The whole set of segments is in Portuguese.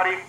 everybody.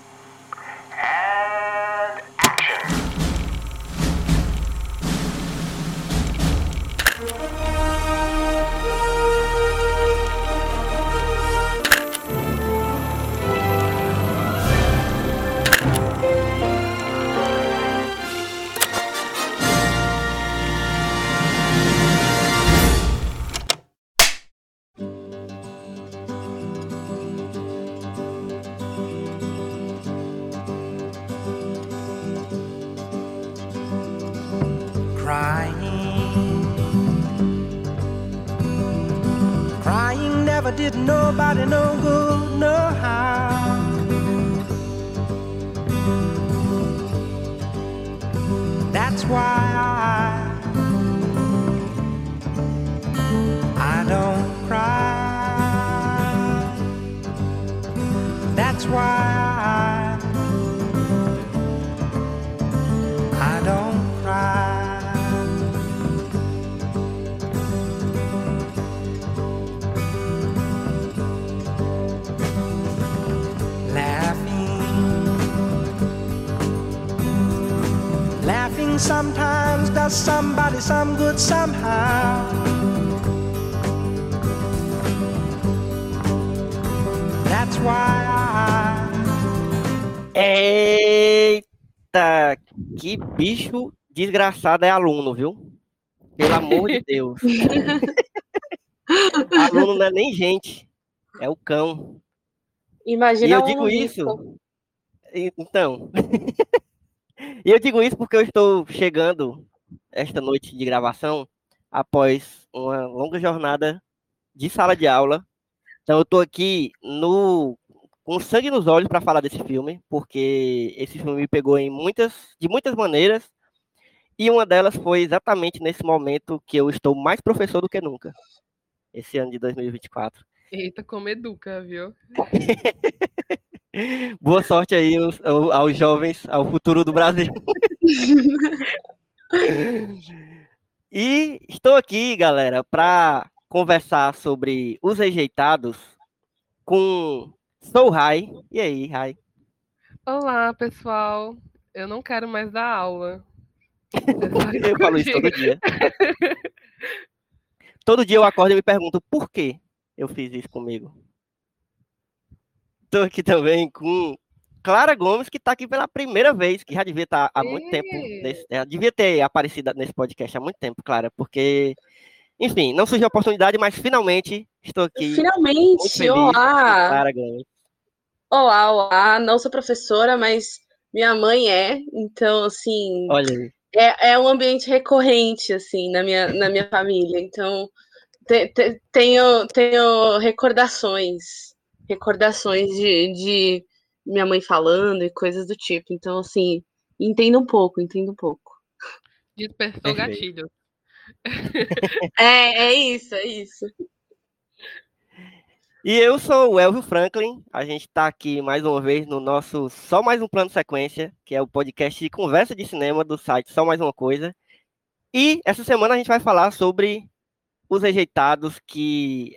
Somebody some good somehow. That's why I. Eita, que bicho desgraçado é aluno, viu? Pelo amor de Deus. aluno não é nem gente, é o cão. Imagina E eu um digo risco. isso. Então. e eu digo isso porque eu estou chegando esta noite de gravação após uma longa jornada de sala de aula. Então eu estou aqui no com sangue nos olhos para falar desse filme, porque esse filme me pegou em muitas de muitas maneiras. E uma delas foi exatamente nesse momento que eu estou mais professor do que nunca. Esse ano de 2024. Eita, como educa, viu? Boa sorte aí aos, ao- aos jovens, ao futuro do Brasil. e estou aqui, galera, para conversar sobre os rejeitados com Sou Rai. E aí, Rai? Olá, pessoal. Eu não quero mais dar aula. Eu falo isso todo dia. Todo dia eu acordo e me pergunto por que eu fiz isso comigo. Estou aqui também com Clara Gomes, que está aqui pela primeira vez, que já devia estar há muito tempo. Ih. Nesse, ela devia ter aparecido nesse podcast há muito tempo, Clara, porque, enfim, não surgiu a oportunidade, mas finalmente estou aqui. Finalmente, olá! Clara Gomes. Olá, olá. Não sou professora, mas minha mãe é. Então, assim, Olha aí. é, é um ambiente recorrente, assim, na minha, na minha família. Então, te- te- tenho, tenho recordações, recordações de, de minha mãe falando e coisas do tipo. Então, assim, entendo um pouco, entendo um pouco. Dispersou Perfeito. gatilhos. É, é isso, é isso. E eu sou o Elvio Franklin. A gente está aqui mais uma vez no nosso Só Mais Um Plano Sequência, que é o podcast de conversa de cinema do site Só Mais Uma Coisa. E essa semana a gente vai falar sobre os rejeitados que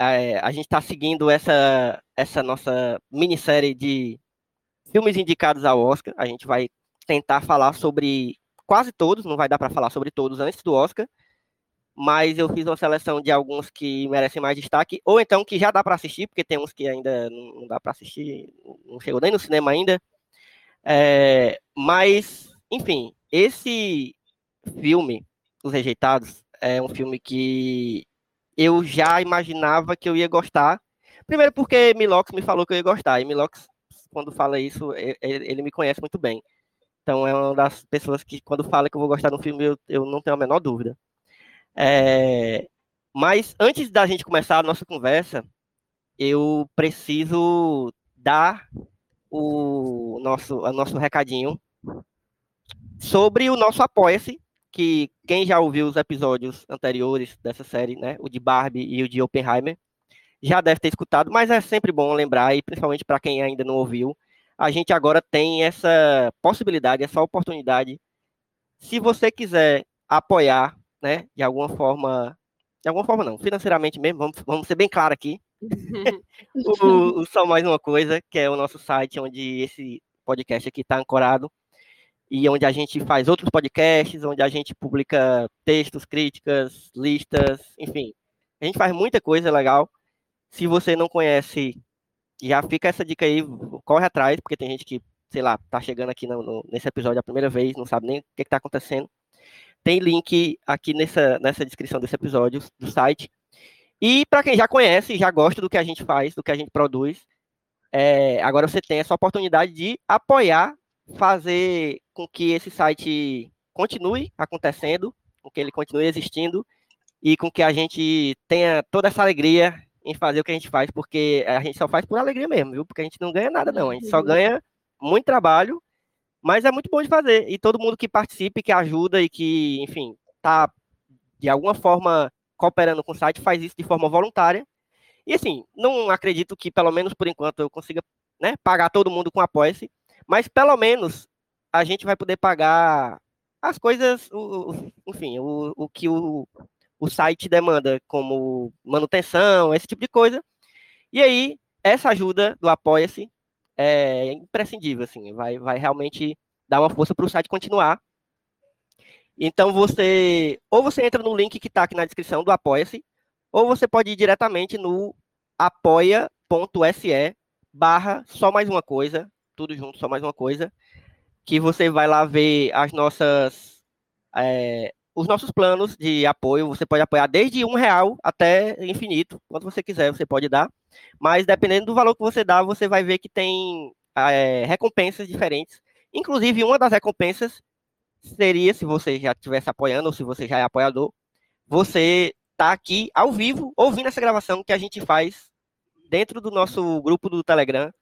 é, a gente está seguindo essa, essa nossa minissérie de filmes indicados ao Oscar. A gente vai tentar falar sobre quase todos, não vai dar para falar sobre todos antes do Oscar mas eu fiz uma seleção de alguns que merecem mais destaque, ou então que já dá para assistir, porque tem uns que ainda não dá para assistir, não chegou nem no cinema ainda. É, mas, enfim, esse filme, Os Rejeitados, é um filme que eu já imaginava que eu ia gostar. Primeiro porque Milox me falou que eu ia gostar, e Milox, quando fala isso, ele me conhece muito bem. Então é uma das pessoas que, quando fala que eu vou gostar do filme, eu, eu não tenho a menor dúvida. É, mas antes da gente começar a nossa conversa, eu preciso dar o nosso, o nosso recadinho sobre o nosso Apoia-se, que quem já ouviu os episódios anteriores dessa série, né, o de Barbie e o de Oppenheimer, já deve ter escutado, mas é sempre bom lembrar, e principalmente para quem ainda não ouviu, a gente agora tem essa possibilidade, essa oportunidade. Se você quiser apoiar, né, de alguma forma, de alguma forma não, financeiramente mesmo, vamos, vamos ser bem claro aqui, o, o Só Mais Uma Coisa, que é o nosso site onde esse podcast aqui está ancorado e onde a gente faz outros podcasts, onde a gente publica textos, críticas, listas, enfim. A gente faz muita coisa legal. Se você não conhece, já fica essa dica aí, corre atrás, porque tem gente que, sei lá, tá chegando aqui no, no, nesse episódio a primeira vez, não sabe nem o que, está acontecendo. Tem link aqui nessa, nessa descrição desse episódio do site. E para quem já conhece, já gosta do que a gente faz, do que a gente produz, é, agora você tem essa oportunidade de apoiar, fazer com que esse site continue acontecendo, com que ele continue existindo e com que a gente tenha toda essa alegria em fazer o que a gente faz, porque a gente só faz por alegria mesmo, viu? Porque a gente não ganha nada, não. A gente só ganha muito trabalho, mas é muito bom de fazer. E todo mundo que participe, que ajuda e que, enfim, tá de alguma forma cooperando com o site faz isso de forma voluntária. E assim, não acredito que, pelo menos por enquanto, eu consiga né, pagar todo mundo com apoia-se, mas pelo menos a gente vai poder pagar as coisas, o, enfim, o, o que o, o site demanda, como manutenção, esse tipo de coisa. E aí, essa ajuda do Apoia-se é imprescindível, assim, vai, vai realmente dar uma força para o site continuar então você ou você entra no link que está aqui na descrição do Apoia-se, ou você pode ir diretamente no apoia.se barra só mais uma coisa, tudo junto, só mais uma coisa, que você vai lá ver as nossas é, os nossos planos de apoio. Você pode apoiar desde um real até infinito, quanto você quiser, você pode dar. Mas dependendo do valor que você dá, você vai ver que tem é, recompensas diferentes. Inclusive, uma das recompensas seria, se você já estivesse apoiando, ou se você já é apoiador, você tá aqui ao vivo, ouvindo essa gravação que a gente faz dentro do nosso grupo do Telegram,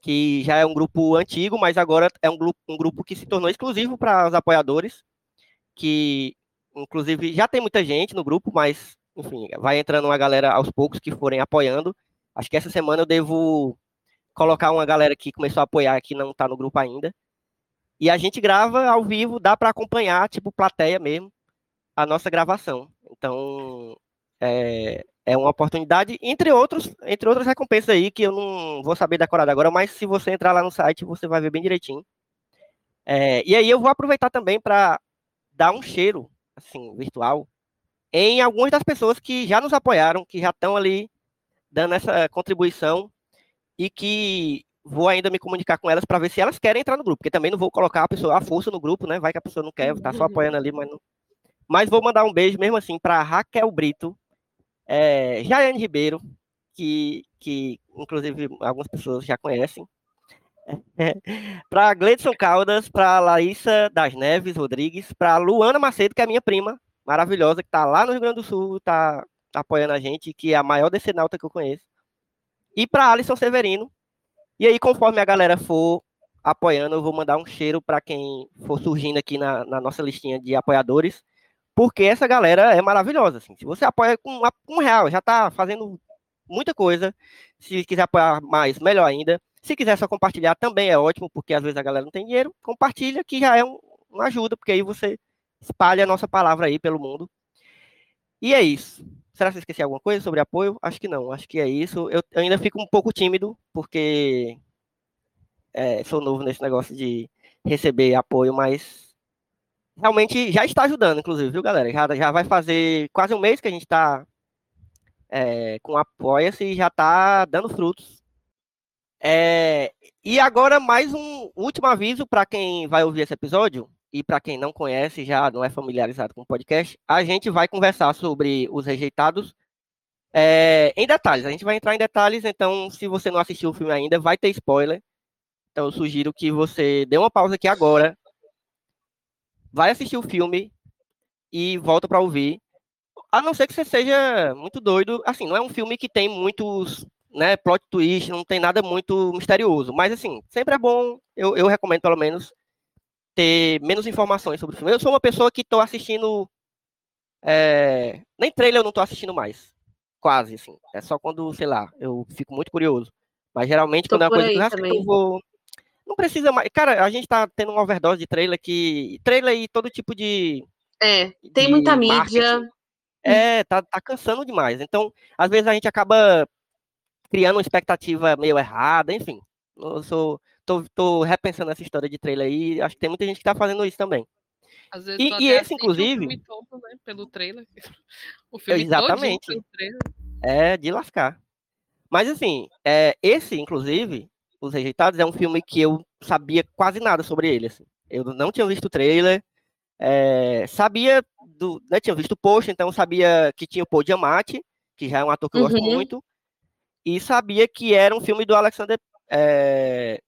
que já é um grupo antigo, mas agora é um grupo, um grupo que se tornou exclusivo para os apoiadores, que inclusive já tem muita gente no grupo, mas enfim, vai entrando uma galera aos poucos que forem apoiando. Acho que essa semana eu devo colocar uma galera que começou a apoiar que não está no grupo ainda. E a gente grava ao vivo, dá para acompanhar, tipo plateia mesmo, a nossa gravação. Então, é, é uma oportunidade, entre outros, entre outras recompensas aí que eu não vou saber decorar agora, mas se você entrar lá no site, você vai ver bem direitinho. É, e aí eu vou aproveitar também para dar um cheiro, assim, virtual, em algumas das pessoas que já nos apoiaram, que já estão ali dando essa contribuição e que vou ainda me comunicar com elas para ver se elas querem entrar no grupo, porque também não vou colocar a pessoa à força no grupo, né? Vai que a pessoa não quer, tá só apoiando ali, mas não. Mas vou mandar um beijo mesmo assim para Raquel Brito, é, Jaiane Ribeiro, que, que inclusive algumas pessoas já conhecem. É, para Gleidson Caldas, para Laísa das Neves Rodrigues, para Luana Macedo, que é minha prima, maravilhosa, que está lá no Rio Grande do Sul, está apoiando a gente, que é a maior decenalta que eu conheço. E para Alisson Severino, e aí, conforme a galera for apoiando, eu vou mandar um cheiro para quem for surgindo aqui na, na, nossa listinha de apoiadores, porque essa galera é maravilhosa. Assim. Se você apoia com um real, já está fazendo muita coisa. Se quiser apoiar mais, melhor ainda. Se quiser só compartilhar, também é ótimo, porque às vezes a galera não tem dinheiro. Compartilha, que já é um, uma ajuda, porque aí você espalha a nossa palavra aí pelo mundo. E é isso. Será que eu esqueci alguma coisa sobre apoio? Acho que não, acho que é isso. Eu, eu ainda fico um pouco tímido, porque é, sou novo nesse negócio de receber apoio, mas realmente já está ajudando, inclusive, viu, galera? Já, já vai fazer quase um mês que a gente está é, com Apoia-se e já está dando frutos. É, e agora, mais um último aviso para quem vai ouvir esse episódio e para quem não conhece, já não é familiarizado com o podcast, a gente vai conversar sobre os rejeitados é, em detalhes. A gente vai entrar em detalhes, então, se você não assistiu o filme ainda, vai ter spoiler. Então, eu sugiro que você dê uma pausa aqui agora, vai assistir o filme e volta para ouvir. A não ser que você seja muito doido. Assim, não é um filme que tem muitos né, plot twist, não tem nada muito misterioso. Mas, assim, sempre é bom, eu, eu recomendo pelo menos, ter menos informações sobre o filme. Eu sou uma pessoa que estou assistindo. É... Nem trailer eu não estou assistindo mais. Quase, assim. É só quando, sei lá, eu fico muito curioso. Mas geralmente, tô quando é uma coisa que eu, eu vou. Não precisa mais. Cara, a gente tá tendo uma overdose de trailer que. Trailer e todo tipo de. É, tem de muita marketing. mídia. É, tá, tá cansando demais. Então, às vezes a gente acaba criando uma expectativa meio errada, enfim. Eu sou, tô, tô repensando essa história de trailer aí, acho que tem muita gente que tá fazendo isso também. Às vezes E- e esse, assiste inclusive- Um filme todo, né, pelo trailer. O filme Exatamente. pelo trailer. É de lascar. Mas assim, é, esse, inclusive, Os Rejeitados, é um filme que eu sabia quase nada sobre ele. assim. Eu não tinha visto o trailer, é, sabia do. Né, tinha visto o post, então sabia que tinha o Paul Giamatti, que já é um ator que eu gosto Uhum. muito, e sabia que era um filme do Alexander. é,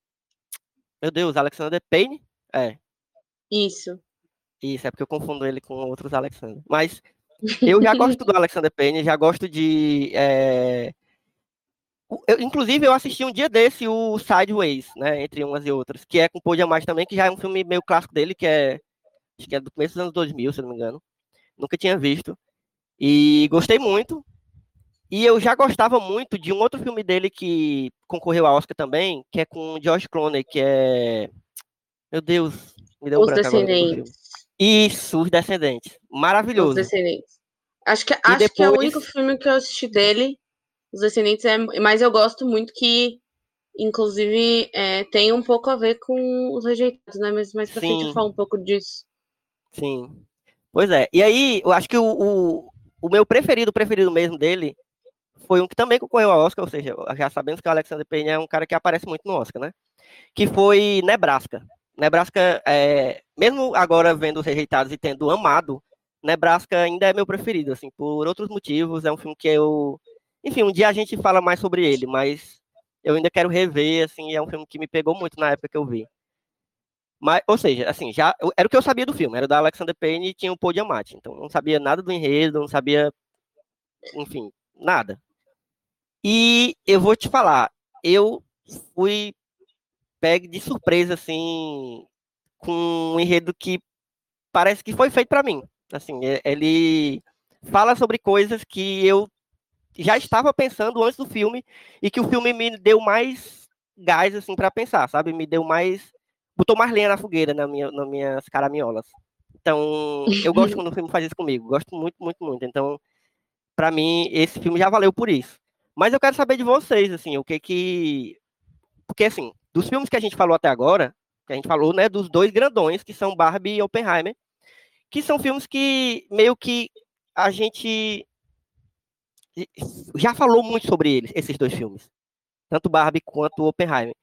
Meu Deus, Alexander Payne? É, Isso. isso, é porque eu confundo ele com outros Alexander. Mas eu já gosto do Alexander Payne, já gosto de. é, eu- inclusive, eu assisti um dia desse o Sideways, né? Entre umas e outras, que é com Paul Giamatti também, que já é um filme meio clássico dele, que é. Acho que é do começo dos anos 2000, se não me engano. Nunca tinha visto. E gostei muito. E eu já gostava muito de um outro filme dele que concorreu ao Oscar também, que é com o George Clooney, que é. Meu Deus, me deu um Os. Descendentes. Isso, Os Descendentes. Os Maravilhoso. Descendentes. Acho que, acho que é o depois- único filme que eu assisti dele. Os Descendentes é. Mas eu gosto muito que, inclusive, é, tem um pouco a ver com os rejeitados, né? Mas mais pra frente eu Sim. falo um pouco disso. Sim. Pois é. E aí, eu acho que o, o, o meu preferido, preferido mesmo dele, foi um que também concorreu ao Oscar, ou seja, já sabemos que o Alexander Payne é um cara que aparece muito no Oscar, né? Que foi Nebraska. Nebraska, é, mesmo agora vendo os rejeitados e tendo amado, Nebraska ainda é meu preferido, assim, por outros motivos. É um filme que eu. Enfim, um dia a gente fala mais sobre ele, mas eu ainda quero rever, assim, é um filme que me pegou muito na época que eu vi. Mas, ou seja, assim, já era o que eu sabia do filme, era da Alexander Payne e tinha o Paul Giamatti, então não sabia nada do enredo, não sabia, enfim, nada. E eu vou te falar, eu fui pegue de surpresa, assim, com um enredo que parece que foi feito para mim. Assim, e- ele fala sobre coisas que eu já estava pensando antes do filme e que o filme me deu mais gás, assim, para pensar, sabe? Me deu mais botou mais lenha na fogueira na minha, nas minhas caraminholas. Então, eu gosto quando o filme faz isso comigo. Gosto muito, muito, muito. Então, pra mim, esse filme já valeu por isso. Mas eu quero saber de vocês, assim, o que que. Porque, assim, dos filmes que a gente falou até agora, que a gente falou, né, dos dois grandões, que são Barbie e Oppenheimer, que são filmes que meio que a gente já falou muito sobre eles, esses dois filmes. Tanto Barbie quanto Oppenheimer.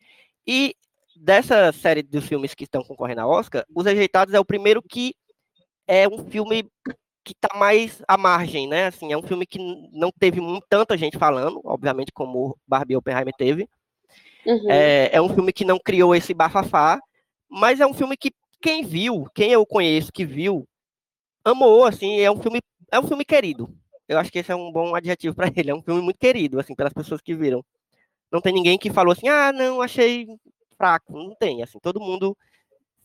E dessa série dos filmes que estão concorrendo ao Oscar, Os Rejeitados é o primeiro que é um filme que está mais à margem, né? Assim, é um filme que não teve mu- tanta gente falando, obviamente, como Barbie e Oppenheimer teve. Uhum. É, é um filme que não criou esse bafafá, mas é um filme que quem viu, quem eu conheço que viu, amou, assim, é um filme, é um filme querido. Eu acho que esse é um bom adjetivo para ele, é um filme muito querido, assim, pelas pessoas que viram. Não tem ninguém que falou assim: "Ah, não, achei fraco". Não tem, assim, todo mundo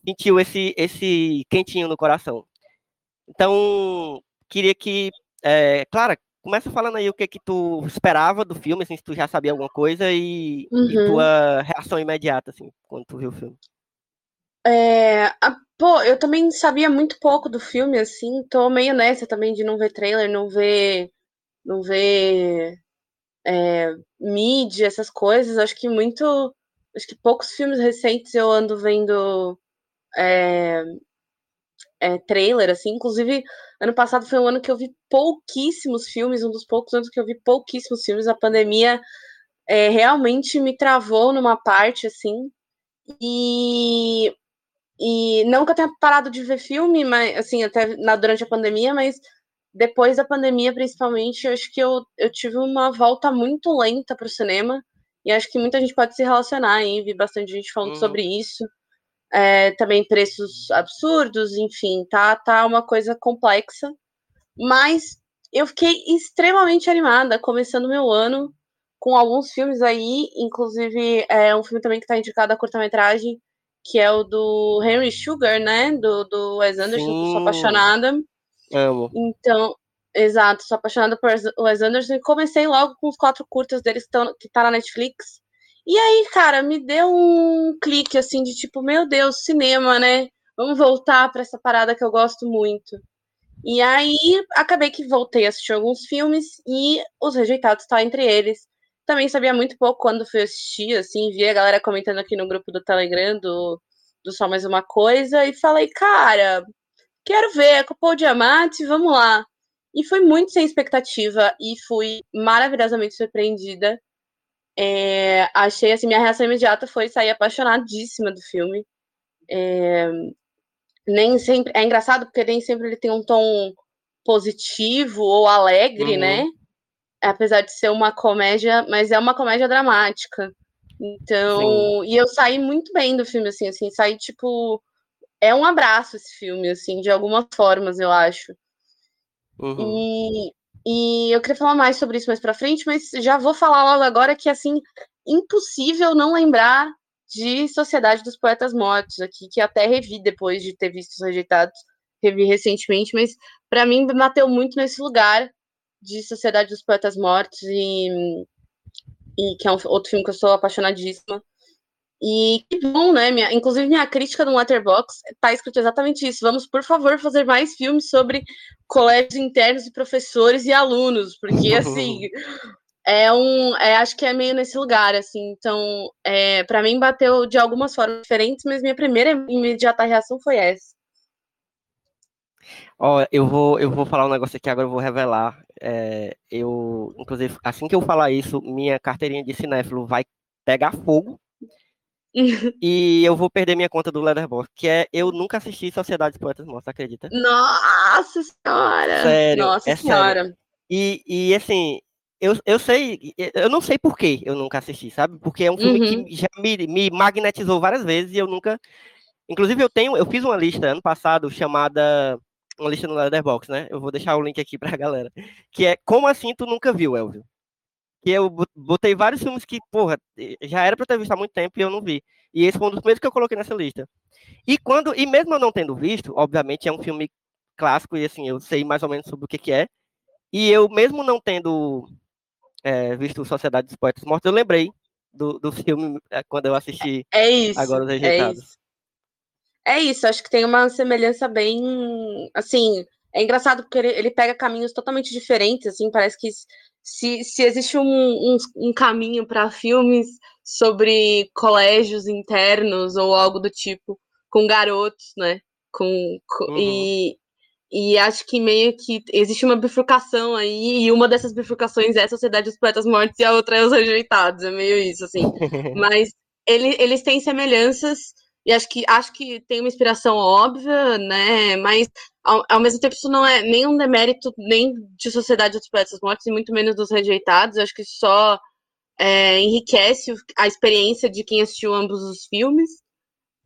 sentiu esse esse quentinho no coração. Então, queria que, é, Clara, começa falando aí o que que tu esperava do filme, assim, se tu já sabia alguma coisa e, e Uhum. tua reação imediata, assim, quando tu viu o filme. É, a- pô, eu também sabia muito pouco do filme, assim, tô meio nessa também de não ver trailer, não ver, não ver é, mídia, essas coisas. Acho que muito, acho que poucos filmes recentes eu ando vendo é, é, trailer, assim. Inclusive, ano passado foi um ano que eu vi pouquíssimos filmes, um dos poucos anos que eu vi pouquíssimos filmes. A pandemia é, realmente me travou numa parte, assim. E e não que eu tenha parado de ver filme, mas assim, até na, durante a pandemia, mas depois da pandemia, principalmente, eu acho que eu, eu tive uma volta muito lenta para o cinema. E acho que muita gente pode se relacionar aí, vi bastante gente falando Uhum. sobre isso. É, também preços absurdos, enfim, tá, tá uma coisa complexa. Mas eu fiquei extremamente animada, começando meu ano com alguns filmes aí, inclusive é um filme também que tá indicado a curta-metragem, que é o do Henry Sugar, né? Do, do Wes Anderson, eu sou Sim. apaixonada. Amo. Então, exato, sou apaixonada por Wes Anderson e comecei logo com os quatro curtas deles que, tão, que tá na Netflix. E aí, cara, me deu um clique assim de tipo, meu Deus, cinema, né? Vamos voltar pra essa parada que eu gosto muito. E aí, acabei que voltei a assistir alguns filmes e Os Rejeitados tá entre eles. Também sabia muito pouco quando fui assistir, assim, vi a galera comentando aqui no grupo do Telegram do, do Só Mais Uma Coisa, e falei, cara, quero ver, é com o Paul Diamante, vamos lá. E foi muito sem expectativa, e fui maravilhosamente surpreendida. É, achei, assim, minha reação imediata foi sair apaixonadíssima do filme. É, nem sempre, é engraçado porque nem sempre ele tem um tom positivo ou alegre, uhum. né? Apesar de ser uma comédia, mas é uma comédia dramática. Então, Sim. e eu saí muito bem do filme, assim, assim, saí tipo. É um abraço esse filme, assim, de algumas formas, eu acho. Uhum. E, e eu queria falar mais sobre isso mais pra frente, mas já vou falar logo agora que, assim, impossível não lembrar de Sociedade dos Poetas Mortos aqui, que até revi depois de ter visto os rejeitados, revi recentemente, mas para mim bateu muito nesse lugar de Sociedade dos Poetas Mortos e, e que é um outro filme que eu sou apaixonadíssima. E que bom, né? Minha, inclusive, minha crítica no Letterboxd tá escrito exatamente isso. Vamos, por favor, fazer mais filmes sobre colégios internos e professores e alunos, porque assim é um, é, acho que é meio nesse lugar, assim. Então, é, para mim bateu de algumas formas diferentes, mas minha primeira imediata reação foi essa. Ó, eu vou, eu vou falar um negócio aqui agora, eu vou revelar. É, eu, inclusive, assim que eu falar isso, minha carteirinha de cinéfilo vai pegar fogo. e eu vou perder minha conta do Letterboxd, que é eu nunca assisti Sociedade dos Poetas Mortos, acredita? Nossa senhora! Sério, Nossa é senhora! Sério. E, e assim, eu, eu sei, eu não sei por que eu nunca assisti, sabe? Porque é um filme uhum. que já me, me magnetizou várias vezes e eu nunca. Inclusive, eu tenho, eu fiz uma lista ano passado chamada uma lista no Letterboxd, né? Eu vou deixar o link aqui pra galera. Que é Como Assim Tu Nunca Viu, Elvio? Que eu botei vários filmes que, porra, já era pra eu ter visto há muito tempo e eu não vi. E esse foi um dos primeiros que eu coloquei nessa lista. E quando, e mesmo eu não tendo visto, obviamente é um filme clássico e assim, eu sei mais ou menos sobre o que, que é. E eu, mesmo não tendo é, visto Sociedade dos Poetas Mortos, eu lembrei do, do filme é, quando eu assisti é isso, agora os Rejeitados. É isso. É isso, acho que tem uma semelhança bem. Assim, é engraçado porque ele, ele pega caminhos totalmente diferentes, assim, parece que se, se existe um, um, um caminho para filmes sobre colégios internos ou algo do tipo, com garotos, né? Com, com uhum. e, e acho que meio que existe uma bifurcação aí, e uma dessas bifurcações é a Sociedade dos Poetas Mortos e a outra é os Rejeitados, é meio isso, assim. Mas ele, eles têm semelhanças e acho que acho que tem uma inspiração óbvia, né? Mas ao, ao mesmo tempo isso não é nem um demérito nem de Sociedade dos Poetas Mortos e muito menos dos Rejeitados. Acho que só é, enriquece a experiência de quem assistiu ambos os filmes.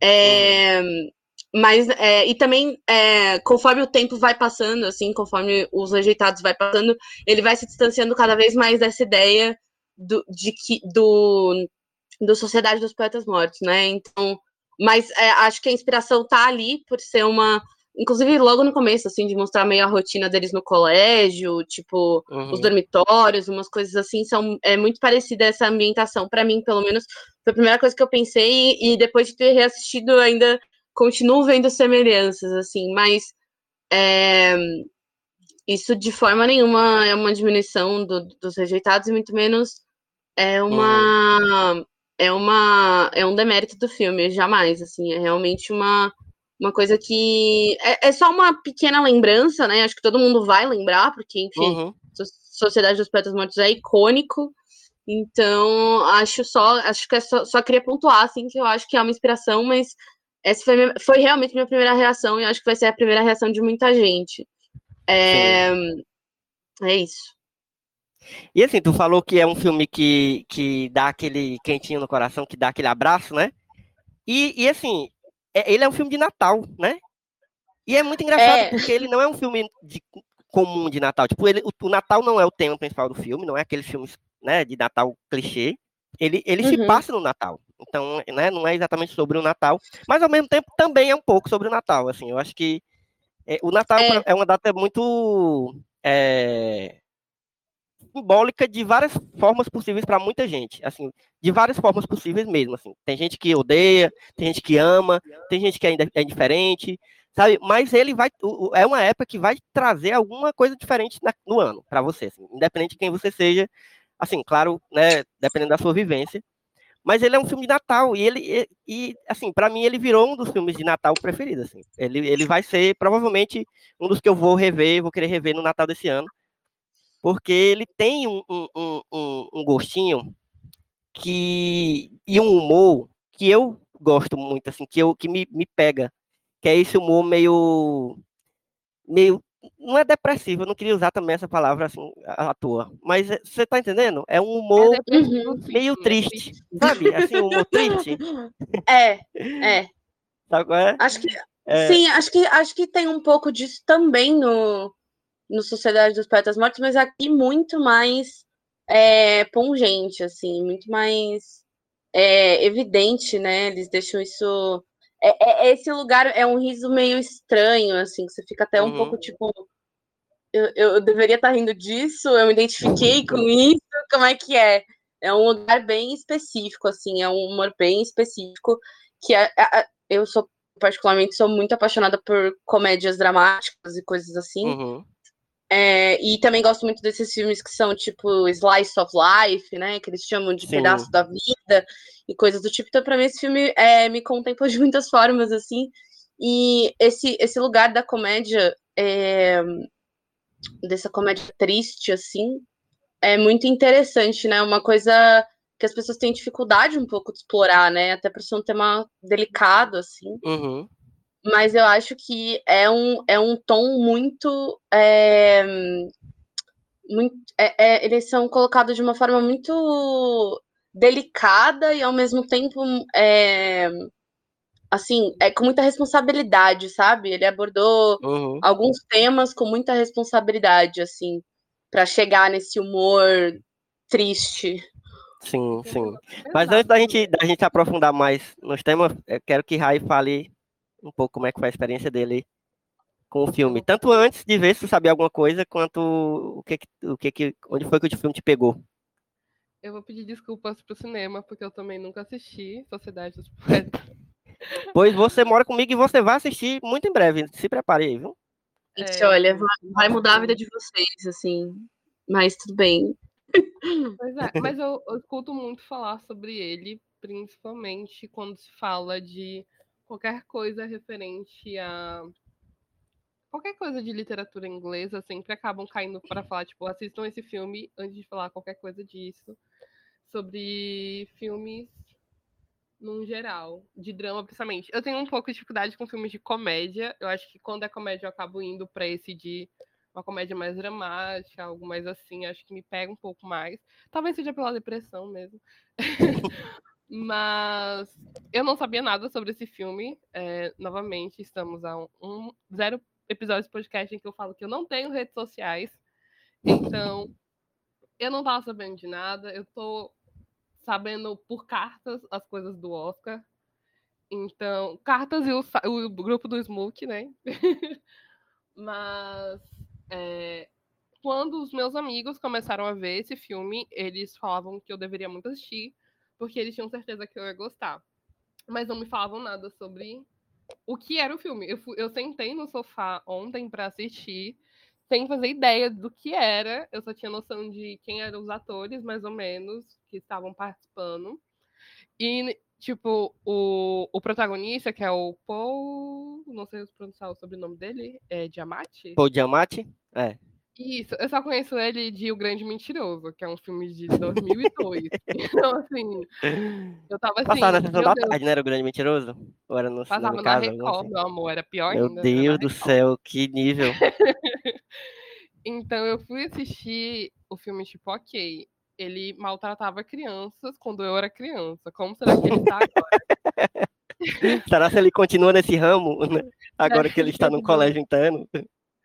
É, mas é, e também é, conforme o tempo vai passando, assim, conforme os rejeitados vai passando, ele vai se distanciando cada vez mais dessa ideia do, de que do, do Sociedade dos Poetas Mortos, né? Então mas é, acho que a inspiração tá ali por ser uma. Inclusive, logo no começo, assim, de mostrar meio a rotina deles no colégio, tipo, uhum. os dormitórios, umas coisas assim, são é muito parecida essa ambientação. para mim, pelo menos, foi a primeira coisa que eu pensei, e, e depois de ter reassistido, ainda continuo vendo semelhanças, assim, mas é, isso de forma nenhuma é uma diminuição do, dos rejeitados, e muito menos é uma. Uhum é uma é um demérito do filme, jamais, assim, é realmente uma uma coisa que é, é só uma pequena lembrança, né? Acho que todo mundo vai lembrar, porque enfim, uhum. Sociedade dos Poetas Mortos é icônico. Então, acho só, acho que é só, só queria pontuar assim que eu acho que é uma inspiração, mas essa foi, foi realmente minha primeira reação e acho que vai ser a primeira reação de muita gente. É, é isso. E assim, tu falou que é um filme que, que dá aquele quentinho no coração, que dá aquele abraço, né? E, e assim, é, ele é um filme de Natal, né? E é muito engraçado, é. porque ele não é um filme de, comum de Natal. Tipo, ele, o, o, Natal não é o tema principal do filme, não é aquele filme né, de Natal clichê. Ele, ele uhum. se passa no Natal. Então, né, não é exatamente sobre o Natal, mas ao mesmo tempo também é um pouco sobre o Natal. Assim, eu acho que é, o Natal é. é uma data muito é, simbólica de várias formas possíveis para muita gente, assim, de várias formas possíveis mesmo, assim. Tem gente que odeia, tem gente que ama, tem gente que ainda é indiferente, sabe? Mas ele vai, é uma época que vai trazer alguma coisa diferente no ano para você, assim, independente de quem você seja. Assim, claro, né, dependendo da sua vivência. Mas ele é um filme de Natal e ele e, assim, para mim ele virou um dos filmes de Natal preferidos, assim. Ele, ele vai ser provavelmente um dos que eu vou rever, vou querer rever no Natal desse ano. Porque ele tem um, um, um, um gostinho que e um humor que eu gosto muito assim, que eu que me, me pega, que é esse humor meio meio não é depressivo, eu não queria usar também essa palavra assim à toa, mas é, você tá entendendo? É um humor Uhum. depressivo, sim, meio é triste, sabe? Assim, um humor triste, É, é. sabe qual é? Acho que É. sim, acho que acho que tem um pouco disso também no, no Sociedade dos Poetas Mortos, mas aqui muito mais é, pungente, assim, muito mais é, evidente, né? Eles deixam isso. É, é- esse lugar é um riso meio estranho, assim, que você fica até um Uhum. pouco tipo. Eu, eu deveria estar rindo disso, eu me identifiquei com isso, como é que é? É um lugar bem específico, assim, é um humor bem específico, que é, é- é- eu sou, particularmente, sou muito apaixonada por comédias dramáticas e coisas assim. Uhum. É, e também gosto muito desses filmes que são tipo Slice of Life, né? Que eles chamam de Sim. pedaço da vida e coisas do tipo. Então, pra mim, esse filme é, me contempla de muitas formas, assim. E esse, esse lugar da comédia, é, dessa comédia triste, assim, é muito interessante, né? Uma coisa que as pessoas têm dificuldade um pouco de explorar, né? Até por ser um tema delicado, assim Uhum. Mas eu acho que é um, é um tom muito. é, muito é- é, eles são colocados de uma forma muito delicada e ao mesmo tempo. é, assim, é com muita responsabilidade, sabe? Ele abordou Uhum. alguns temas com muita responsabilidade, assim, para chegar nesse humor triste. Sim, sim. Mas antes da gente, da gente aprofundar mais nos temas, eu quero que Rai fale um pouco como é que foi a experiência dele com o filme. Tanto antes de ver se sabia alguma coisa, quanto o que, que- o que, que onde foi que o filme te pegou. Eu vou pedir desculpas pro cinema, porque eu também nunca assisti Sociedade dos Poetas. Pois você mora comigo e você vai assistir muito em breve. Se prepare aí, viu? Gente, É, olha, vai, vai mudar a vida de vocês, assim. Mas tudo bem. Pois é, mas eu, eu escuto muito falar sobre ele, principalmente quando se fala de qualquer coisa referente a. Qualquer coisa de literatura inglesa, sempre acabam caindo para falar, tipo, assistam esse filme antes de falar qualquer coisa disso. Sobre filmes num geral, de drama principalmente. Eu tenho um pouco de dificuldade com filmes de comédia. Eu acho que quando é comédia eu acabo indo para esse de uma comédia mais dramática, algo mais assim, acho que me pega um pouco mais. Talvez seja pela depressão mesmo. Mas eu não sabia nada sobre esse filme. É, novamente, estamos a um, um zero episódios de podcast em que eu falo que eu não tenho redes sociais. Então, eu não tava sabendo de nada. Eu tô sabendo por cartas as coisas do Oscar. Então, cartas e o, o grupo do Smoke, né? Mas é, quando os meus amigos começaram a ver esse filme, eles falavam que eu deveria muito assistir, porque eles tinham certeza que eu ia gostar. Mas não me falavam nada sobre o que era o filme. Eu, fui- eu sentei no sofá ontem para assistir, sem fazer ideia do que era. Eu só tinha noção de quem eram os atores, mais ou menos, que estavam participando. E, tipo, o, o protagonista, que é o Paul. Não sei pronunciar o sobrenome dele, é Diamante? Paul Giamatti? É. Isso, eu só conheço ele de O Grande Mentiroso, que é um filme de 2002. então, assim, eu tava assim. Passava na sessão meu da Deus, tarde, não era o Grande Mentiroso? Ou era no Passava em na casa? Record, assim? meu amor, era pior Meu ainda. na Deus do céu, que nível. Então eu fui assistir o filme, tipo, ok. Ele maltratava crianças quando eu era criança. Como será que ele tá agora? Será se ele continua nesse ramo, né? Agora que ele está no colégio interno?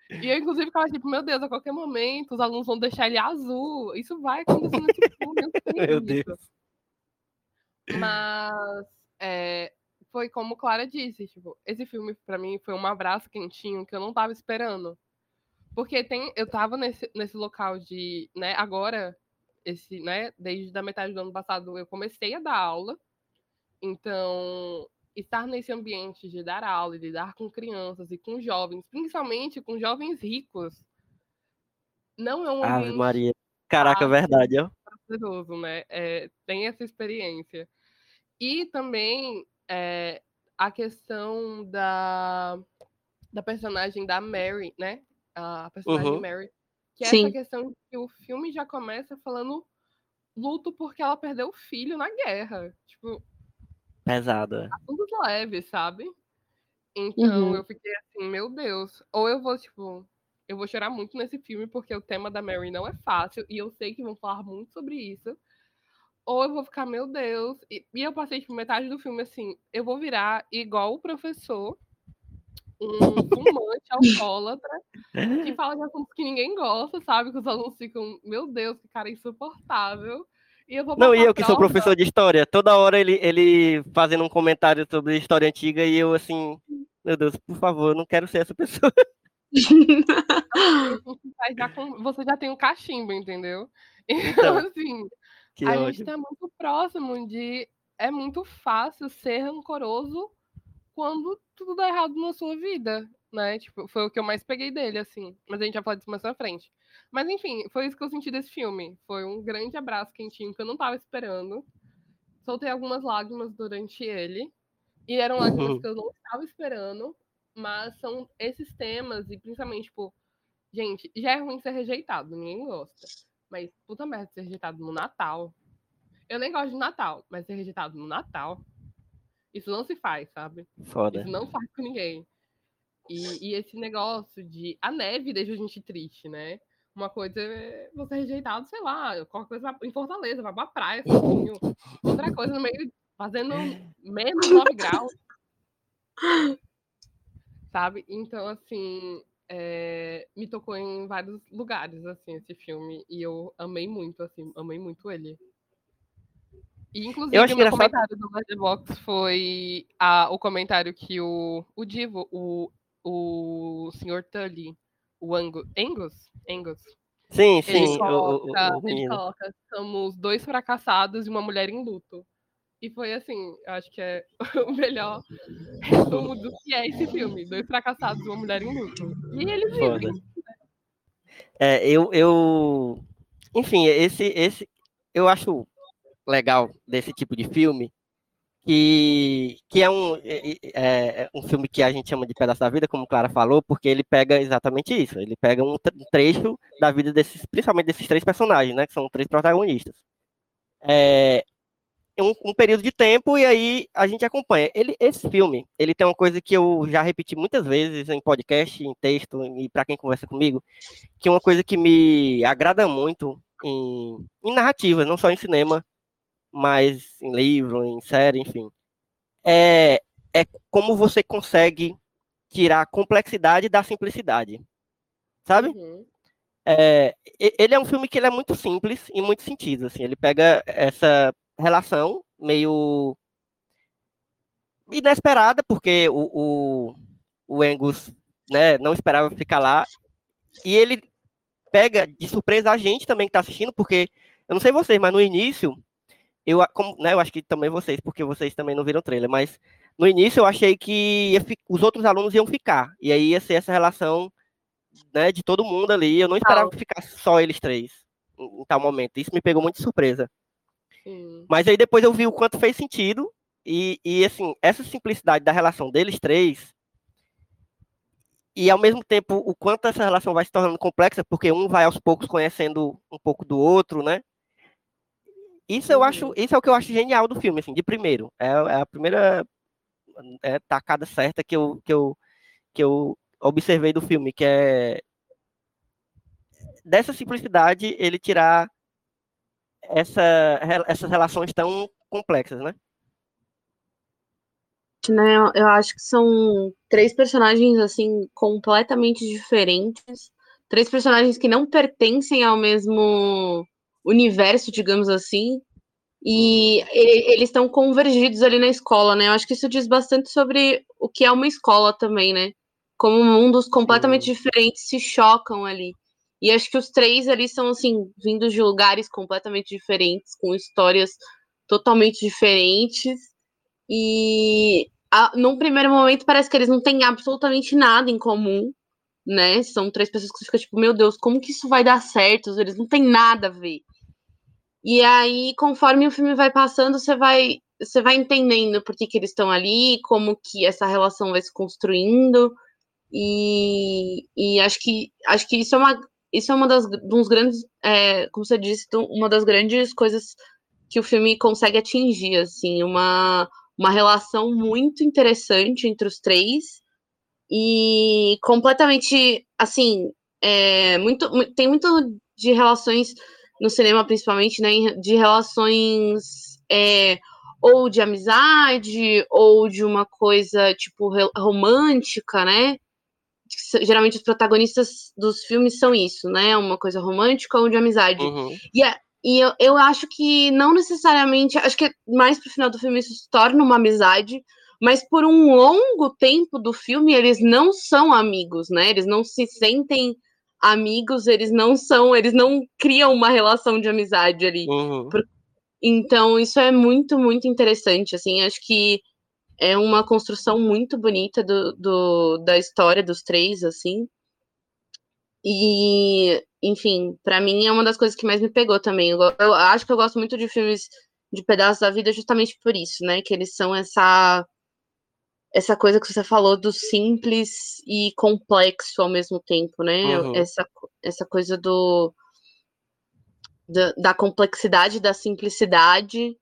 E eu, inclusive, ficava tipo, meu Deus, a qualquer momento os alunos vão deixar ele azul. Isso vai acontecer nesse filme. Meu. Deus. Mas é, foi como Clara disse, tipo, esse filme pra mim foi um abraço quentinho que eu não tava esperando. Porque tem, eu tava nesse, nesse local de, né, agora, esse, né, desde a metade do ano passado eu comecei a dar aula. Então, estar nesse ambiente de dar aula, e lidar com crianças e com jovens, principalmente com jovens ricos, não é um Ave ambiente Maria. Caraca, fácil. verdade, ó. para prazeroso, né? É, tem essa experiência. E também é, a questão da, da personagem da Mary, né? A personagem Uhum. Mary. Que é Sim. essa questão de que o filme já começa falando luto porque ela perdeu o filho na guerra. Tipo, Pesado. é. assuntos leves, sabe? Então Uhum. eu fiquei assim, meu Deus. Ou eu vou, tipo, eu vou chorar muito nesse filme porque o tema da Mary não é fácil e eu sei que vão falar muito sobre isso. Ou eu vou ficar, meu Deus. E, e eu passei, tipo, metade do filme assim, eu vou virar igual o professor, um fumante alcoólatra, que fala de assuntos que ninguém gosta, sabe? Que os alunos ficam, meu Deus, que cara insuportável. E eu vou Não, e eu que sou professor de história, toda hora ele, ele fazendo um comentário sobre história antiga e eu assim, meu Deus, por favor, não quero ser essa pessoa. Você já tem um cachimbo, entendeu? Então, Então, assim, a gente ódio. tá muito próximo de. É muito fácil ser rancoroso quando tudo dá errado na sua vida, né? Tipo, foi o que eu mais peguei dele, assim. Mas a gente vai falar disso mais pra frente. Mas enfim, foi isso que eu senti desse filme. Foi um grande abraço quentinho que eu não tava esperando. Soltei algumas lágrimas durante ele. E eram lágrimas que eu não estava esperando. Mas são esses temas, e principalmente, tipo, gente, já é ruim ser rejeitado, ninguém gosta. Mas puta merda ser rejeitado no Natal. Eu nem gosto de Natal, mas ser rejeitado no Natal. Isso não se faz, sabe? Foda. Isso não faz com ninguém. E, e esse negócio de. A neve deixa a gente triste, né? Uma coisa é você rejeitado, sei lá, qualquer coisa em Fortaleza, vai pra praia sozinho. Outra coisa no meio, fazendo menos 9 graus. Sabe? Então, assim, é, me tocou em vários lugares, assim, esse filme. E eu amei muito, assim, amei muito ele. E, inclusive, Eu acho o meu engraçado- comentário do Letterboxd foi a, o comentário que o, o Divo, o, o Sr. Tully, o Angus, Angus, Angus Sim, ele, sim, o, coloca, o, o ele coloca, somos dois fracassados e uma mulher em luto. E foi assim, eu acho que é o melhor resumo do que é esse filme. Dois fracassados e uma mulher em luto. E eles vivem. É, eu, eu, enfim, esse, esse, eu acho legal desse tipo de filme, que, que é um, é, é- é um filme que a gente chama de pedaço da vida, como Clara falou, porque ele pega exatamente isso, ele pega um tre- trecho da vida desses, principalmente desses três personagens, né, que são três protagonistas. É, um, um período de tempo e aí a gente acompanha. Ele, esse filme, ele tem uma coisa que eu já repeti muitas vezes em podcast, em texto e para quem conversa comigo, que é uma coisa que me agrada muito em, em não só em cinema, mas em livro, em série, enfim. É, é como você consegue tirar a complexidade da simplicidade. Sabe? Uhum. É, ele é um filme que ele é muito simples em muitos sentidos. Assim, ele pega essa relação meio inesperada, porque o, o, o Angus né, não esperava ficar lá, e ele pega de surpresa a gente também que está assistindo, porque eu não sei vocês, mas no início, eu, como, né, eu acho que também vocês, porque vocês também não viram o trailer, mas no início eu achei que fi- os outros alunos iam ficar, e aí ia ser essa relação né, de todo mundo ali. Eu não esperava que ficasse só eles três em, em tal momento. Isso me pegou muito de surpresa. Sim. Mas aí depois eu vi o quanto fez sentido. E, e assim, essa simplicidade da relação deles três. E ao mesmo tempo, o quanto essa relação vai se tornando complexa, porque um vai aos poucos conhecendo um pouco do outro, né? Isso eu acho, isso é o que eu acho genial do filme, assim, de primeiro. É, é a primeira é, tacada certa que eu, que eu, que eu observei do filme, que é dessa simplicidade ele tirar essa, essas relações tão complexas, né? né? Eu acho que são três personagens assim completamente diferentes, três personagens que não pertencem ao mesmo universo, digamos assim, e eles estão convergidos ali na escola, né? Eu acho que isso diz bastante sobre o que é uma escola também, né? Como mundos completamente diferentes se chocam ali. E acho que os três ali são assim, vindos de lugares completamente diferentes, com histórias totalmente diferentes. E a, num primeiro momento parece que eles não têm absolutamente nada em comum, né? São três pessoas que você fica tipo, meu Deus, como que isso vai dar certo? Eles não têm nada a ver. E aí, conforme o filme vai passando, você vai, você vai entendendo por que, que eles estão ali, como que essa relação vai se construindo. E, e acho que acho que isso é uma isso é uma das uns grandes, é, como você disse, uma das grandes coisas que o filme consegue atingir, assim, uma uma relação muito interessante entre os três e completamente, assim, é, muito, tem muito de relações no cinema, principalmente, né, de relações é, ou de amizade ou de uma coisa tipo romântica, né? Geralmente os protagonistas dos filmes são isso, né? Uma coisa romântica ou de amizade. Uhum. E, a, e eu, eu acho que não necessariamente, acho que mais pro final do filme isso se torna uma amizade, mas por um longo tempo do filme eles não são amigos, né? Eles não se sentem amigos, eles não são, eles não criam uma relação de amizade ali. Uhum. Então isso é muito, muito interessante, assim, acho que é uma construção muito bonita do, do da história dos três, assim. E, enfim, para mim é uma das coisas que mais me pegou também. Eu, eu, acho que eu gosto muito de filmes de pedaços da vida justamente por isso, né? Que eles são essa essa coisa que você falou do simples e complexo ao mesmo tempo, né? Uhum. Essa, essa coisa do da, da, complexidade da simplicidade,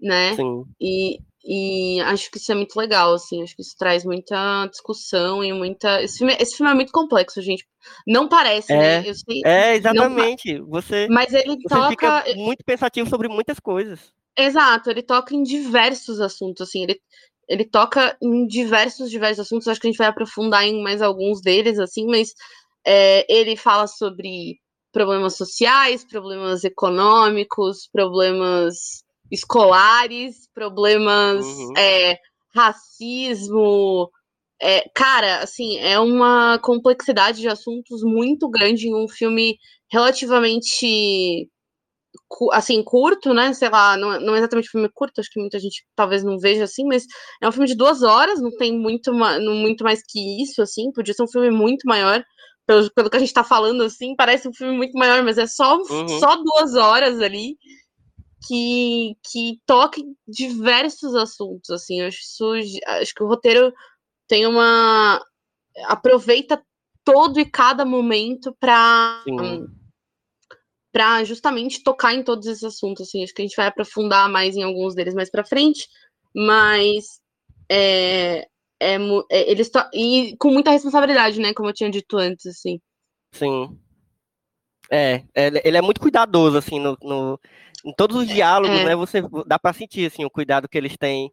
né? Sim. E, e acho que isso é muito legal, assim, acho que isso traz muita discussão e muita. Esse filme, esse filme é muito complexo, gente. Não parece, é, né? Sei, é, exatamente. Não... Você, Mas ele você toca. Fica muito pensativo sobre muitas coisas. Exato, ele toca em diversos assuntos, assim, ele, ele toca em diversos, diversos assuntos. Acho que a gente vai aprofundar em mais alguns deles, assim, mas é, ele fala sobre problemas sociais, problemas econômicos, problemas escolares, problemas uhum. é, racismo. É, cara, assim, é uma complexidade de assuntos muito grande em um filme relativamente assim, curto, né? Sei lá, não, não é exatamente um filme curto, acho que muita gente talvez não veja assim, mas é um filme de duas horas, não tem muito, não, muito mais que isso, assim, podia ser um filme muito maior, pelo, pelo que a gente tá falando, assim, parece um filme muito maior, mas é só, uhum. só duas horas ali que, que toca diversos assuntos, assim, acho, isso, acho que o roteiro tem uma... aproveita todo e cada momento para para justamente tocar em todos esses assuntos. Assim, acho que a gente vai aprofundar mais em alguns deles mais para frente, mas é, é, é eles e com muita responsabilidade, né? Como eu tinha dito antes, assim. Sim. É, ele é muito cuidadoso, assim, no, no em todos os diálogos, é. né? Você dá para sentir assim o cuidado que eles têm.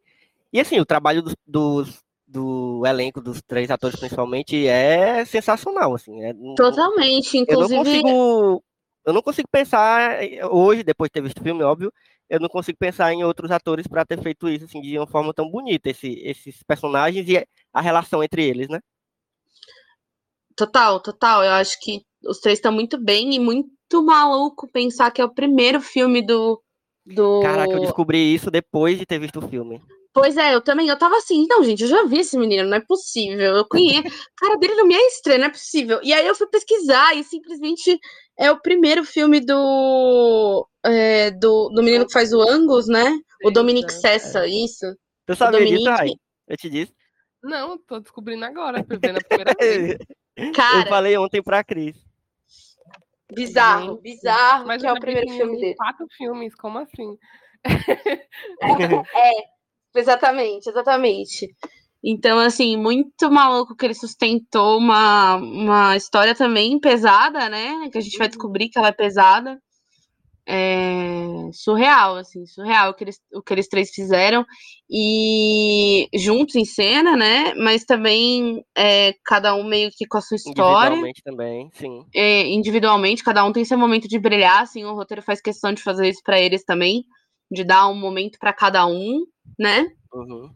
E assim, o trabalho dos, dos do elenco dos três atores principalmente é sensacional, assim. É, Totalmente, inclusive. Eu não consigo eu não consigo pensar eh, hoje, depois de ter visto o filme, óbvio, eu não consigo pensar em outros atores para ter feito isso assim, de uma forma tão bonita, esse, esses personagens e a relação entre eles, né? Total, total. Eu acho que os três estão muito bem e muito maluco pensar que é o primeiro filme do. do... Caraca, eu descobri isso depois de ter visto o filme. Pois é, eu também, eu tava assim, não, gente, eu já vi esse menino, não é possível, eu conheço, cara dele não me é estranho, não é possível. E aí eu fui pesquisar e simplesmente é o primeiro filme do, é, do, do menino que faz o Angus, né? O Dominic Sessa, isso. Tu sabia disso, Rai? Eu te disse. Não, tô descobrindo agora, vendo a primeira vez. Cara, eu falei ontem pra Cris. Bizarro, Gente, bizarro, mas que é o primeiro filme dele. Quatro filmes, como assim? é, Exatamente, exatamente. Então, assim, muito maluco que ele sustentou uma, uma história também pesada, né? Que a gente vai descobrir que ela é pesada. É surreal, assim, surreal o que, eles, o que eles três fizeram. E juntos em cena, né? Mas também é, cada um meio que com a sua história. Individualmente também, sim. É, individualmente, cada um tem seu momento de brilhar, assim, o roteiro faz questão de fazer isso para eles também, de dar um momento para cada um né? Uhum.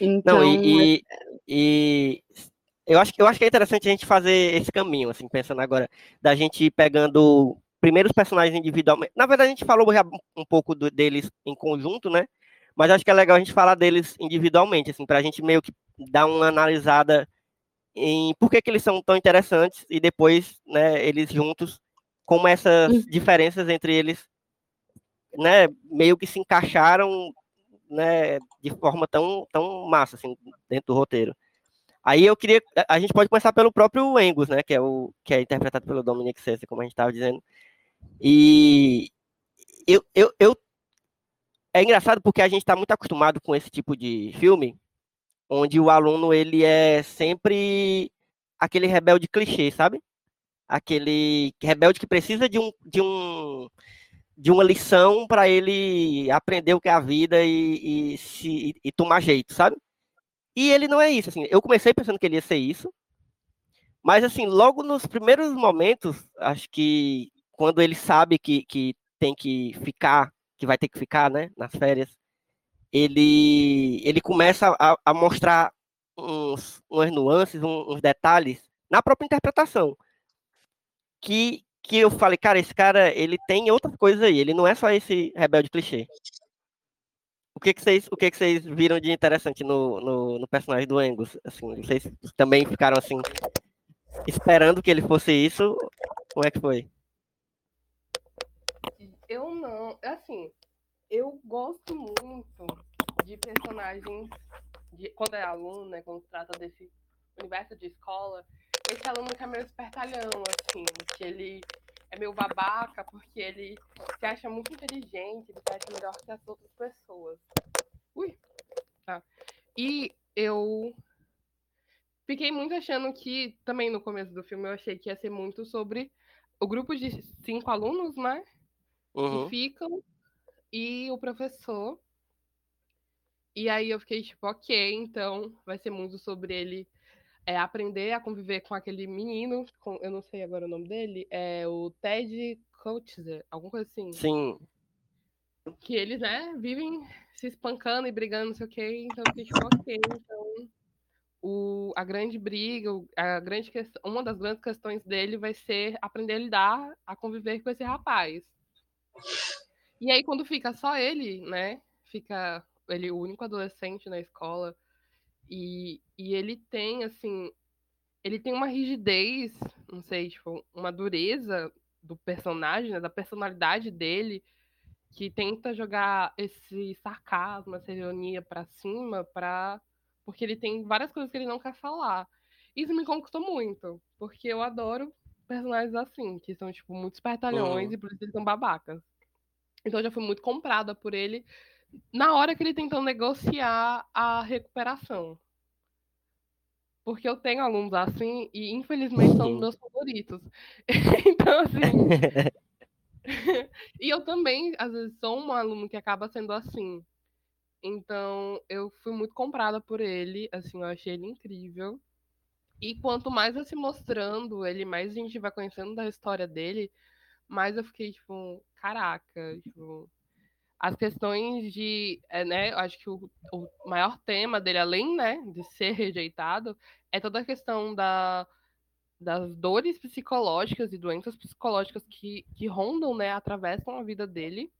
Então, Não, e, e, e, eu, acho, eu acho que é interessante a gente fazer esse caminho, assim, pensando agora, da gente ir pegando primeiros personagens individualmente. Na verdade, a gente falou já um pouco do, deles em conjunto, né? Mas acho que é legal a gente falar deles individualmente, assim, para a gente meio que dar uma analisada em por que, que eles são tão interessantes e depois, né, eles juntos como essas Uhum. diferenças entre eles, né, meio que se encaixaram, né, de forma tão, tão massa, assim, dentro do roteiro. Aí eu queria, a- gente pode começar pelo próprio Angus, né, que é o que é interpretado pelo Dominic Sessa, como a gente estava dizendo. E eu, eu, eu é engraçado porque a gente está muito acostumado com esse tipo de filme, onde o aluno ele é sempre aquele rebelde clichê, sabe? Aquele rebelde que precisa de um de um de uma lição para ele aprender o que é a vida e, e se e, tomar jeito, sabe? E ele não é isso, assim. Eu comecei pensando que ele ia ser isso, mas assim, logo nos primeiros momentos, acho que quando ele sabe que, que tem que ficar, que vai ter que ficar, né, nas férias, ele ele começa a, a mostrar uns, umas nuances, um- uns detalhes na própria interpretação. Que, que eu falei, cara, esse cara, ele tem outras coisas aí, ele não é só esse rebelde clichê. O que que vocês, o que que vocês viram de interessante no, no, no personagem do Angus? Assim, vocês também ficaram assim esperando que ele fosse isso? Como é que foi? Eu não. Assim, eu gosto muito de personagens. De, quando é aluno, né? Quando trata desse universo de escola, esse aluno que é meio espertalhão, assim, que ele é meio babaca porque ele se acha muito inteligente, ele se acha melhor que as outras pessoas. Ui! Tá. E eu fiquei muito achando que, também no começo do filme, eu achei que ia ser muito sobre o grupo de cinco alunos, né? Uhum. que ficam e o professor. E aí eu fiquei tipo, ok, então vai ser muito sobre ele é, aprender a conviver com aquele menino, com, eu não sei agora o nome dele, é o Ted Coacher, alguma coisa assim. Sim. Que eles, né, vivem se espancando e brigando, não sei o quê, então eu fiquei tipo, ok, então o, a grande briga, a grande questão, uma das grandes questões dele vai ser aprender a lidar, a conviver com esse rapaz. E aí, quando fica só ele, né? Fica ele o único adolescente na escola. E, e ele tem, assim. Ele tem uma rigidez, não sei, tipo, uma dureza do personagem, né, da personalidade dele, que tenta jogar esse sarcasmo, essa ironia pra cima, pra... porque ele tem várias coisas que ele não quer falar. Isso me conquistou muito, porque eu adoro personagens assim, que são, tipo, muito espertalhões Uhum. e por isso eles são babacas. Então eu já fui muito comprada por ele na hora que ele tentou negociar a recuperação. Porque eu tenho alunos assim e infelizmente são os meus favoritos. então, assim. e eu também, às vezes, sou um aluno que acaba sendo assim. Então, eu fui muito comprada por ele, assim, eu achei ele incrível. E quanto mais vai se mostrando ele, mais a gente vai conhecendo da história dele, mais eu fiquei, tipo, caraca, tipo, as questões de, é, né, acho que o, o maior tema dele, além, né, de ser rejeitado, é toda a questão da, das dores psicológicas e doenças psicológicas que, que rondam, né, atravessam a vida dele.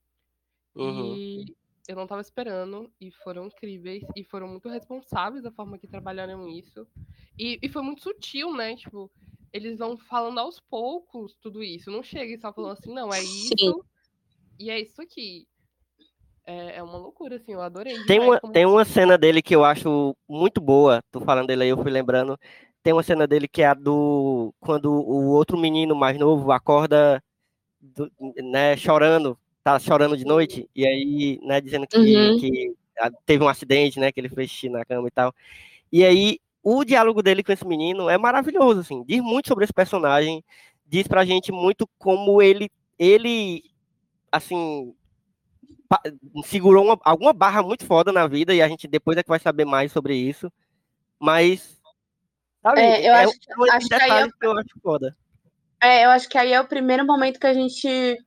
Uhum. E eu não tava esperando, e foram incríveis, e foram muito responsáveis da forma que trabalharam isso. E, e foi muito sutil, né? Tipo, eles vão falando aos poucos tudo isso. Não chega e só falando assim, não, é Sim. isso, e é isso aqui. É, é uma loucura, assim, eu adorei. Tem uma, como- tem uma cena dele que eu acho muito boa. Tô falando dele aí, eu fui lembrando. Tem uma cena dele que é a do. Quando o outro menino mais novo acorda, do- né, chorando, tá chorando de noite, e aí, né, dizendo que, Uhum. que teve um acidente, né, que ele fez xixi na cama e tal. E aí, o diálogo dele com esse menino é maravilhoso, assim, diz muito sobre esse personagem, diz pra gente muito como ele, ele assim, segurou uma- alguma barra muito foda na vida e a gente depois é que vai saber mais sobre isso. Mas, sabe, É, eu é, acho- um acho que aí detalhe que eu acho foda. É, eu acho que aí é o primeiro momento que a gente.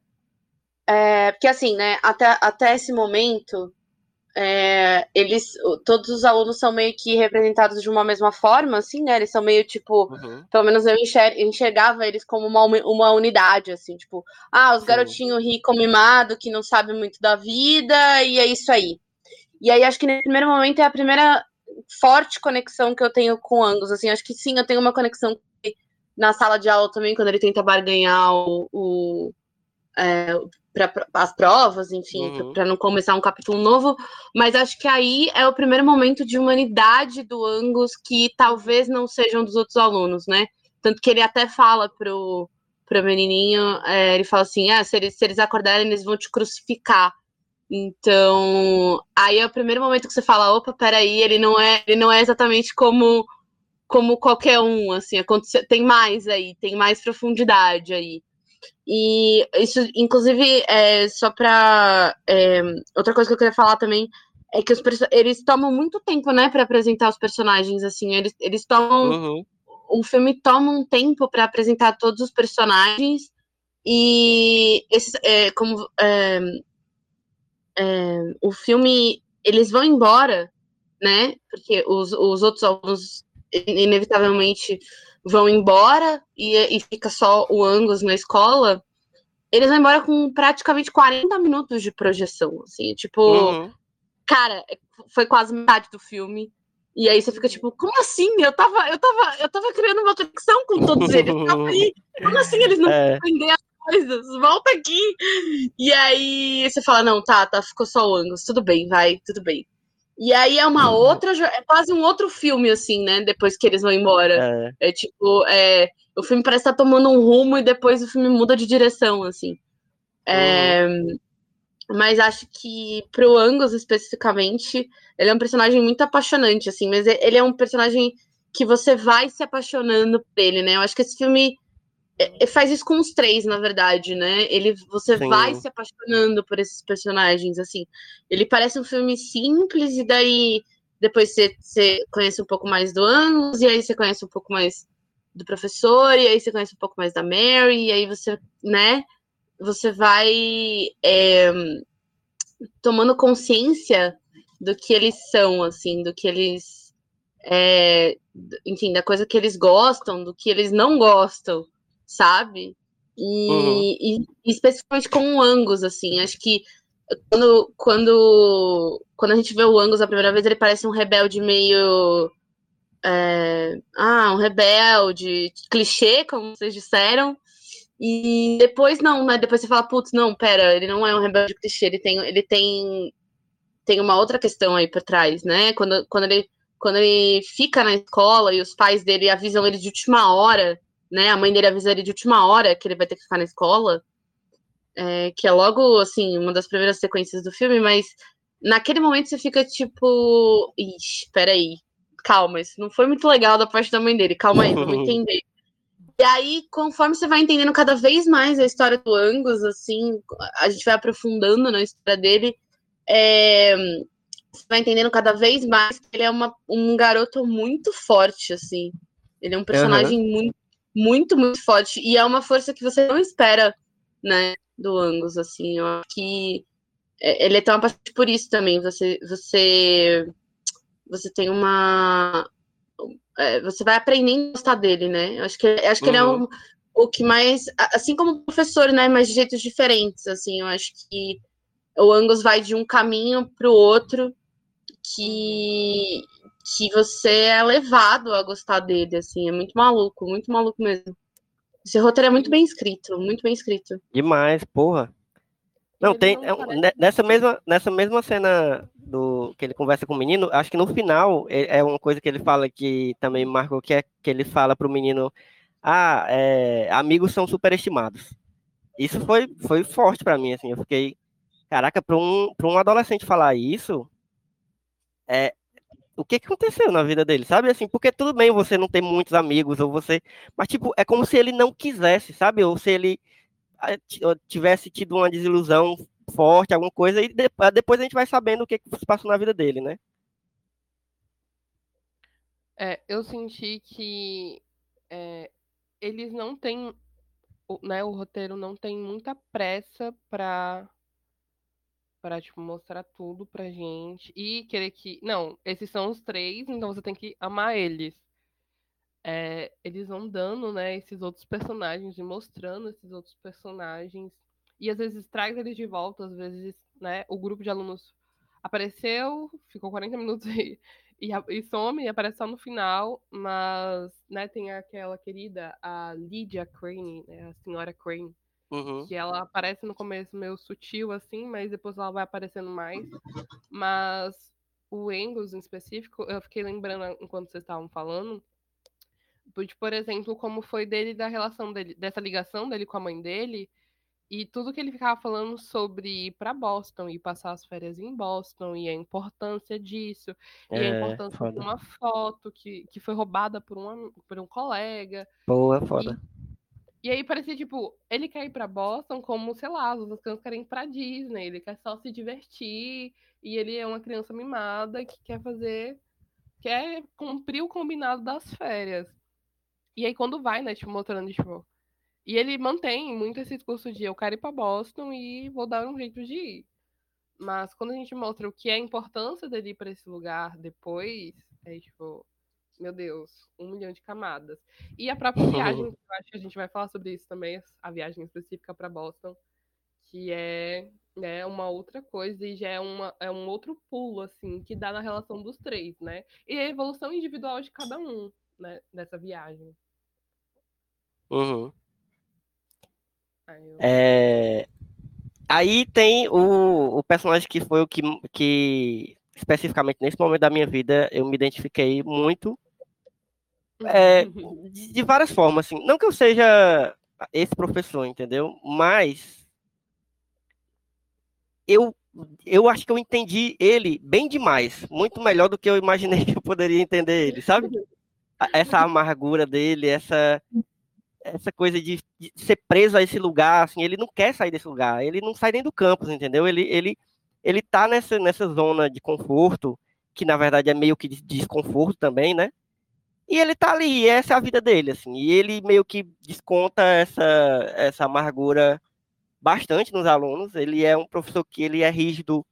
é, porque assim, né, até, até esse momento, é, eles. Todos os alunos são meio que representados de uma mesma forma, assim, né? Eles são meio tipo. Uhum, Pelo menos eu enxer- enxergava eles como uma, uma unidade, assim, tipo, ah, os garotinhos rico mimado que não sabem muito da vida, e é isso aí. E aí acho que nesse primeiro momento é a primeira forte conexão que eu tenho com o Angus, assim, acho que sim, eu tenho uma conexão na sala de aula também, quando ele tenta barganhar o, o é, para as provas, enfim, uhum. para não começar um capítulo novo, mas acho que aí é o primeiro momento de humanidade do Angus que talvez não sejam dos outros alunos, né? Tanto que ele até fala pro, pro menininho, é, ele fala assim, ah, se eles, se eles acordarem, eles vão te crucificar. Então, aí é o primeiro momento que você fala, opa, peraí, ele não é, ele não é exatamente como como qualquer um, assim, acontece, tem mais aí, tem mais profundidade aí. E isso, inclusive, é, só para é, outra coisa que eu queria falar também é que os, eles tomam muito tempo, né, para apresentar os personagens. Assim, eles, eles tomam uhum. o filme toma um tempo para apresentar todos os personagens e esses, é, como é, é, o filme eles vão embora, né? Porque os, os outros alunos inevitavelmente vão embora e, e fica só o Angus na escola, eles vão embora com praticamente 40 minutos de projeção, assim, tipo, uhum. cara, foi quase metade do filme. E aí você fica tipo, como assim? Eu tava, eu tava, eu tava criando uma conexão com todos eles. Como assim eles não é. as coisas? Volta aqui. E aí você fala, não, tá, tá, ficou só o Angus, tudo bem, vai, tudo bem. E aí é uma uhum. outra, é quase um outro filme, assim, né? Depois que eles vão embora. É, é tipo, é, o filme parece estar tá tomando um rumo e depois o filme muda de direção, assim. É, uhum. Mas acho que pro Angus, especificamente, ele é um personagem muito apaixonante, assim, mas ele é um personagem que você vai se apaixonando por ele, né? Eu acho que esse filme é, é, faz isso com os três, na verdade, né? Ele, você Sim. vai se apaixonando por esses personagens, assim. Ele parece um filme simples e daí depois você, você conhece um pouco mais do Angus e aí você conhece um pouco mais do professor e aí você conhece um pouco mais da Mary e aí você, né? Você vai é, tomando consciência do que eles são, assim, do que eles, é, enfim, da coisa que eles gostam, do que eles não gostam sabe? E, uhum. e, especificamente com o Angus, assim, acho que quando, quando, quando a gente vê o Angus a primeira vez, ele parece um rebelde meio. É, ah, um rebelde, clichê, como vocês disseram. E depois não, né? Depois você fala, putz, não, pera, ele não é um rebelde clichê, ele tem, ele tem, tem uma outra questão aí por trás, né? Quando, quando, ele, quando ele fica na escola e os pais dele avisam ele de última hora né? A mãe dele avisa ele de última hora que ele vai ter que ficar na escola, é, que é logo, assim, uma das primeiras sequências do filme, mas naquele momento você fica tipo, ixi, peraí, calma, isso não foi muito legal da parte da mãe dele, calma aí, vamos entender. E aí, conforme você vai entendendo cada vez mais a história do Angus, assim, a gente vai aprofundando na história dele, é, você vai entendendo cada vez mais que ele é uma, um garoto muito forte, assim. Ele é um personagem uhum. muito muito, muito forte. E é uma força que você não espera, né, do Angus, assim. Eu acho que é, ele é tão apaixonado por isso também. Você, você, você tem uma... É, você vai aprendendo a gostar dele, né? Eu acho que, acho que uhum. ele é um, uhum. o que mais... Assim como professor, né, mas de jeitos diferentes, assim. Eu acho que o Angus vai de um caminho para o outro que que você é levado a gostar dele, assim, é muito maluco, muito maluco mesmo. Esse roteiro é muito bem escrito, muito bem escrito. Demais, porra. Não, ele tem. Não é, nessa, mesma, nessa mesma cena do que ele conversa com o menino, acho que no final é, é uma coisa que ele fala que também marcou, que é que ele fala pro menino: Ah, é, amigos são superestimados. Isso foi, foi forte para mim, assim. Eu fiquei. Caraca, para um, pra um adolescente falar isso, é, o que, aconteceu na vida dele, sabe? Assim, porque tudo bem você não ter muitos amigos, ou você. Mas, tipo, é como se ele não quisesse, sabe? Ou se ele ah, tivesse tido uma desilusão forte, alguma coisa, e depois a gente vai sabendo o que, que se passou na vida dele, né? É, eu senti que é, eles não têm, né, o roteiro não tem muita pressa para para tipo mostrar tudo pra gente e querer que, não, esses são os três, então você tem que amar eles. É, eles vão dando, né, esses outros personagens e mostrando esses outros personagens e às vezes traz eles de volta, às vezes, né, o grupo de alunos apareceu, ficou 40 minutos e, e, e some e aparece só no final, mas né, tem aquela querida, a Lydia Crane, né, a senhora Crane, Uhum. que ela aparece no começo meio sutil assim, mas depois ela vai aparecendo mais. Mas o Engels em específico, eu fiquei lembrando enquanto vocês estavam falando, de, por exemplo, como foi dele da relação dele, dessa ligação dele com a mãe dele, e tudo que ele ficava falando sobre ir para Boston e passar as férias em Boston e a importância disso, e a É, importância de foda. uma foto que, que foi roubada por, uma, por um colega. Boa, foda. E aí parecia, tipo, ele quer ir pra Boston como, sei lá, as outras crianças querem ir pra Disney, ele quer só se divertir, e ele é uma criança mimada que quer fazer, quer cumprir o combinado das férias. E aí quando vai, né, tipo, mostrando, tipo, e ele mantém muito esse discurso de eu quero ir pra Boston e vou dar um jeito de ir. Mas quando a gente mostra o que é a importância dele ir pra esse lugar depois, é tipo, meu Deus, um milhão de camadas. E a própria viagem, eu acho que a gente vai falar sobre isso também, a viagem específica para Boston, que é né, uma outra coisa e já é, uma, é um outro pulo, assim, que dá na relação dos três, né? E a evolução individual de cada um, né, dessa viagem. Uhum. Aí eu- É, Aí tem o, o personagem que foi o que, que, especificamente nesse momento da minha vida, eu me identifiquei muito é, de, de várias formas, assim. Não que eu seja esse professor, entendeu? Mas eu, eu acho que eu entendi ele bem demais, muito melhor do que eu imaginei que eu poderia entender ele, sabe? Essa amargura dele, essa essa coisa de, de ser preso a esse lugar, assim, ele não quer sair desse lugar, ele não sai nem do campus, entendeu? Ele ele ele tá nessa nessa zona de conforto, que na verdade é meio que de desconforto também, né? E ele tá ali, e essa é a vida dele, assim. E ele meio que desconta essa, essa amargura bastante nos alunos. Ele é um professor que ele é rígido,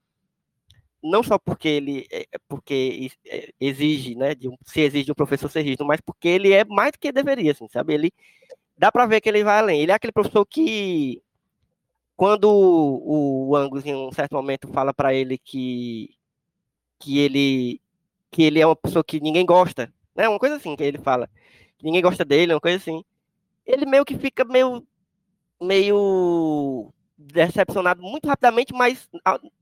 não só porque ele é- porque is- é, exige, né, de um, se exige de um professor ser rígido, mas porque ele é mais do que deveria, assim, sabe? Ele dá para ver que ele vai além. Ele é aquele professor que quando o, o Angus em um certo momento fala para ele que que ele que ele é uma pessoa que ninguém gosta, né? Uma coisa assim que ele fala, que ninguém gosta dele, uma coisa assim. Ele meio que fica meio meio decepcionado muito rapidamente, mas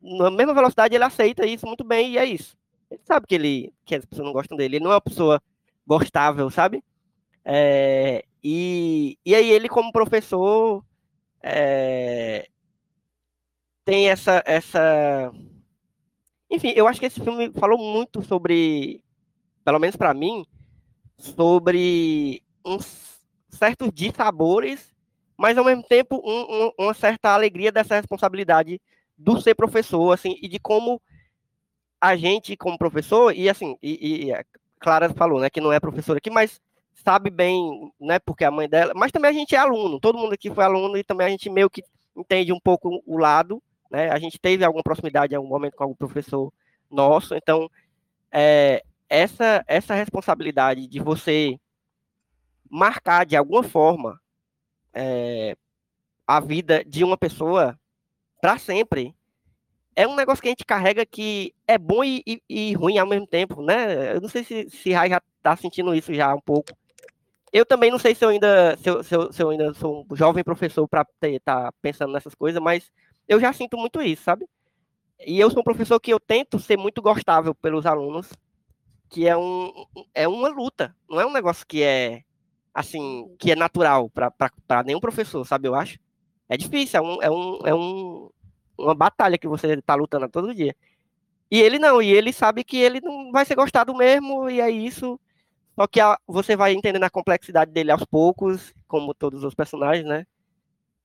na mesma velocidade ele aceita isso muito bem e é isso. Ele sabe que ele que as pessoas não gostam dele, ele não é uma pessoa gostável, sabe? É, e, e aí ele como professor é, tem essa essa enfim, eu acho que esse filme falou muito sobre, pelo menos para mim, sobre uns certos dissabores, mas ao mesmo tempo um- um- uma certa alegria dessa responsabilidade do ser professor, assim, e de como a gente, como professor, e assim, e, e a Clara falou, né, que não é professora aqui, mas sabe bem, né, porque a mãe dela, mas também a gente é aluno, todo mundo aqui foi aluno e também a gente meio que entende um pouco o lado, né, a gente teve alguma proximidade em algum momento com algum professor nosso, então é, essa essa responsabilidade de você marcar de alguma forma é, a vida de uma pessoa para sempre é um negócio que a gente carrega que é bom e, e- e ruim ao mesmo tempo, né? Eu não sei se, se Rai já tá sentindo isso já um pouco. Eu também não sei se eu ainda, se eu, se eu, se eu ainda sou um jovem professor para estar pensando nessas coisas, mas eu já sinto muito isso, sabe? E eu sou um professor que eu tento ser muito gostável pelos alunos, que é, um, é uma luta, não é um negócio que é assim, que é natural para nenhum professor, sabe? Eu acho. É difícil, é, um, é, um, é um, uma batalha que você está lutando todo dia. E ele não, e ele sabe que ele não vai ser gostado mesmo, e é isso. Só que a, você vai entendendo a complexidade dele aos poucos, como todos os personagens, né?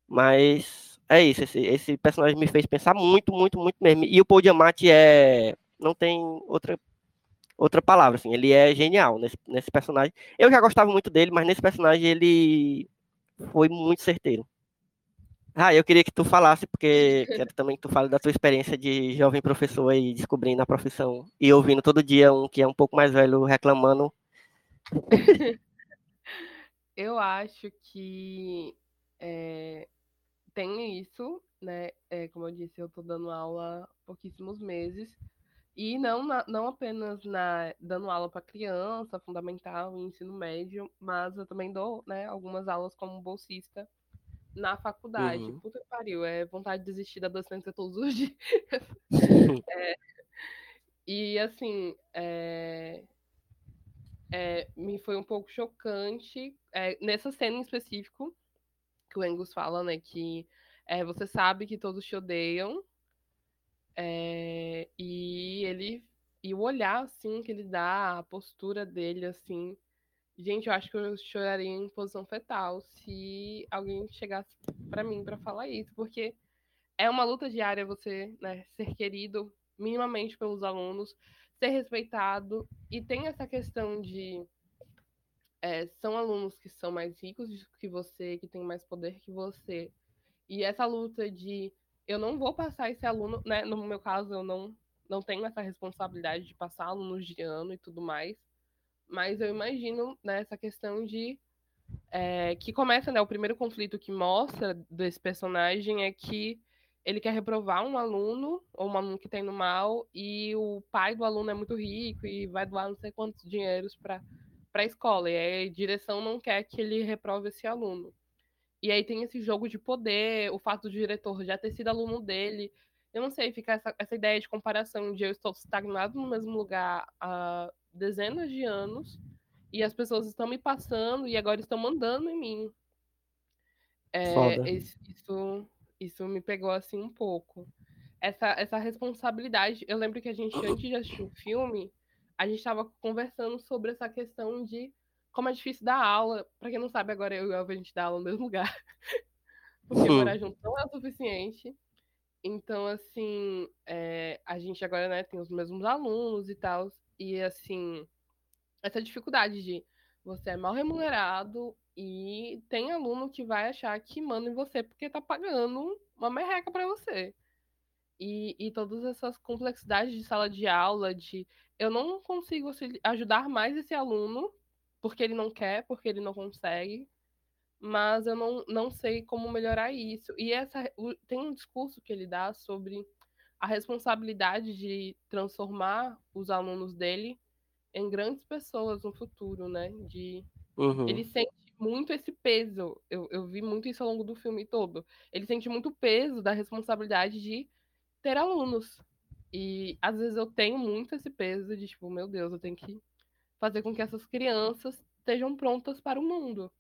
Mas é isso, esse, esse personagem me fez pensar muito, muito, muito mesmo. E o Paul Diamante é. Não tem outra, outra palavra, assim. Ele é genial nesse, nesse personagem. Eu já gostava muito dele, mas nesse personagem ele foi muito certeiro. Ah, eu queria que tu falasse, porque quero também que tu fale da tua experiência de jovem professor aí, descobrindo a profissão e ouvindo todo dia um que é um pouco mais velho reclamando. Eu acho que é, tem isso, né? É, como eu disse, eu tô dando aula há pouquíssimos meses. E não, na, não apenas na, dando aula para criança, fundamental e ensino médio, mas eu também dou né, algumas aulas como bolsista na faculdade. Uhum. Puta que pariu, é vontade de desistir da docência todos os dias. é, e assim, é, é, me foi um pouco chocante é, nessa cena em específico que o Angus fala, né, que é, você sabe que todos te odeiam é, e ele e o olhar assim que ele dá, a postura dele assim, gente, eu acho que eu choraria em posição fetal se alguém chegasse para mim para falar isso, porque é uma luta diária você né, ser querido minimamente pelos alunos, ser respeitado e tem essa questão de é, são alunos que são mais ricos que você, que têm mais poder que você. E essa luta de eu não vou passar esse aluno, né? No meu caso, eu não, não tenho essa responsabilidade de passar alunos de ano e tudo mais. Mas eu imagino né, essa questão de. É, que começa, né? O primeiro conflito que mostra desse personagem é que ele quer reprovar um aluno, ou um aluno que está indo mal, e o pai do aluno é muito rico e vai doar não sei quantos dinheiros para a escola. E a direção não quer que ele reprove esse aluno. E aí tem esse jogo de poder, o fato do diretor já ter sido aluno dele. Eu não sei, fica essa, essa ideia de comparação de eu estou estagnado no mesmo lugar há dezenas de anos e as pessoas estão me passando e agora estão mandando em mim. É, isso, isso me pegou assim um pouco. Essa, essa responsabilidade. Eu lembro que a gente, antes de assistir o filme, a gente estava conversando sobre essa questão de como é difícil dar aula. Para quem não sabe, agora eu e a gente dá aula no mesmo lugar. Porque morar junto não é o suficiente. Então, assim, é, a gente agora né, tem os mesmos alunos e tal. E, assim, essa dificuldade de você é mal remunerado e tem aluno que vai achar que manda em você porque tá pagando uma merreca para você. E, e todas essas complexidades de sala de aula, de eu não consigo ajudar mais esse aluno porque ele não quer, porque ele não consegue, mas eu não, não sei como melhorar isso. E essa tem um discurso que ele dá sobre a responsabilidade de transformar os alunos dele em grandes pessoas no futuro, né? De uhum. ele sente muito esse peso. Eu, eu vi muito isso ao longo do filme todo. Ele sente muito peso da responsabilidade de ter alunos. E às vezes eu tenho muito esse peso de tipo, meu Deus, eu tenho que fazer com que essas crianças estejam prontas para o mundo.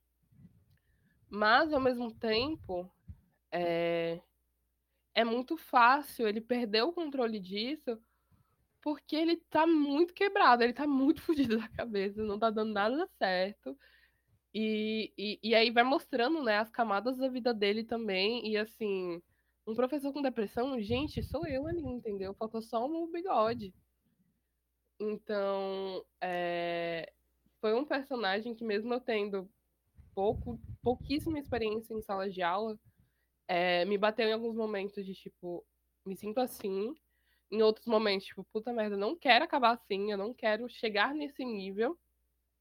Mas, ao mesmo tempo, é, é muito fácil ele perder o controle disso porque ele tá muito quebrado, ele tá muito fugido da cabeça, não tá dando nada certo. E, e, e aí vai mostrando, né, as camadas da vida dele também. E assim, um professor com depressão, gente, sou eu ali, entendeu? Faltou só um bigode. Então, é, foi um personagem que, mesmo eu tendo pouco, pouquíssima experiência em sala de aula, é, me bateu em alguns momentos de tipo, me sinto assim. Em outros momentos, tipo, puta merda, não quero acabar assim, eu não quero chegar nesse nível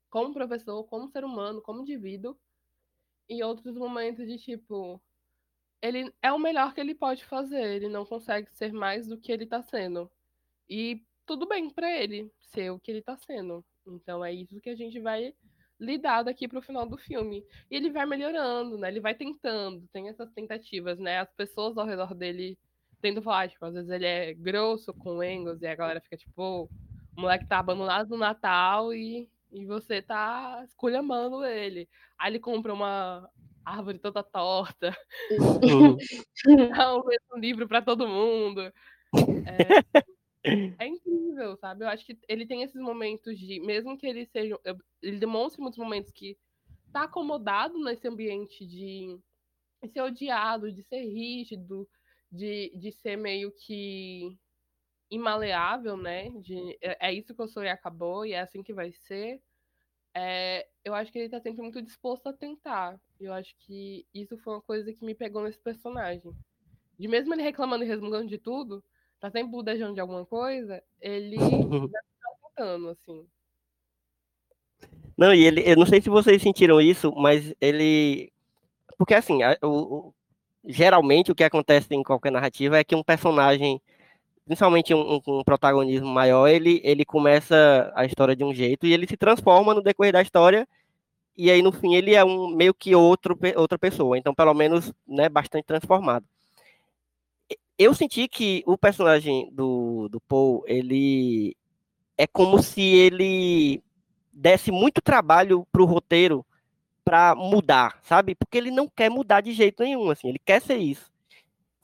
como professor, como ser humano, como indivíduo. Em outros momentos de tipo, ele é o melhor que ele pode fazer, ele não consegue ser mais do que ele tá sendo. E tudo bem para ele ser o que ele tá sendo. Então é isso que a gente vai lidar daqui pro final do filme. E ele vai melhorando, né? Ele vai tentando, tem essas tentativas, né? As pessoas ao redor dele tentam falar, tipo, às vezes ele é grosso com o Engels e a galera fica tipo, o moleque tá abandonado no Natal e, e você tá esculhambando ele. Aí ele compra uma árvore toda torta, dá um livro para todo mundo. É, é incrível, sabe? Eu acho que ele tem esses momentos de, mesmo que ele seja, ele demonstre muitos momentos que tá acomodado nesse ambiente de ser odiado, de ser rígido, de, de ser meio que imaleável, né? De, é, é isso que eu sou e acabou, e é assim que vai ser. É, eu acho que ele tá sempre muito disposto a tentar. Eu acho que isso foi uma coisa que me pegou nesse personagem. De mesmo ele reclamando e resmungando de tudo, tá sempre budejando de alguma coisa, ele já tá tentando, assim. Não, e ele, eu não sei se vocês sentiram isso, mas ele. Porque assim, o, o, geralmente o que acontece em qualquer narrativa é que um personagem principalmente um, um, um, protagonismo maior, ele, ele começa a história de um jeito e ele se transforma no decorrer da história e aí no fim ele é um meio que outro, outra pessoa, então pelo menos, né, bastante transformado. Eu senti que o personagem do, do Paul, ele é como se ele desse muito trabalho pro roteiro para mudar, sabe? Porque ele não quer mudar de jeito nenhum, assim, ele quer ser isso.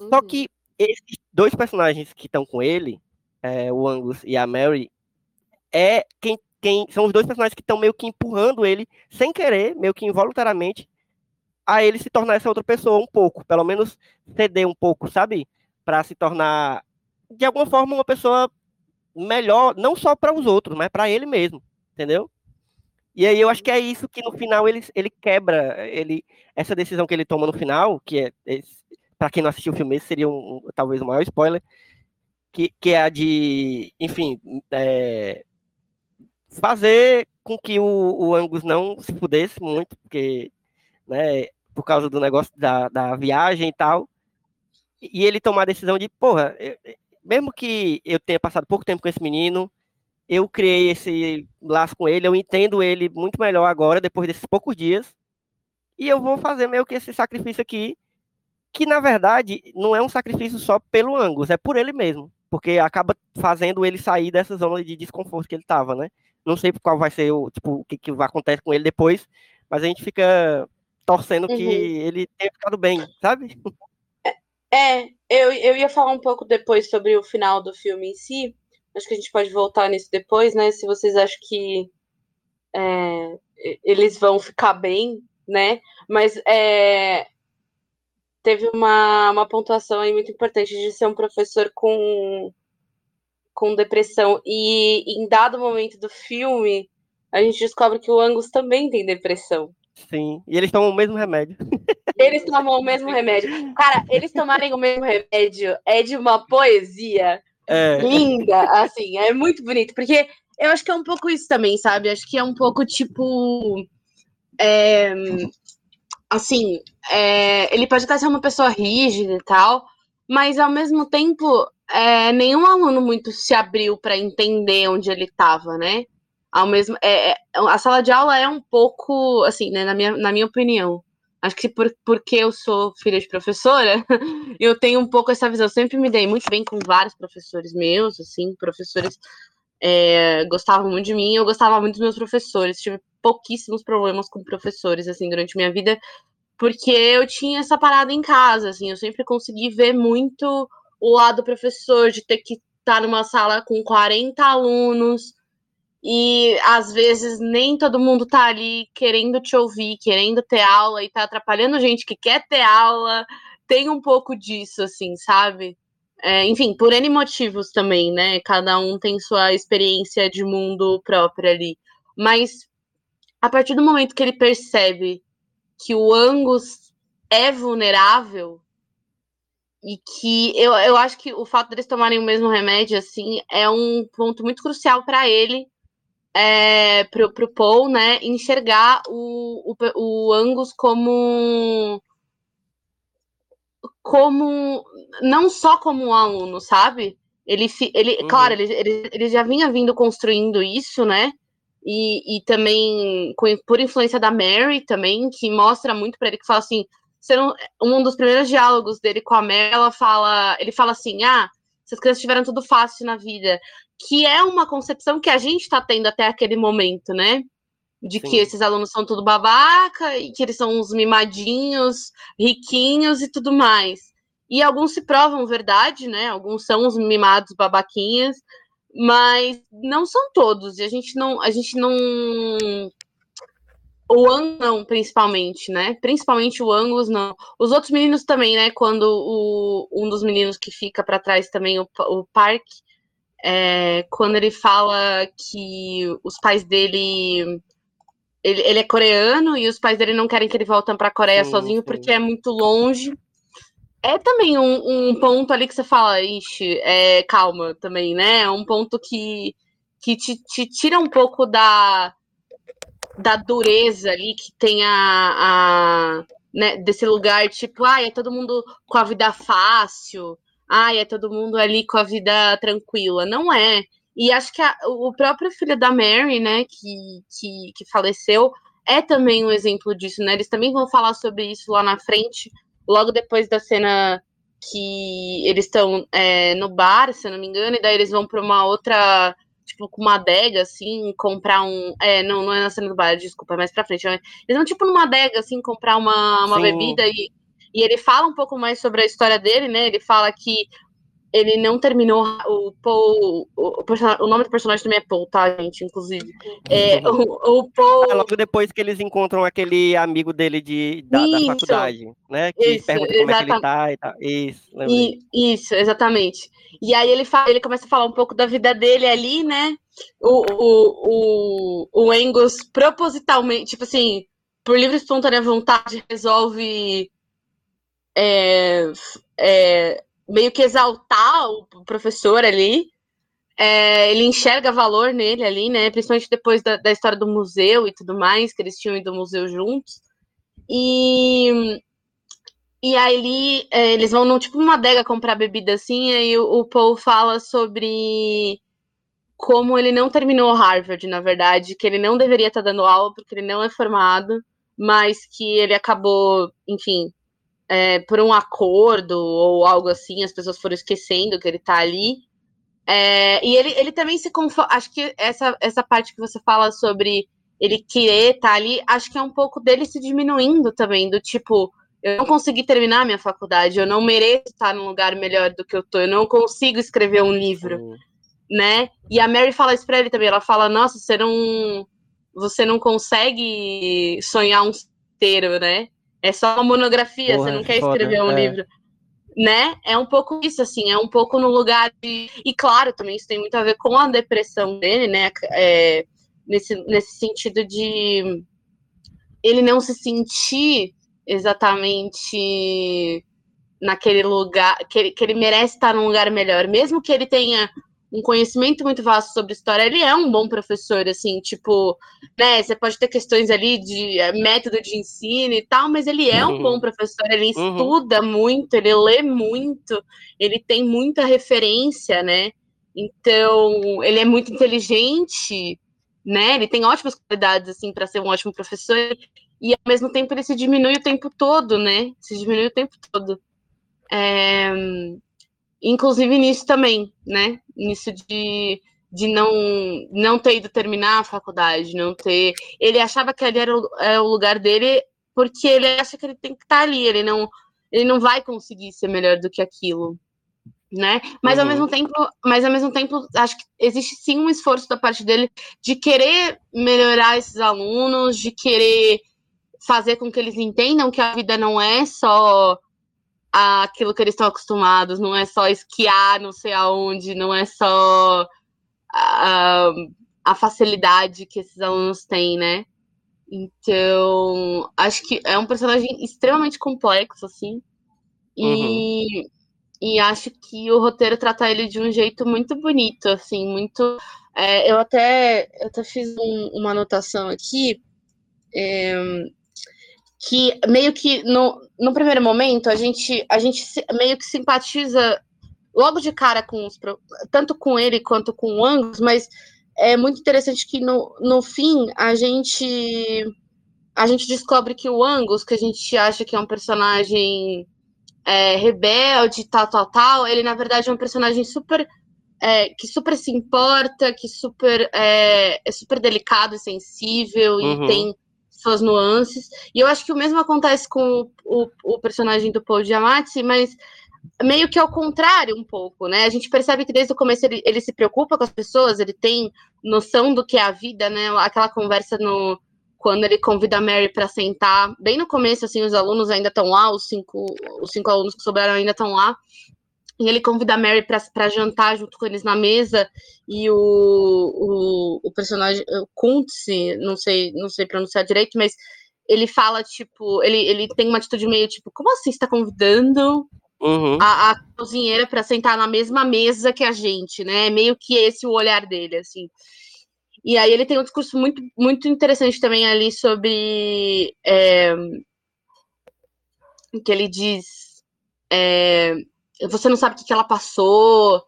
Uhum. Só que esses dois personagens que estão com ele, é, o Angus e a Mary, é quem quem são os dois personagens que estão meio que empurrando ele, sem querer, meio que involuntariamente, a ele se tornar essa outra pessoa um pouco, pelo menos ceder um pouco, sabe? Para se tornar, de alguma forma, uma pessoa melhor, não só para os outros, mas para ele mesmo, entendeu? E aí eu acho que é isso que no final ele, ele quebra, ele essa decisão que ele toma no final, que é, para quem não assistiu o filme, seria um, talvez o maior spoiler, que, que é a de, enfim, é, fazer com que o, o Angus não se pudesse muito, porque, né, por causa do negócio da, da viagem e tal, e ele tomar a decisão de, porra, eu, mesmo que eu tenha passado pouco tempo com esse menino, eu criei esse laço com ele, eu entendo ele muito melhor agora, depois desses poucos dias, e eu vou fazer meio que esse sacrifício aqui, que na verdade não é um sacrifício só pelo Angus, é por ele mesmo, porque acaba fazendo ele sair dessa zona de desconforto que ele estava, né? Não sei qual vai ser o, tipo, o que, que vai acontecer com ele depois, mas a gente fica torcendo uhum. que ele tenha ficado bem, sabe? É, eu, eu ia falar um pouco depois sobre o final do filme em si. Acho que a gente pode voltar nisso depois, né? Se vocês acham que é, eles vão ficar bem, né? Mas é, teve uma, uma pontuação aí muito importante de ser um professor com com depressão. E em dado momento do filme, a gente descobre que o Angus também tem depressão. Sim, e eles tomam o mesmo remédio. Eles tomam o mesmo remédio. Cara, eles tomarem o mesmo remédio é de uma poesia é. linda, assim, é muito bonito, porque eu acho que é um pouco isso também, sabe? Acho que é um pouco tipo. É, assim, é, ele pode até ser uma pessoa rígida e tal, mas ao mesmo tempo é, nenhum aluno muito se abriu para entender onde ele estava, né? Ao mesmo, é, é, a sala de aula é um pouco, assim, né, na, minha, na minha opinião. Acho que por, porque eu sou filha de professora, eu tenho um pouco essa visão. Eu sempre me dei muito bem com vários professores meus, assim, professores é, gostavam muito de mim, eu gostava muito dos meus professores. Tive pouquíssimos problemas com professores, assim, durante minha vida, porque eu tinha essa parada em casa, assim, eu sempre consegui ver muito o lado do professor, de ter que estar numa sala com 40 alunos e às vezes nem todo mundo tá ali querendo te ouvir, querendo ter aula e tá atrapalhando gente que quer ter aula. Tem um pouco disso, assim, sabe? É, enfim, por N motivos também, né? Cada um tem sua experiência de mundo própria ali. Mas a partir do momento que ele percebe que o Angus é vulnerável, e que eu, eu acho que o fato deles tomarem o mesmo remédio, assim, é um ponto muito crucial para ele, é, pro, pro Paul, né, enxergar o, o, o Angus como como não só como um aluno, sabe? Ele, ele uhum. claro, ele, ele, ele já vinha vindo construindo isso, né? E, e também com, por influência da Mary também, que mostra muito para ele que fala assim, não, um dos primeiros diálogos dele com a Mel, ela fala, ele fala assim: ah, essas crianças tiveram tudo fácil na vida. Que é uma concepção que a gente está tendo até aquele momento, né? De Sim. que esses alunos são tudo babaca e que eles são uns mimadinhos, riquinhos e tudo mais. E alguns se provam verdade, né? Alguns são os mimados babaquinhas, mas não são todos. E a gente não, a gente não o Angus não, principalmente, né? Principalmente o Angus não. Os outros meninos também, né? Quando o, um dos meninos que fica para trás também, o, o Park, é, quando ele fala que os pais dele. Ele, ele, é coreano e os pais dele não querem que ele volte para a Coreia sim, sozinho sim. porque é muito longe. É também um, um, ponto ali que você fala, ixi, é, calma também, né? É um ponto que, que te, te tira um pouco da, da dureza ali que tem a, a né, desse lugar, tipo, ah, é todo mundo com a vida fácil, ai, é todo mundo ali com a vida tranquila. Não é. E acho que a, o próprio filho da Mary, né, que, que, que faleceu, é também um exemplo disso, né? Eles também vão falar sobre isso lá na frente, logo depois da cena que eles estão é, no bar, se eu não me engano, e daí eles vão para uma outra, tipo, com uma adega, assim, comprar um. É, não, não é na cena do bar, desculpa, é mais pra frente. Eles vão, tipo, numa adega, assim, comprar uma, uma bebida e, e ele fala um pouco mais sobre a história dele, né? Ele fala que ele não terminou o Paul. O, o, nome do personagem também é Paul, tá, gente? Inclusive. É, o, o Paul. É logo depois que eles encontram aquele amigo dele de, da, da faculdade, né? Que isso, pergunta como exatamente. é que ele tá e tal. Isso, e, isso, exatamente. E aí ele fala, ele começa a falar um pouco da vida dele ali, né? O, o, o, o Angus propositalmente, tipo assim, por livre e espontânea vontade, resolve. É, é, meio que exaltar o professor ali. É, ele enxerga valor nele ali, né? Principalmente depois da, da, história do museu e tudo mais, que eles tinham ido ao museu juntos. E, e aí é, eles vão num tipo uma adega comprar bebida assim, e aí o, o Paul fala sobre como ele não terminou Harvard, na verdade, que ele não deveria estar dando aula porque ele não é formado, mas que ele acabou, enfim, é, por um acordo ou algo assim, as pessoas foram esquecendo que ele tá ali. É, e ele, ele também se conforma. Acho que essa, essa parte que você fala sobre ele querer estar tá ali, acho que é um pouco dele se diminuindo também, do tipo, eu não consegui terminar minha faculdade, eu não mereço estar num lugar melhor do que eu tô, eu não consigo escrever um livro, uhum. né? E a Mary fala isso pra ele também, ela fala, nossa, você não. Você não consegue sonhar um inteiro, né? É só uma monografia, Porra, você não quer escrever foda, um é. livro. Né? É um pouco isso, assim, é um pouco no lugar de. E claro, também isso tem muito a ver com a depressão dele, né? É, nesse, nesse sentido de ele não se sentir exatamente naquele lugar, que ele, que ele merece estar num lugar melhor, mesmo que ele tenha um conhecimento muito vasto sobre história, ele é um bom professor, assim, tipo, né, você pode ter questões ali de eh, método de ensino e tal, mas ele é um uhum. bom professor, ele uhum. estuda muito, ele lê muito, ele tem muita referência, né, então, ele é muito inteligente, né, ele tem ótimas qualidades, assim, para ser um ótimo professor, e ao mesmo tempo ele se diminui o tempo todo, né, se diminui o tempo todo. É, inclusive nisso também, né? Nisso de, de não, não ter ido terminar a faculdade, não ter. Ele achava que ali era o, era o lugar dele porque ele acha que ele tem que estar ali, ele não, ele não vai conseguir ser melhor do que aquilo. Né? Mas uhum. ao mesmo tempo, mas ao mesmo tempo, acho que existe sim um esforço da parte dele de querer melhorar esses alunos, de querer fazer com que eles entendam que a vida não é só aquilo que eles estão acostumados, não é só esquiar não sei aonde, não é só a, a facilidade que esses alunos têm, né? Então, acho que é um personagem extremamente complexo, assim. E, uhum. e acho que o roteiro trata ele de um jeito muito bonito, assim, muito. É, eu, até, eu até fiz um, uma anotação aqui. É, que meio que no, no primeiro momento a gente, a gente meio que simpatiza logo de cara com os, tanto com ele quanto com o Angus, mas é muito interessante que no, no fim a gente a gente descobre que o Angus, que a gente acha que é um personagem é, rebelde, tal, tal, tal, ele na verdade é um personagem super é, que super se importa, que super é, é super delicado e sensível uhum. e tem suas nuances. E eu acho que o mesmo acontece com o, o, personagem do Paul Giamatti, mas meio que ao contrário um pouco, né? A gente percebe que desde o começo ele, ele se preocupa com as pessoas, ele tem noção do que é a vida, né? Aquela conversa no quando ele convida a Mary para sentar, bem no começo, assim, os alunos ainda estão lá, os cinco, os cinco alunos que sobraram ainda estão lá, e ele convida a Mary para jantar junto com eles na mesa e o, o, o personagem o Kuntz, não sei não sei pronunciar direito, mas ele fala tipo, ele, ele tem uma atitude meio tipo, como assim está convidando uhum. a, a, cozinheira para sentar na mesma mesa que a gente, né? Meio que esse o olhar dele, assim. E aí ele tem um discurso muito muito interessante também ali sobre é, que ele diz é, você não sabe o que, que ela passou,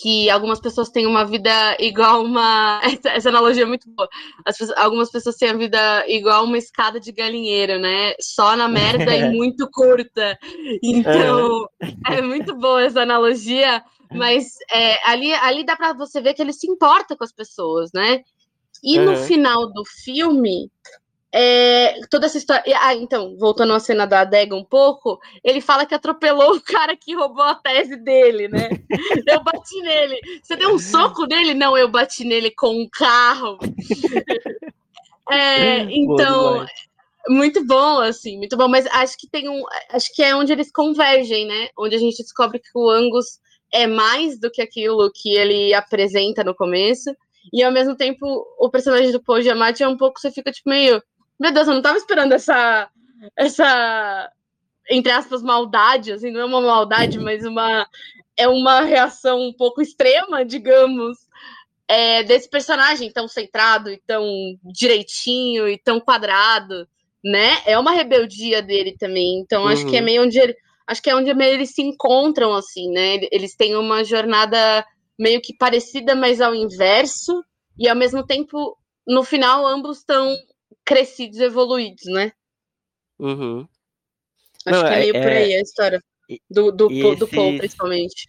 que algumas pessoas têm uma vida igual uma. Essa, essa analogia é muito boa. Pessoas, algumas pessoas têm a vida igual uma escada de galinheiro, né? Só na merda e muito curta. Então, é muito boa essa analogia, mas é, ali, ali dá para você ver que ele se importa com as pessoas, né? E no final do filme, é, toda essa história. Ah, então, voltando à cena da adega um pouco, ele fala que atropelou o cara que roubou a tese dele, né? Eu bati nele. Você deu um soco nele? Não, eu bati nele com um carro. É, então, muito bom, assim, muito bom. Mas acho que tem um. Acho que é onde eles convergem, né? Onde a gente descobre que o Angus é mais do que aquilo que ele apresenta no começo. E ao mesmo tempo, o personagem do Paul Giamatti é um pouco, você fica tipo meio meu Deus, eu não tava esperando essa. essa entre aspas, maldade, assim, não é uma maldade, mas uma. É uma reação um pouco extrema, digamos, é, desse personagem tão centrado e tão direitinho e tão quadrado, né? É uma rebeldia dele também. Então, uhum. acho que é uhum. meio onde ele, acho que é onde eles se encontram, assim, né? Eles têm uma jornada meio que parecida, mas ao inverso, e ao mesmo tempo, no final, ambos estão crescidos, evoluídos, né? Uhum. Acho não, que é meio é, por aí a história do, do, esses... do Paul, principalmente.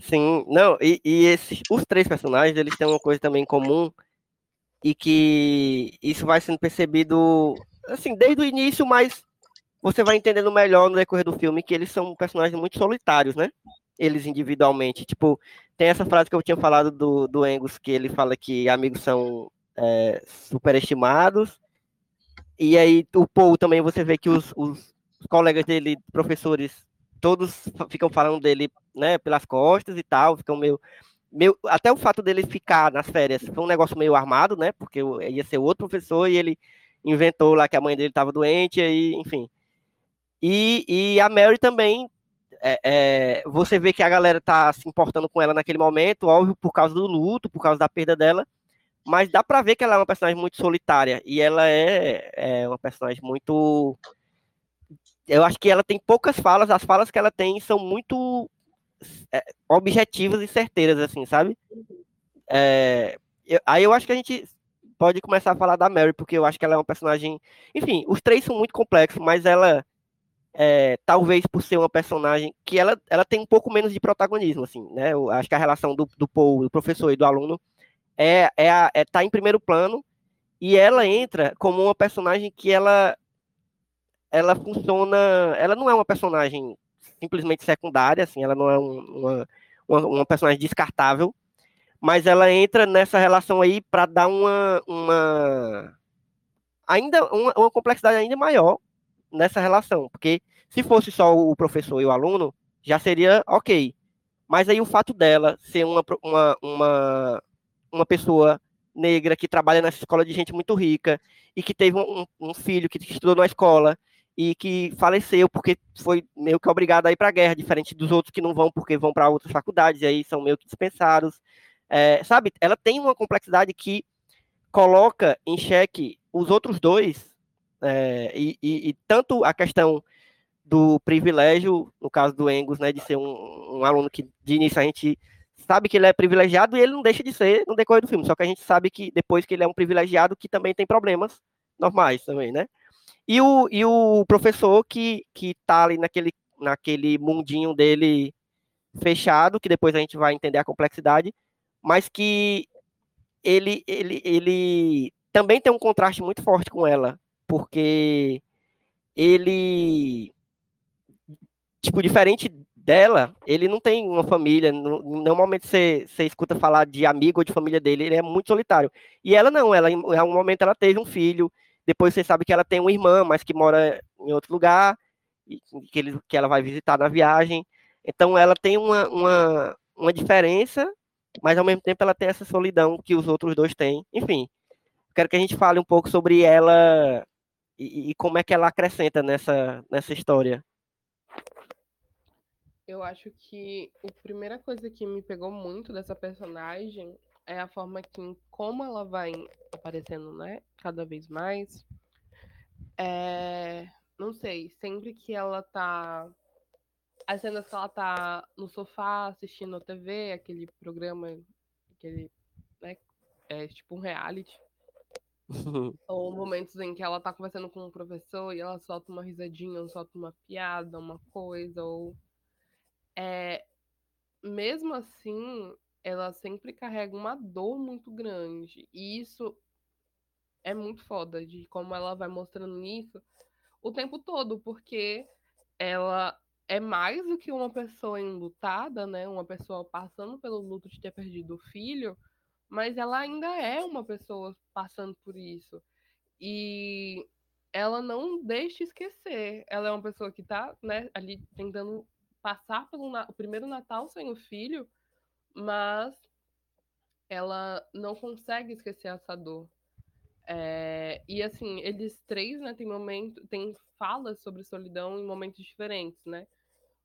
Sim, não, e, e esses, os três personagens, eles têm uma coisa também em comum, e que isso vai sendo percebido, assim, desde o início, mas você vai entendendo melhor no decorrer do filme que eles são personagens muito solitários, né? Eles individualmente. Tipo, tem essa frase que eu tinha falado do, do Angus, que ele fala que amigos são é, superestimados. E aí o Paul também você vê que os, os, colegas dele, professores, todos ficam falando dele, né, pelas costas e tal, ficam meio, meio até o fato dele ficar nas férias foi um negócio meio armado, né? Porque ia ser outro professor e ele inventou lá que a mãe dele estava doente, aí, enfim. E, e a Mary também é, é, você vê que a galera tá se importando com ela naquele momento, óbvio, por causa do luto, por causa da perda dela, mas dá pra ver que ela é uma personagem muito solitária. E ela é, é uma personagem muito. Eu acho que ela tem poucas falas, as falas que ela tem são muito é, objetivas e certeiras, assim, sabe? É, eu, aí eu acho que a gente pode começar a falar da Mary, porque eu acho que ela é uma personagem. Enfim, os três são muito complexos, mas ela. É, talvez por ser uma personagem que ela, ela tem um pouco menos de protagonismo, assim, né? Eu acho que a relação do, do Paul, do professor e do aluno é, é, a, é tá em primeiro plano e ela entra como uma personagem que ela ela funciona, ela não é uma personagem simplesmente secundária, assim, ela não é um, uma, uma, uma, personagem descartável, mas ela entra nessa relação aí para dar uma, uma ainda uma, uma, complexidade ainda maior nessa relação, porque se fosse só o professor e o aluno, já seria ok. Mas aí o fato dela ser uma, uma, uma uma pessoa negra que trabalha nessa escola de gente muito rica e que teve um, um filho que estudou na escola e que faleceu porque foi meio que obrigado a ir para a guerra, diferente dos outros que não vão porque vão para outras faculdades e aí são meio que dispensados. É, sabe, ela tem uma complexidade que coloca em xeque os outros dois, é, e, e, e, tanto a questão do privilégio, no caso do Engels, né, de ser um, um aluno que de início a gente sabe que ele é privilegiado e ele não deixa de ser no decorrer do filme. Só que a gente sabe que depois que ele é um privilegiado, que também tem problemas normais também, né? E o, e o professor que, que tá ali naquele, naquele mundinho dele fechado, que depois a gente vai entender a complexidade, mas que ele, ele, ele também tem um contraste muito forte com ela, porque ele, tipo, diferente dela, ele não tem uma família, normalmente você, você escuta falar de amigo ou de família dele, ele é muito solitário. E ela não, ela em um momento ela teve um filho, depois você sabe que ela tem uma irmã, mas que mora em outro lugar, que, ele, que ela vai visitar na viagem. Então ela tem uma, uma, uma diferença, mas ao mesmo tempo ela tem essa solidão que os outros dois têm. Enfim, quero que a gente fale um pouco sobre ela e, e como é que ela acrescenta nessa, nessa história. Eu acho que a primeira coisa que me pegou muito dessa personagem é a forma que, como ela vai aparecendo, né, cada vez mais. É... Não sei, sempre que ela tá as cenas que ela tá no sofá assistindo a TV, aquele programa, aquele, né, é tipo um reality. Ou momentos em que ela tá conversando com um professor e ela solta uma risadinha, ou solta uma piada, uma coisa, ou. É, mesmo assim, ela sempre carrega uma dor muito grande. E isso é muito foda, de como ela vai mostrando isso o tempo todo, porque ela é mais do que uma pessoa enlutada, né? Uma pessoa passando pelo luto de ter perdido o filho, mas ela ainda é uma pessoa passando por isso. E ela não deixa esquecer. Ela é uma pessoa que tá, né, ali tentando passar pelo o primeiro Natal sem o filho, mas ela não consegue esquecer essa dor. É, e assim, eles três, né, tem momento, tem falas sobre solidão em momentos diferentes, né?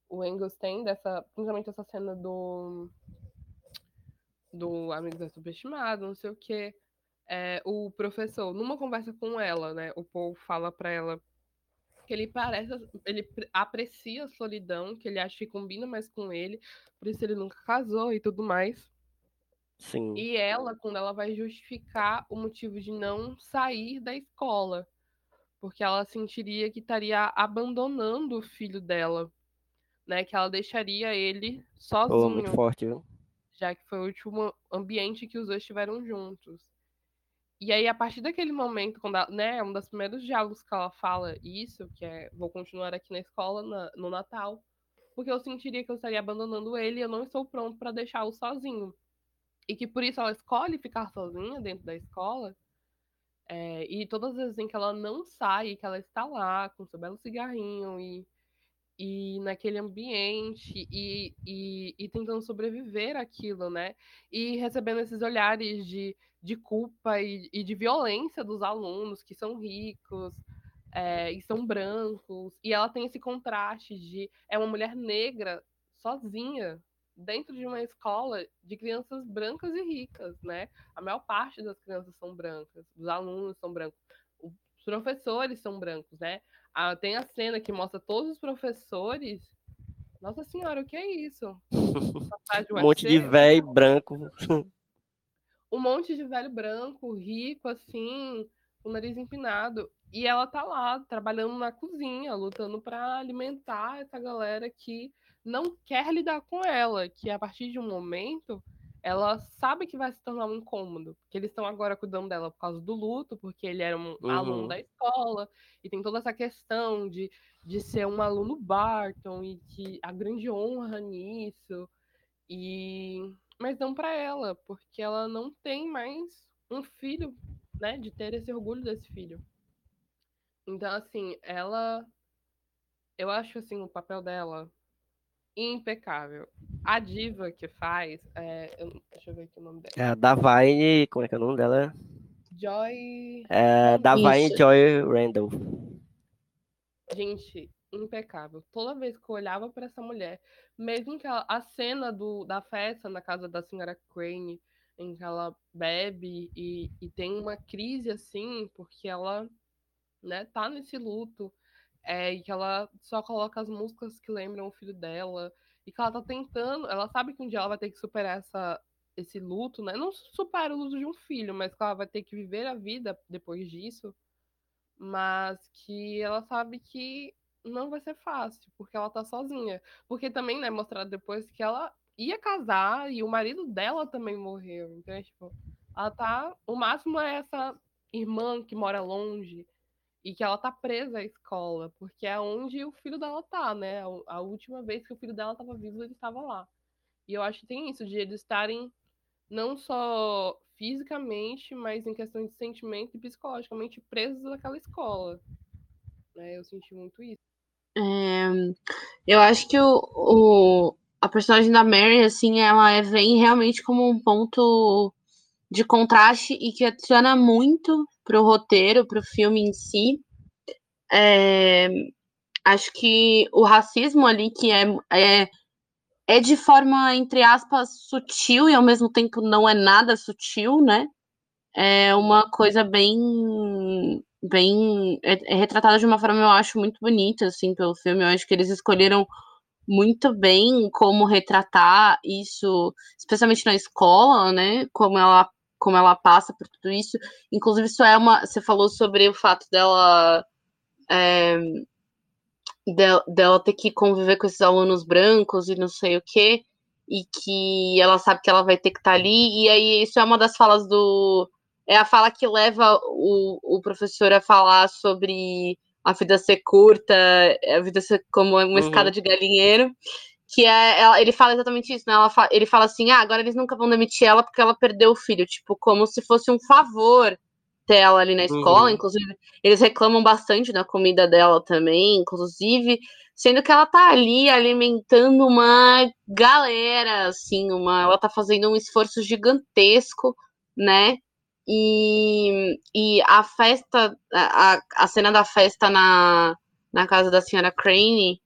O Engels tem dessa, principalmente essa cena do do Amigos é Subestimado, não sei o quê. É, o professor, numa conversa com ela, né, o Paul fala para ela que ele parece, ele aprecia a solidão, que ele acha que combina mais com ele, por isso ele nunca casou e tudo mais. Sim. E ela, quando ela vai justificar o motivo de não sair da escola, porque ela sentiria que estaria abandonando o filho dela, né? Que ela deixaria ele sozinho. Oh, muito forte, viu? Já que foi o último ambiente que os dois estiveram juntos. E aí, a partir daquele momento, quando ela, né, um dos primeiros diálogos que ela fala isso, que é vou continuar aqui na escola na, no Natal, porque eu sentiria que eu estaria abandonando ele e eu não estou pronto para deixá-lo sozinho. E que por isso ela escolhe ficar sozinha dentro da escola. É, e todas as vezes em que ela não sai, que ela está lá com seu belo cigarrinho e e naquele ambiente e, e, e, tentando sobreviver aquilo, né? E recebendo esses olhares de, de culpa e, e de violência dos alunos que são ricos é, e são brancos. E ela tem esse contraste de é uma mulher negra sozinha dentro de uma escola de crianças brancas e ricas, né? A maior parte das crianças são brancas, os alunos são brancos, os professores são brancos, né? Ah, tem a cena que mostra todos os professores. Nossa senhora, o que é isso? um monte de velho branco. um monte de velho branco, rico, assim, com o nariz empinado. E ela tá lá, trabalhando na cozinha, lutando para alimentar essa galera que não quer lidar com ela, que a partir de um momento ela sabe que vai se tornar um incômodo, porque eles estão agora cuidando dela por causa do luto, porque ele era um uhum. aluno da escola, e tem toda essa questão de, de ser um aluno Barton, e que a grande honra nisso, e mas não para ela, porque ela não tem mais um filho, né, de ter esse orgulho desse filho. Então, assim, ela eu acho assim o papel dela impecável. A diva que faz. É, eu, deixa eu ver aqui o nome dela. É a Davine. Como é que é o nome dela? Joy. É, Davine Joy Randall. Gente, impecável. Toda vez que eu olhava para essa mulher, mesmo que ela, a cena do, da festa na casa da senhora Crane, em que ela bebe e, e tem uma crise assim, porque ela né, tá nesse luto é, e que ela só coloca as músicas que lembram o filho dela, e que ela tá tentando, ela sabe que um dia ela vai ter que superar essa, esse luto, né? Não supera o luto de um filho, mas que ela vai ter que viver a vida depois disso, mas que ela sabe que não vai ser fácil, porque ela tá sozinha. Porque também, né, mostrado depois que ela ia casar e o marido dela também morreu. Então, é, tipo, ela tá. O máximo é essa irmã que mora longe, e que ela tá presa à escola, porque é onde o filho dela tá, né? A última vez que o filho dela estava vivo, ele estava lá. E eu acho que tem isso, de eles estarem não só fisicamente, mas em questão de sentimento e psicologicamente presos àquela escola. Né? Eu senti muito isso. Eu acho que o, o, a personagem da Mary, assim, ela é, vem realmente como um ponto de contraste e que adiciona muito para o roteiro, para o filme em si. É, acho que o racismo ali, que é, é, é de forma, entre aspas, sutil e ao mesmo tempo não é nada sutil, né? É uma coisa bem. Bem é, é retratada de uma forma, eu acho, muito bonita, assim, pelo filme. Eu acho que eles escolheram muito bem como retratar isso, especialmente na escola, né? Como ela, como ela passa por tudo isso. Inclusive, isso é uma. Você falou sobre o fato dela. É, dela, dela ter que conviver com esses alunos brancos e não sei o quê, e que ela sabe que ela vai ter que estar tá ali, e aí isso é uma das falas do. É a fala que leva o, o professor a falar sobre a vida ser curta, a vida ser como uma uhum. escada de galinheiro. Que é, ele fala exatamente isso, né? Fala, ele fala assim: ah, agora eles nunca vão demitir ela porque ela perdeu o filho. Tipo, como se fosse um favor ter ela ali na escola. Uhum. Inclusive, eles reclamam bastante da comida dela também, inclusive, sendo que ela tá ali alimentando uma galera, assim, uma, ela tá fazendo um esforço gigantesco, né? E, e a festa, a, a cena da festa na, na casa da senhora Crane.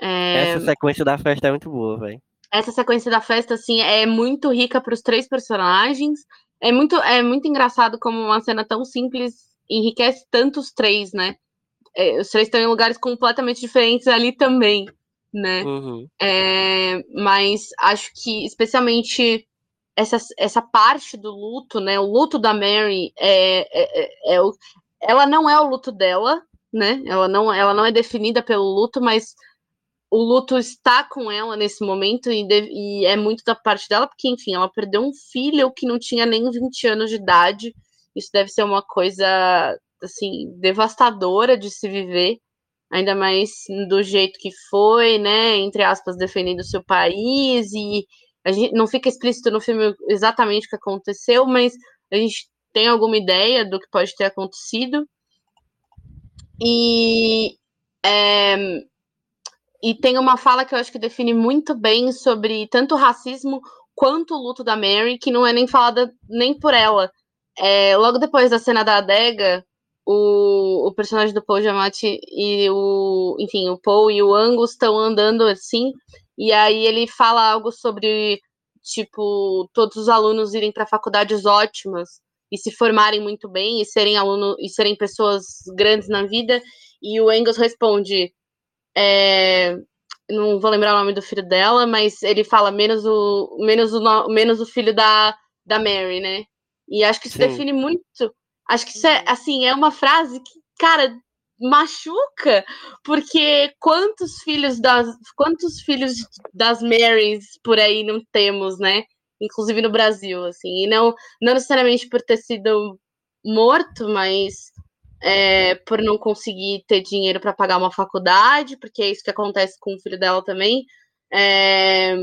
É... Essa sequência da festa é muito boa, velho. Essa sequência da festa, assim, é muito rica para os três personagens. É muito, é muito engraçado como uma cena tão simples enriquece tanto os três, né? É, os três estão em lugares completamente diferentes ali também, né? Uhum. É, mas acho que, especialmente essa, essa parte do luto, né? O luto da Mary é, é, é, é ela não é o luto dela, né? Ela não, ela não é definida pelo luto, mas o luto está com ela nesse momento e, de, e, é muito da parte dela, porque, enfim, ela perdeu um filho que não tinha nem 20 anos de idade. Isso deve ser uma coisa, assim, devastadora de se viver, ainda mais do jeito que foi, né? Entre aspas, defendendo o seu país e a gente não fica explícito no filme exatamente o que aconteceu, mas a gente tem alguma ideia do que pode ter acontecido. E, é, e tem uma fala que eu acho que define muito bem sobre tanto o racismo quanto o luto da Mary, que não é nem falada nem por ela. É, logo depois da cena da adega, o, o personagem do Paul Giamatti e o, enfim, o Paul e o Angus estão andando assim, e aí ele fala algo sobre, tipo, todos os alunos irem para faculdades ótimas e se formarem muito bem e serem aluno e serem pessoas grandes na vida. E o Engels responde, é, não vou lembrar o nome do filho dela, mas ele fala menos o menos o menos o filho da da Mary, né? E acho que isso Sim. define muito. Acho que isso é assim é uma frase que, cara, machuca, porque quantos filhos das quantos filhos das Marys por aí não temos, né? Inclusive no Brasil, assim, e não não necessariamente por ter sido morto, mas é, por não conseguir ter dinheiro para pagar uma faculdade, porque é isso que acontece com o filho dela também. É...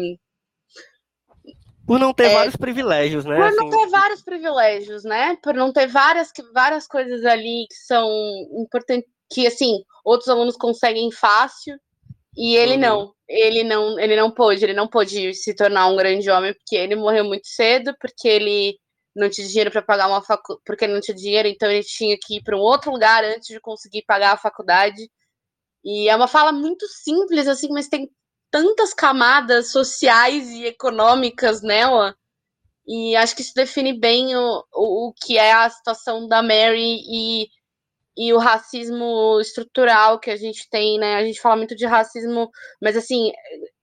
Por não ter é, vários privilégios, né? Por assim... não ter vários privilégios, né? Por não ter várias, várias coisas ali que são importantes, que assim outros alunos conseguem fácil e ele uhum. não. Ele não, ele não pôde, ele não pôde se tornar um grande homem porque ele morreu muito cedo, porque ele não tinha dinheiro para pagar uma faculdade, porque ele não tinha dinheiro, então ele tinha que ir para um outro lugar antes de conseguir pagar a faculdade. E é uma fala muito simples assim, mas tem tantas camadas sociais e econômicas nela. E acho que isso define bem o, o, o que é a situação da Mary e e o racismo estrutural que a gente tem, né? A gente fala muito de racismo, mas assim,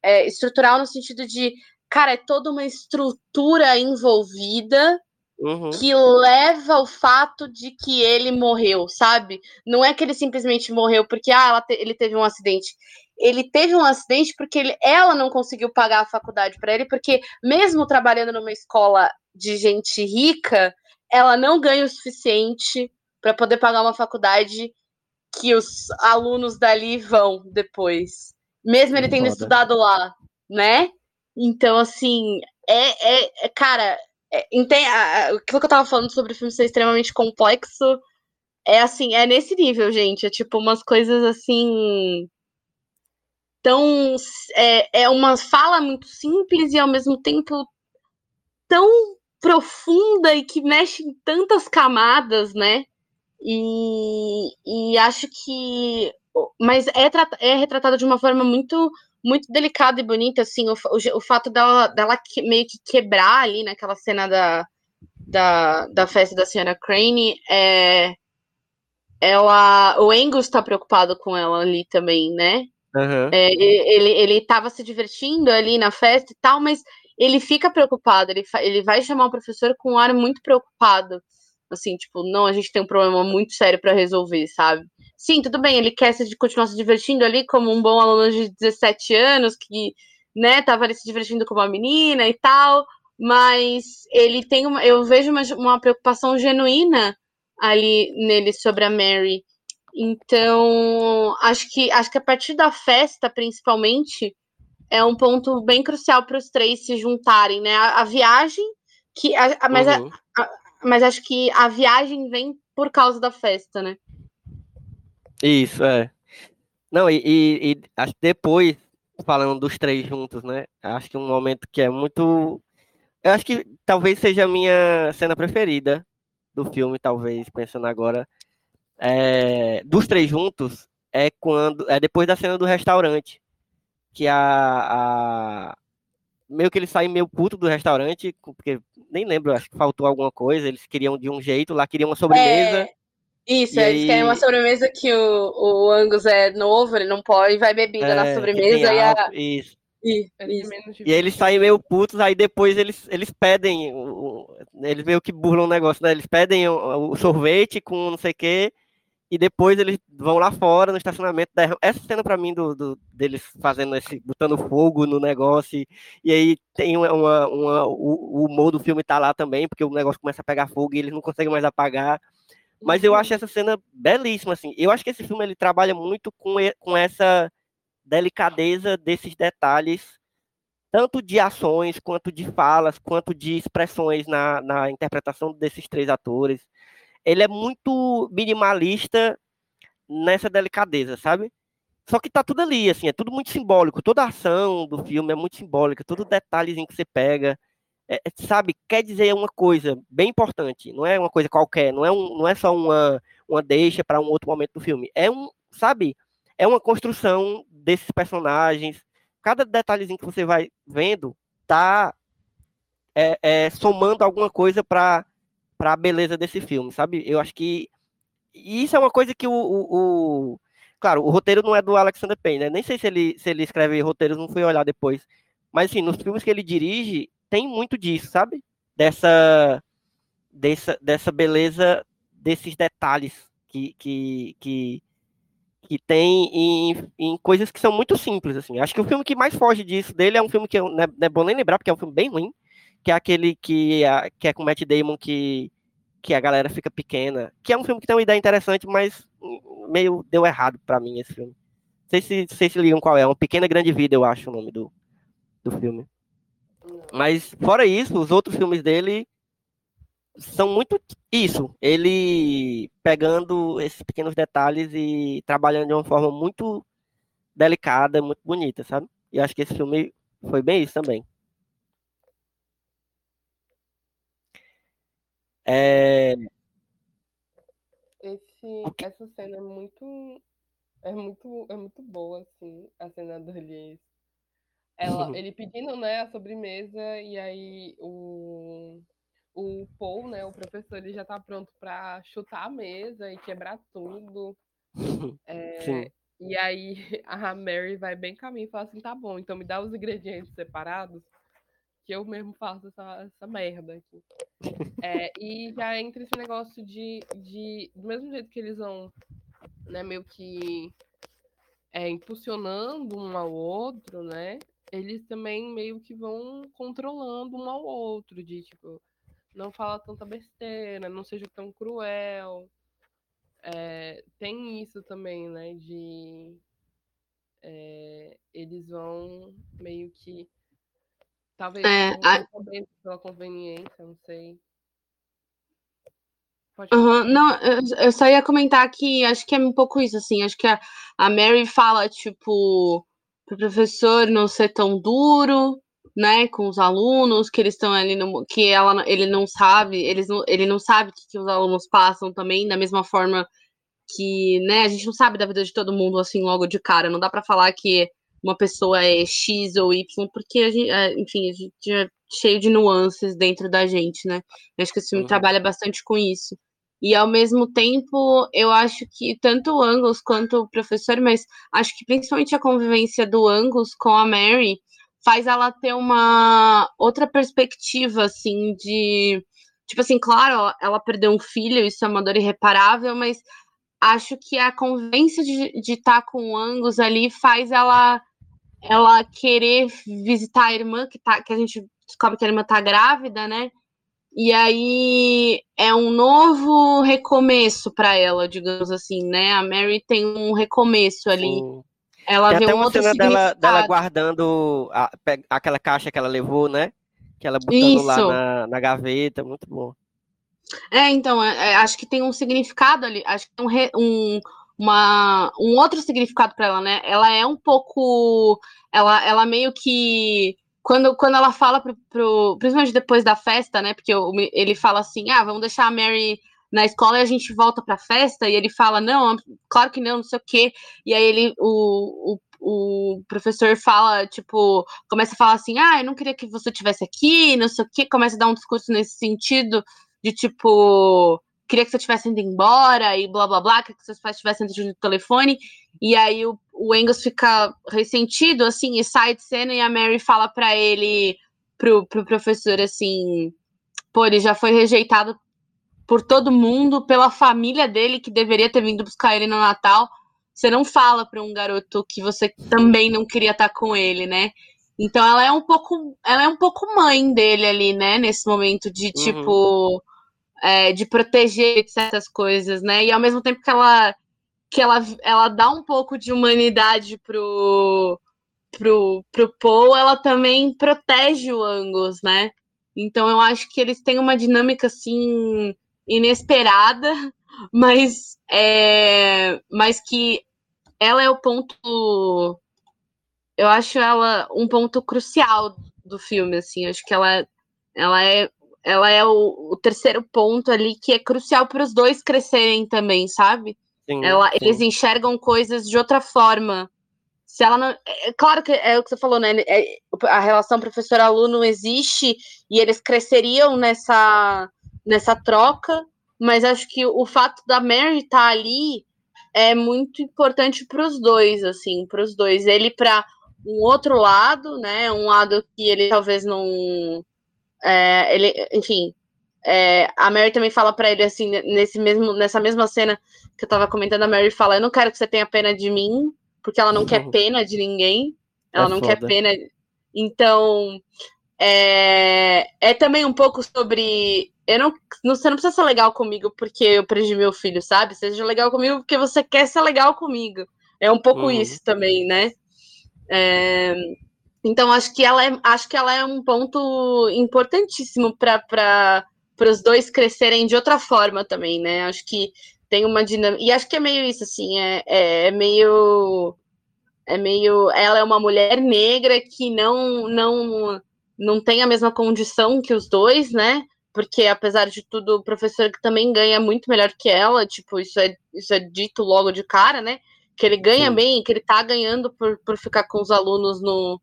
é estrutural no sentido de, cara, é toda uma estrutura envolvida uhum. que leva ao fato de que ele morreu, sabe? Não é que ele simplesmente morreu porque ah, te ele teve um acidente. Ele teve um acidente porque ele, ela não conseguiu pagar a faculdade para ele, porque mesmo trabalhando numa escola de gente rica, ela não ganha o suficiente para poder pagar uma faculdade que os alunos dali vão depois, mesmo ele tendo Foda. estudado lá, né? Então, assim, é, é, é cara, é, entende, aquilo que eu tava falando sobre o filme ser extremamente complexo, é assim, é nesse nível, gente. É tipo umas coisas assim. Tão. É, é uma fala muito simples e ao mesmo tempo tão profunda e que mexe em tantas camadas, né? E, e acho que. Mas é, é retratado de uma forma muito muito delicada e bonita, assim, o, o, o fato dela, dela que, meio que quebrar ali naquela cena da, da, da festa da senhora Crane, é, ela, o Angus está preocupado com ela ali também, né? Aham. É, ele, ele tava se divertindo ali na festa e tal, mas ele fica preocupado, ele, ele vai chamar o professor com um ar muito preocupado. Assim, tipo, não, a gente tem um problema muito sério para resolver, sabe? Sim, tudo bem, ele quer se, continuar se divertindo ali como um bom aluno de 17 anos, que, né, tava ali se divertindo com uma menina e tal, mas ele tem uma, eu vejo uma, uma preocupação genuína ali nele sobre a Mary. Então, acho que acho que a partir da festa, principalmente, é um ponto bem crucial para os três se juntarem, né? A, a viagem, que, a- a- mas, a- Uhum. Mas acho que a viagem vem por causa da festa, né? Isso, é. Não, e, e- e acho que depois, falando dos três juntos, né? Acho que um momento que é muito. Eu acho que talvez seja a minha cena preferida do filme, talvez, pensando agora. É, dos três juntos, é quando. É depois da cena do restaurante. Que a, a- Meio que eles saem meio puto do restaurante, porque nem lembro, acho que faltou alguma coisa. Eles queriam de um jeito, lá queriam uma sobremesa. É, Isso, E eles querem uma aí- sobremesa que o, o Angus é novo, ele não pode, vai bebida na é, que sobremesa e a. Isso. Isso. E aí eles 20. saem meio putos, aí depois eles, eles pedem, eles meio que burlam o negócio, né? Eles pedem o, o sorvete com não sei o quê, e depois eles vão lá fora no estacionamento. Essa cena pra mim do, do- deles fazendo esse, botando fogo no negócio, e, e aí tem uma, uma, uma- o, o humor do filme tá lá também, porque o negócio começa a pegar fogo e eles não conseguem mais apagar. Mas eu acho essa cena belíssima, assim. Eu acho que esse filme ele trabalha muito com, com essa delicadeza desses detalhes, tanto de ações, quanto de falas, quanto de expressões na, na interpretação desses três atores. Ele é muito minimalista nessa delicadeza, sabe? Só que tá tudo ali, assim, é tudo muito simbólico. Toda a ação do filme é muito simbólica, todo detalhezinho que você pega, é- é, sabe, quer dizer uma coisa bem importante. Não é uma coisa qualquer, não é, um, não é só uma, uma deixa para um outro momento do filme. É um, sabe, é uma construção desses personagens. Cada detalhezinho que você vai vendo tá é, é, somando alguma coisa para para a beleza desse filme, sabe? Eu acho que isso é uma coisa que o, o, o- claro, o roteiro não é do Alexander Payne, né? Nem sei se ele se ele escreve roteiros, não fui olhar depois. Mas assim, nos filmes que ele dirige, tem muito disso, sabe? Dessa dessa, dessa beleza desses detalhes que que, que que tem em, em coisas que são muito simples, assim. Acho que o filme que mais foge disso dele é um filme que eu, não, é, não é bom nem lembrar, porque é um filme bem ruim, que é aquele que, a, que é com Matt Damon, que, que a galera fica pequena, que é um filme que tem uma ideia interessante, mas meio deu errado pra mim esse filme. Não sei se vocês se ligam qual é, Uma Pequena Grande Vida, eu acho o nome do, do filme. Mas, fora isso, os outros filmes dele são muito isso. Ele pegando esses pequenos detalhes e trabalhando de uma forma muito delicada, muito bonita, sabe? E acho que esse filme foi bem isso também. É, Esse, essa cena é muito, é muito, é muito boa, assim, a cena do Lies. Ela, ele pedindo, né, a sobremesa, e aí o, o Paul, né, o professor, ele já tá pronto pra chutar a mesa e quebrar tudo. É. E aí a Mary vai bem caminho e fala assim, tá bom, então me dá os ingredientes separados, que eu mesmo faço essa, essa merda aqui. É, e já entra esse negócio de, de. Do mesmo jeito que eles vão, né, meio que é, impulsionando um ao outro, né? Eles também meio que vão controlando um ao outro, de tipo, não fala tanta besteira, não seja tão cruel. É, tem isso também, né? De é, eles vão meio que talvez É, a- pela conveniência, não sei. Falar. Não, eu, eu só ia comentar que acho que é um pouco isso, assim. Acho que a, a Mary fala, tipo, pro professor não ser tão duro, né, com os alunos, que eles estão ali no, que ela, ele não sabe, eles não, ele não sabe o que, que os alunos passam também, da mesma forma que, né, a gente não sabe da vida de todo mundo assim logo de cara. Não dá pra falar que uma pessoa é X ou Y, porque a gente, enfim, a gente é cheio de nuances dentro da gente, né? Eu acho que esse filme Uhum. trabalha bastante com isso. E ao mesmo tempo, eu acho que tanto o Angus quanto o professor, mas acho que principalmente a convivência do Angus com a Mary faz ela ter uma outra perspectiva, assim, de. Tipo assim, claro, ela perdeu um filho, isso é uma dor irreparável, mas acho que a convivência de estar tá com o Angus ali faz ela ela querer visitar a irmã, que, tá, que a gente descobre que a irmã tá grávida, né? E aí é um novo recomeço para ela, digamos assim, né? A Mary tem um recomeço ali. Sim. Ela tem vê até um uma cena dela, dela guardando a, aquela caixa que ela levou, né? Que ela botando Isso. lá na, na, gaveta, muito bom. É, então, é, é, acho que tem um significado ali, acho que tem um, re, um, uma, um outro significado para ela, né? Ela é um pouco. Ela, ela meio que quando, quando ela fala pro, pro, principalmente depois da festa, né? Porque ele fala assim: ah, vamos deixar a Mary na escola e a gente volta pra festa, e ele fala, não, claro que não, não sei o quê. E aí ele, o, o, o professor fala, tipo, começa a falar assim, ah, eu não queria que você tivesse aqui, não sei o quê, começa a dar um discurso nesse sentido de tipo, queria que você tivesse indo embora e blá blá blá, queria que seus pais tivessem ido no telefone. E aí o, o Angus fica ressentido, assim, e sai de cena e a Mary fala para ele, pro, pro professor, assim, pô, ele já foi rejeitado por todo mundo, pela família dele, que deveria ter vindo buscar ele no Natal. Você não fala para um garoto que você também não queria estar com ele, né? Então ela é um pouco, ela é um pouco mãe dele ali, né? Nesse momento de uhum. É, de proteger de certas coisas, né? E ao mesmo tempo que ela que ela, ela dá um pouco de humanidade pro, pro, pro Paul, ela também protege o Angus, né? Então eu acho que eles têm uma dinâmica assim inesperada, mas é, mas que ela é o ponto eu acho ela um ponto crucial do filme assim, acho que ela ela é ela é o, o terceiro ponto ali que é crucial para os dois crescerem também, sabe? Sim, ela, sim. Eles enxergam coisas de outra forma. Se ela não. É, é claro que é o que você falou, né? É, a relação professor-aluno existe e eles cresceriam nessa, nessa troca, mas acho que o fato da Mary estar tá ali é muito importante para os dois, assim, para os dois. Ele para um outro lado, né? Um lado que ele talvez não é, ele, enfim, é, a Mary também fala para ele assim, nesse mesmo, nessa mesma cena que eu tava comentando, a Mary fala: Eu não quero que você tenha pena de mim, porque ela não uhum. quer pena de ninguém, ela é não foda. quer pena. Então, é, é também um pouco sobre. Eu não, não, você não precisa ser legal comigo porque eu perdi meu filho, sabe? Seja legal comigo porque você quer ser legal comigo. É um pouco uhum. isso também, né? É, então acho que ela é, acho que ela é um ponto importantíssimo para os dois crescerem de outra forma também, né? Acho que tem uma dinâmica. E acho que é meio isso, assim, é, é, é, meio. É meio. Ela é uma mulher negra que não, não, não tem a mesma condição que os dois, né? Porque, apesar de tudo, o professor que também ganha muito melhor que ela, tipo, isso é, isso é dito logo de cara, né? Que ele ganha Sim. bem, que ele tá ganhando por, por ficar com os alunos no,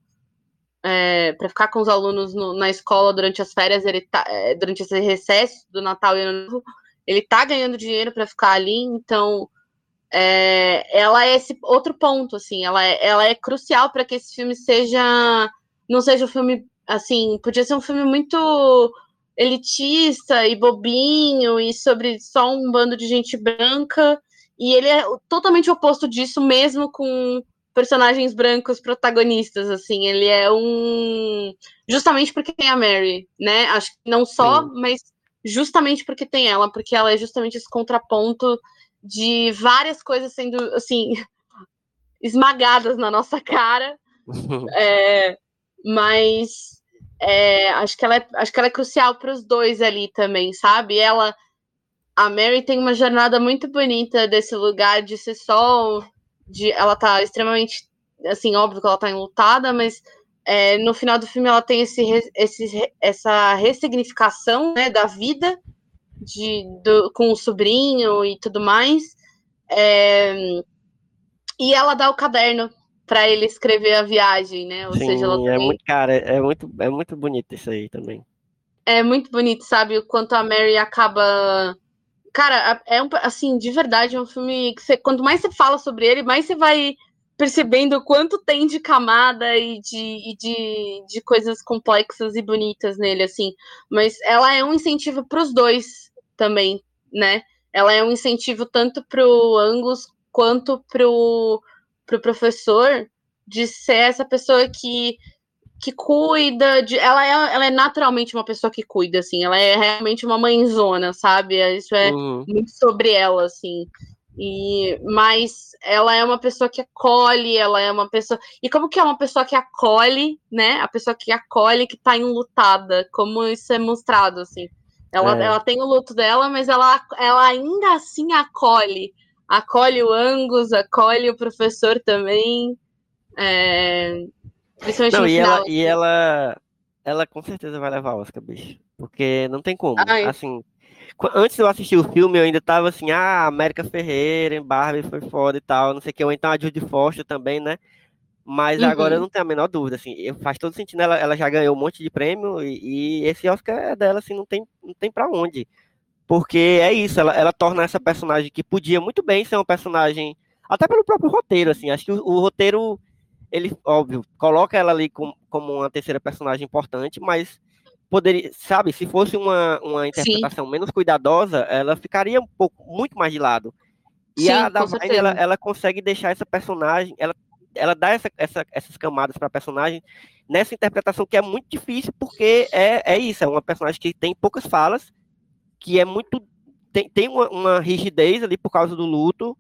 é, para ficar com os alunos no, na escola durante as férias, ele tá, é, durante esse recesso do Natal e Ano Novo, ele tá ganhando dinheiro para ficar ali, então é, ela é esse outro ponto, assim, ela é, ela é crucial para que esse filme seja, não seja um filme, assim, podia ser um filme muito elitista e bobinho e sobre só um bando de gente branca, e ele é totalmente oposto disso, mesmo com personagens brancos protagonistas, assim, ele é um justamente porque tem a Mary, né? Acho que não só, Sim. mas justamente porque tem ela, porque ela é justamente esse contraponto de várias coisas sendo assim esmagadas na nossa cara. é, mas é, acho que ela é, acho que ela é crucial para os dois ali também, sabe? Ela a Mary tem uma jornada muito bonita desse lugar de ser só de ela tá extremamente assim, óbvio que ela tá enlutada, mas é, no final do filme ela tem esse, esse, essa ressignificação né, da vida de, do, com o sobrinho e tudo mais. É, e ela dá o caderno para ele escrever a viagem, né? Ou Sim, seja, ela é muito, cara, é muito, é muito bonito isso aí também. É muito bonito, sabe? O quanto a Mary acaba cara, é um, assim, de verdade, é um filme que você, quanto mais você fala sobre ele, mais você vai percebendo quanto tem de camada e de, e de, de coisas complexas e bonitas nele, assim. Mas ela é um incentivo para os dois também, né? Ela é um incentivo tanto para o Angus quanto para o pro professor de ser essa pessoa que que cuida de. Ela é, ela é naturalmente uma pessoa que cuida, assim. Ela é realmente uma mãezona, sabe? Isso é uhum. muito sobre ela, assim. E, mas ela é uma pessoa que acolhe, ela é uma pessoa. E como que é uma pessoa que acolhe, né? A pessoa que acolhe, que tá enlutada, como isso é mostrado, assim. Ela, é. ela tem o luto dela, mas ela, ela ainda assim acolhe. Acolhe o Angus, acolhe o professor também. É, Principalmente não, e final, ela, assim. e ela, ela com certeza vai levar Oscar, bicho. Porque não tem como. Ai. Assim, antes de eu assistir o filme, eu ainda tava assim, ah, América Ferreira, Barbie foi foda e tal, não sei o que, ou então a Judy Foster também, né? Mas uhum. agora eu não tenho a menor dúvida, assim, faz todo sentido, ela, ela já ganhou um monte de prêmio e, e, esse Oscar é dela, assim, não tem, não tem pra onde. Porque é isso, ela, ela torna essa personagem que podia muito bem ser um personagem, até pelo próprio roteiro, assim, acho que o, o roteiro ele, óbvio, coloca ela ali com, como uma terceira personagem importante, mas poderia, sabe, se fosse uma, uma interpretação Sim. menos cuidadosa, ela ficaria um pouco, muito mais de lado. E Sim, a Davine, ela, ela consegue deixar essa personagem, ela, ela dá essa, essa, essas camadas para a personagem nessa interpretação que é muito difícil, porque é, é isso, é uma personagem que tem poucas falas, que é muito. tem, tem uma, uma rigidez ali por causa do luto,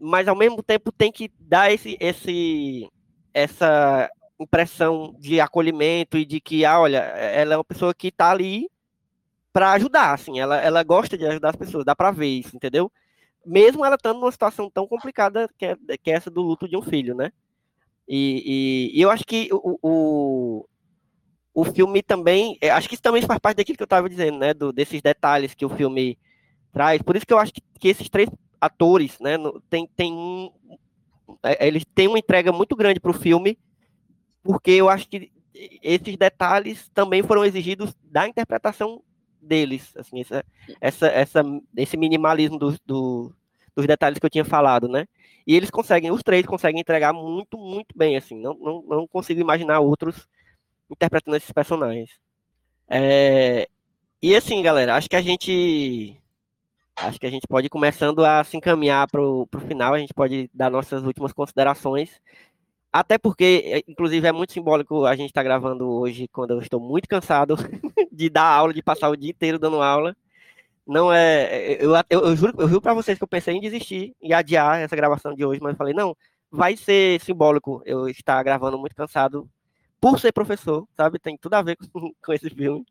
mas ao mesmo tempo tem que dar esse, esse essa impressão de acolhimento e de que, ah, olha, ela é uma pessoa que está ali para ajudar, assim, ela, ela gosta de ajudar as pessoas, dá para ver isso, entendeu? Mesmo ela estando numa situação tão complicada que é, que é essa do luto de um filho, né? E, e, e eu acho que o, o, o filme também, é, acho que isso também faz parte daquilo que eu estava dizendo, né? Do, desses detalhes que o filme traz. Por isso que eu acho que, que esses três atores, né? Tem, tem é, eles têm uma entrega muito grande para o filme, porque eu acho que esses detalhes também foram exigidos da interpretação deles, assim, essa, essa, essa esse minimalismo do, do, dos detalhes que eu tinha falado, né? E eles conseguem, os três conseguem entregar muito, muito bem, assim, não, não, não consigo imaginar outros interpretando esses personagens. É, e assim, galera, acho que a gente acho que a gente pode ir começando a se encaminhar para o final, a gente pode dar nossas últimas considerações. Até porque, é, inclusive, é muito simbólico a gente estar tá gravando hoje quando eu estou muito cansado de dar aula, de passar o dia inteiro dando aula. Não é. Eu, eu, eu juro, eu juro para vocês que eu pensei em desistir e adiar essa gravação de hoje, mas eu falei, não, vai ser simbólico eu estar gravando muito cansado por ser professor, sabe? Tem tudo a ver com, com esse filme.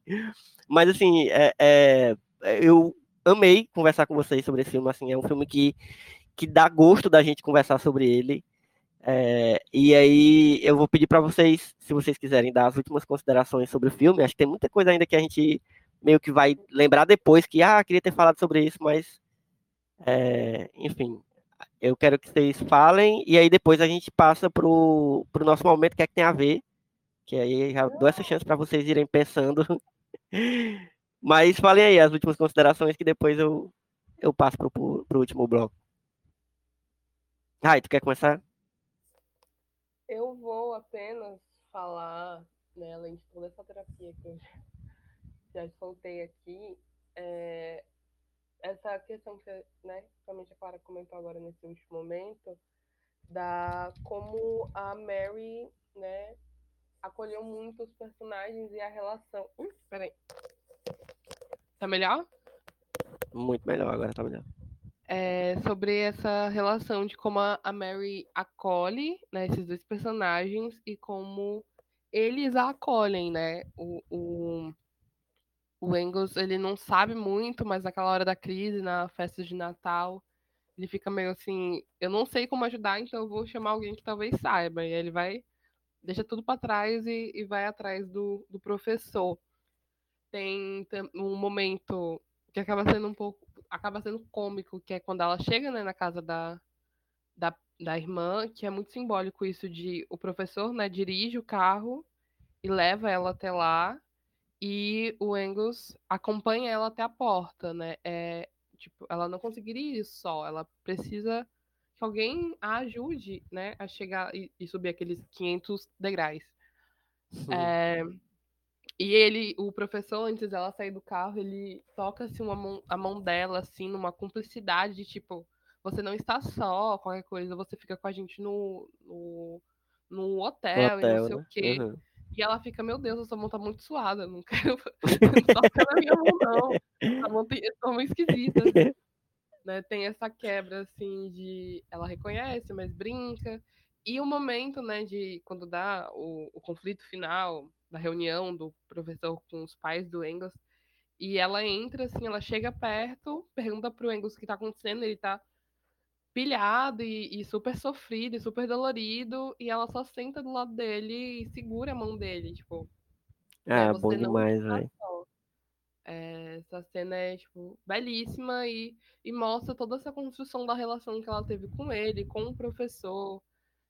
Mas, assim, é, é, eu amei conversar com vocês sobre esse filme. Assim, é um filme que, que dá gosto da gente conversar sobre ele. É, e aí eu vou pedir para vocês, se vocês quiserem dar as últimas considerações sobre o filme. Acho que tem muita coisa ainda que a gente meio que vai lembrar depois que ah queria ter falado sobre isso, mas é, enfim, eu quero que vocês falem e aí depois a gente passa pro, pro nosso momento que é que tem a ver, que aí já dou essa chance para vocês irem pensando Mas falem aí as últimas considerações que depois eu, eu passo pro, pro último bloco. Rai, tu quer começar? Eu vou apenas falar, né, além de toda essa terapia que eu já soltei aqui, é, essa questão que, né, principalmente a Clara comentou agora nesse último momento, da como a Mary, né, acolheu muito os personagens e a relação. Ui, peraí. Tá melhor? Muito melhor, agora tá melhor. É, sobre essa relação de como a Mary acolhe né, esses dois personagens e como eles a acolhem, né? O, o, o Engels, ele não sabe muito, mas naquela hora da crise, na festa de Natal, ele fica meio assim, eu não sei como ajudar, então eu vou chamar alguém que talvez saiba. E aí ele vai, deixa tudo para trás e, e vai atrás do, do professor tem um momento que acaba sendo um pouco acaba sendo cômico, que é quando ela chega né, na casa da, da, da irmã, que é muito simbólico isso de o professor né, dirige o carro e leva ela até lá e o Angus acompanha ela até a porta, né? É, tipo, ela não conseguiria ir só, ela precisa que alguém a ajude, né, a chegar e, e subir aqueles 500 degraus. É, e ele, o professor, antes dela sair do carro, ele toca assim, uma mão, a mão dela, assim, numa cumplicidade, de, tipo, você não está só, qualquer coisa, você fica com a gente no, no, no hotel, hotel, e não sei né? o quê. Uhum. E ela fica, meu Deus, essa mão tá muito suada, não quero tocar na minha mão, não. Essa mão tem, essa mão esquisita. Né? Tem essa quebra, assim, de ela reconhece, mas brinca. E o momento, né, de quando dá o, o conflito final da reunião do professor com os pais do Engels, e ela entra, assim, ela chega perto, pergunta pro Engels o que tá acontecendo, ele tá pilhado e, e, super sofrido e super dolorido, e ela só senta do lado dele e segura a mão dele, tipo. Ah, bom demais, velho. É, essa cena é, tipo, belíssima e, e mostra toda essa construção da relação que ela teve com ele, com o professor,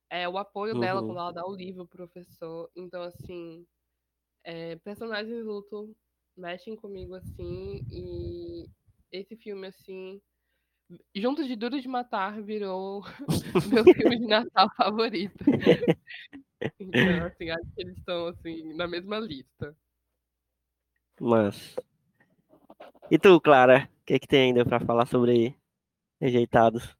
é, o apoio uhum. dela quando ela dá o livro pro professor. Então, assim, é, personagens luto mexem comigo, assim, e esse filme, assim, junto de Duro de Matar, virou meu filme de Natal favorito. então, assim, acho que eles estão, assim, na mesma lista. Mas... E tu, Clara? O que, que tem ainda para falar sobre rejeitados?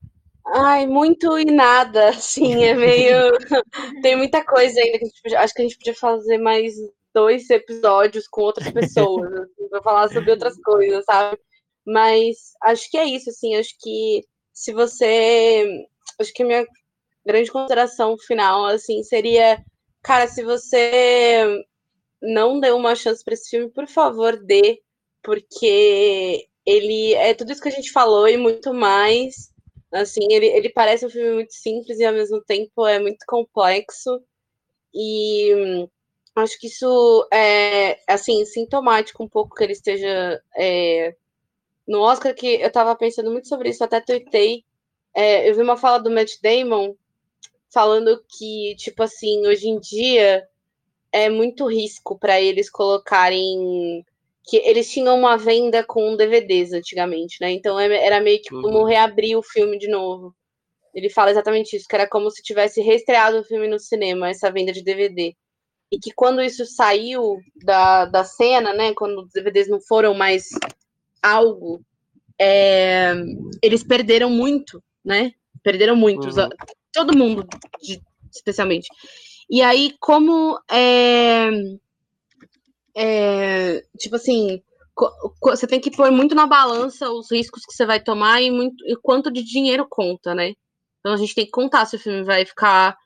Ai, muito e nada, assim, é meio. tem muita coisa ainda que a gente podia... acho que a gente podia fazer mais dois episódios com outras pessoas, assim, para falar sobre outras coisas, sabe? Mas acho que é isso, assim, acho que se você. Acho que a minha grande consideração final, assim, seria, cara, se você não deu uma chance para esse filme, por favor, dê, porque ele é tudo isso que a gente falou e muito mais. Assim, ele, ele parece um filme muito simples e ao mesmo tempo é muito complexo. E hum, acho que isso é, assim, sintomático um pouco que ele esteja é, no Oscar, que eu tava pensando muito sobre isso, até tuitei. É, eu vi uma fala do Matt Damon falando que, tipo assim, hoje em dia é muito risco para eles colocarem que eles tinham uma venda com DVDs antigamente, né? Então é, era meio que como uhum. reabrir o filme de novo. Ele fala exatamente isso, que era como se tivesse reestreado o filme no cinema, essa venda de DVD. E que quando isso saiu da, da cena, né? Quando os DVDs não foram mais algo, é, eles perderam muito, né? Perderam muito. Uhum. Todo mundo, especialmente. E aí, como é, é, tipo assim, você tem que pôr muito na balança os riscos que você vai tomar e, muito, e quanto de dinheiro conta, né? Então a gente tem que contar se o filme vai ficar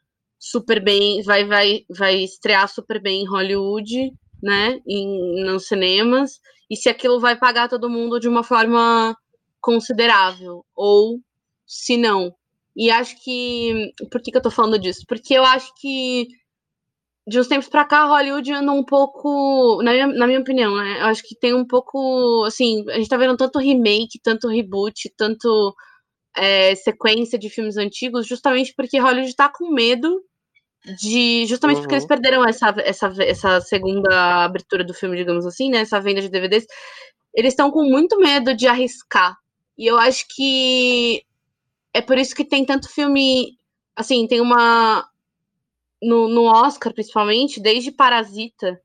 super bem, vai, vai, vai estrear super bem em Hollywood, né? Em, nos cinemas, e se aquilo vai pagar todo mundo de uma forma considerável, ou se não. E acho que. Por que, que eu tô falando disso? Porque eu acho que de uns tempos pra cá, Hollywood anda um pouco, na minha, na minha opinião, né? Eu acho que tem um pouco, assim, a gente tá vendo tanto remake, tanto reboot, tanto é, sequência de filmes antigos, justamente porque Hollywood tá com medo de. Justamente uhum. porque eles uhum. perderam essa, essa, essa segunda abertura do filme, digamos assim, né? Essa venda de DVDs. Eles estão com muito medo de arriscar. E eu acho que é por isso que tem tanto filme. Assim, tem uma, no, no Oscar, principalmente, desde Parasita,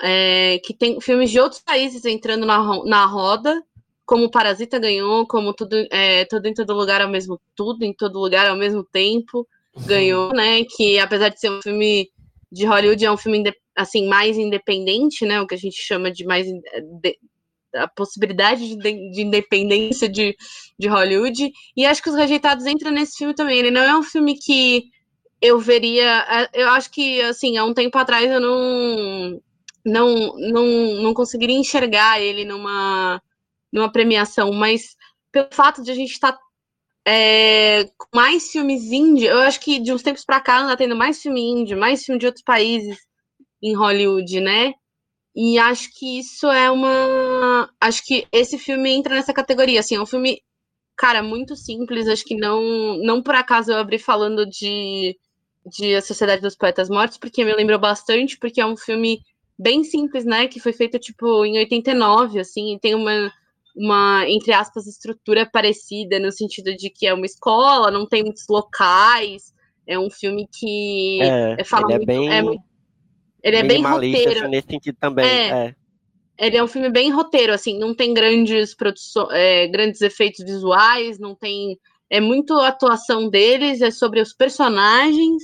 é, que tem filmes de outros países entrando na, na roda, como Parasita ganhou, como tudo, é, tudo em todo lugar ao mesmo tudo, em todo lugar ao mesmo tempo, ganhou, né? Que apesar de ser um filme de Hollywood, é um filme assim mais independente, né? O que a gente chama de mais de, a possibilidade de, de, independência de, de Hollywood. E acho que os rejeitados entram nesse filme também. Ele não é um filme que eu veria. Eu acho que, assim, há um tempo atrás eu não. Não, não, não conseguiria enxergar ele numa, numa premiação, mas pelo fato de a gente estar tá, é, mais filmes indie, eu acho que de uns tempos para cá anda tendo mais filme indie, mais filme de outros países em Hollywood, né? E acho que isso é uma. Acho que esse filme entra nessa categoria. Assim, é um filme, cara, muito simples. Acho que não, não por acaso eu abri falando de de A Sociedade dos Poetas Mortos, porque me lembrou bastante, porque é um filme bem simples, né, que foi feito, tipo, em 89, assim, e tem uma, uma, entre aspas, estrutura parecida, no sentido de que é uma escola, não tem muitos locais, é um filme que É, é, fala ele é muito, bem, é muito- ele é bem roteiro, assim, nesse sentido também. É. É. ele é um filme bem roteiro, assim, não tem grandes produções, grandes efeitos visuais, não tem. É muito a atuação deles, é sobre os personagens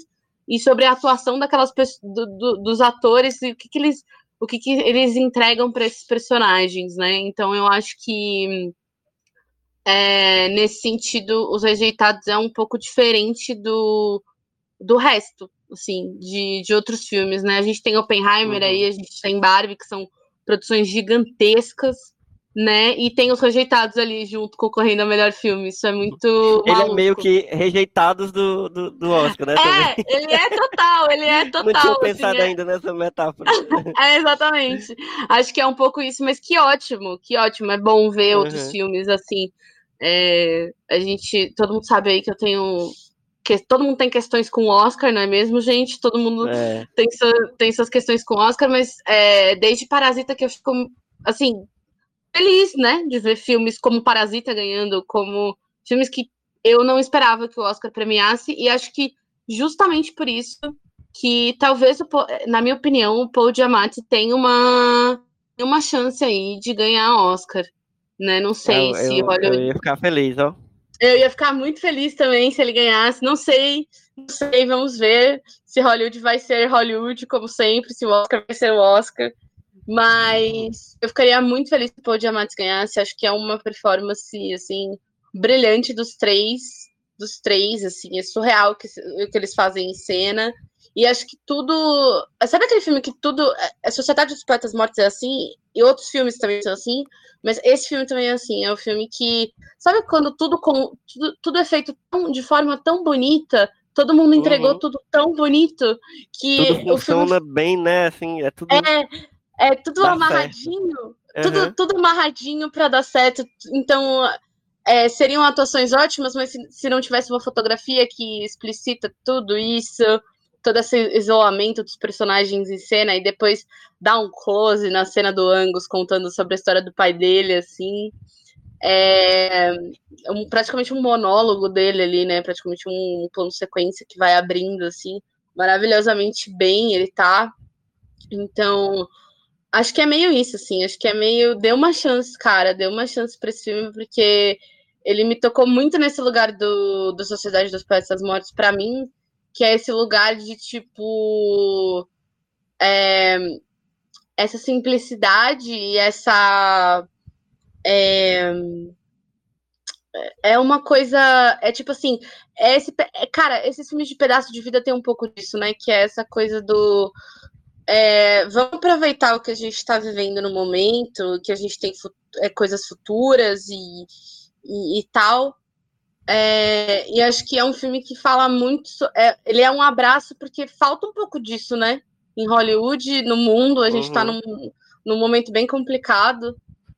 e sobre a atuação daquelas pessoas, do- do- dos atores e o que, que eles o que, que eles entregam para esses personagens, né? Então eu acho que é, nesse sentido os rejeitados é um pouco diferente do, do resto, assim, de, de outros filmes, né? A gente tem Oppenheimer Uhum. aí, a gente tem Barbie, que são produções gigantescas, né? E tem os rejeitados ali junto concorrendo ao melhor filme. Isso é muito. Ele é maluco. meio que rejeitados do, do, do Oscar, né? também. É, ele é total, ele é total. Não tinha assim, pensado é- ainda nessa metáfora. É, exatamente. Acho que é um pouco isso, mas que ótimo, que ótimo. É bom ver outros Uhum. filmes assim. É, a gente, todo mundo sabe aí que eu tenho. Que, todo mundo tem questões com o Oscar, não é mesmo, gente? Todo mundo É, tem, sua- tem suas questões com o Oscar, mas é, desde Parasita que eu fico, assim, feliz, né? De ver filmes como Parasita ganhando, como filmes que eu não esperava que o Oscar premiasse, e acho que justamente por isso que talvez, na minha opinião, o Paul Giamatti tem uma, uma chance aí de ganhar Oscar, né? Não sei eu, se eu, Hollywood eu ia ficar feliz, ó. eu ia ficar muito feliz também se ele ganhasse. Não sei, não sei, vamos ver se Hollywood vai ser Hollywood, como sempre, se o Oscar vai ser o Oscar. Mas eu ficaria muito feliz se o Paul Giamatti ganhasse. Acho que é uma performance, assim, brilhante dos três. Dos três, assim, é surreal o que, o que eles fazem em cena. E acho que tudo. Sabe aquele filme que tudo. A Sociedade dos Poetas Mortos é assim, e outros filmes também são assim, mas esse filme também é assim. É um filme que Sabe quando tudo, com, tudo, tudo é feito tão- de forma tão bonita, todo mundo entregou Uhum. tudo tão bonito que Tudo o filme funciona bem, né? Assim, é tudo. é, é tudo Dá amarradinho, tudo, Aham. tudo amarradinho para dar certo. Então, é, seriam atuações ótimas, mas se, se não tivesse uma fotografia que explicita tudo isso, todo esse isolamento dos personagens em cena, e depois dá um close na cena do Angus contando sobre a história do pai dele, assim. É um- praticamente um monólogo dele ali, né? Praticamente um plano sequência que vai abrindo, assim, maravilhosamente bem ele tá. Então, acho que é meio isso, assim. Acho que é meio. Deu uma chance, cara. Deu uma chance pra esse filme, porque ele me tocou muito nesse lugar do, do Sociedade dos Poetas Mortos, pra mim, que é esse lugar de tipo. é, essa simplicidade e essa. É, é uma coisa. É tipo assim. É esse, é, cara, esses filmes de pedaço de vida tem um pouco disso, né? Que é essa coisa do. É, vamos aproveitar o que a gente está vivendo no momento, que a gente tem fu- é, coisas futuras e, e, e tal. É, e acho que é um filme que fala muito. é, ele é um abraço, porque falta um pouco disso, né? Em Hollywood, no mundo, a gente está Uhum. num, num momento bem complicado,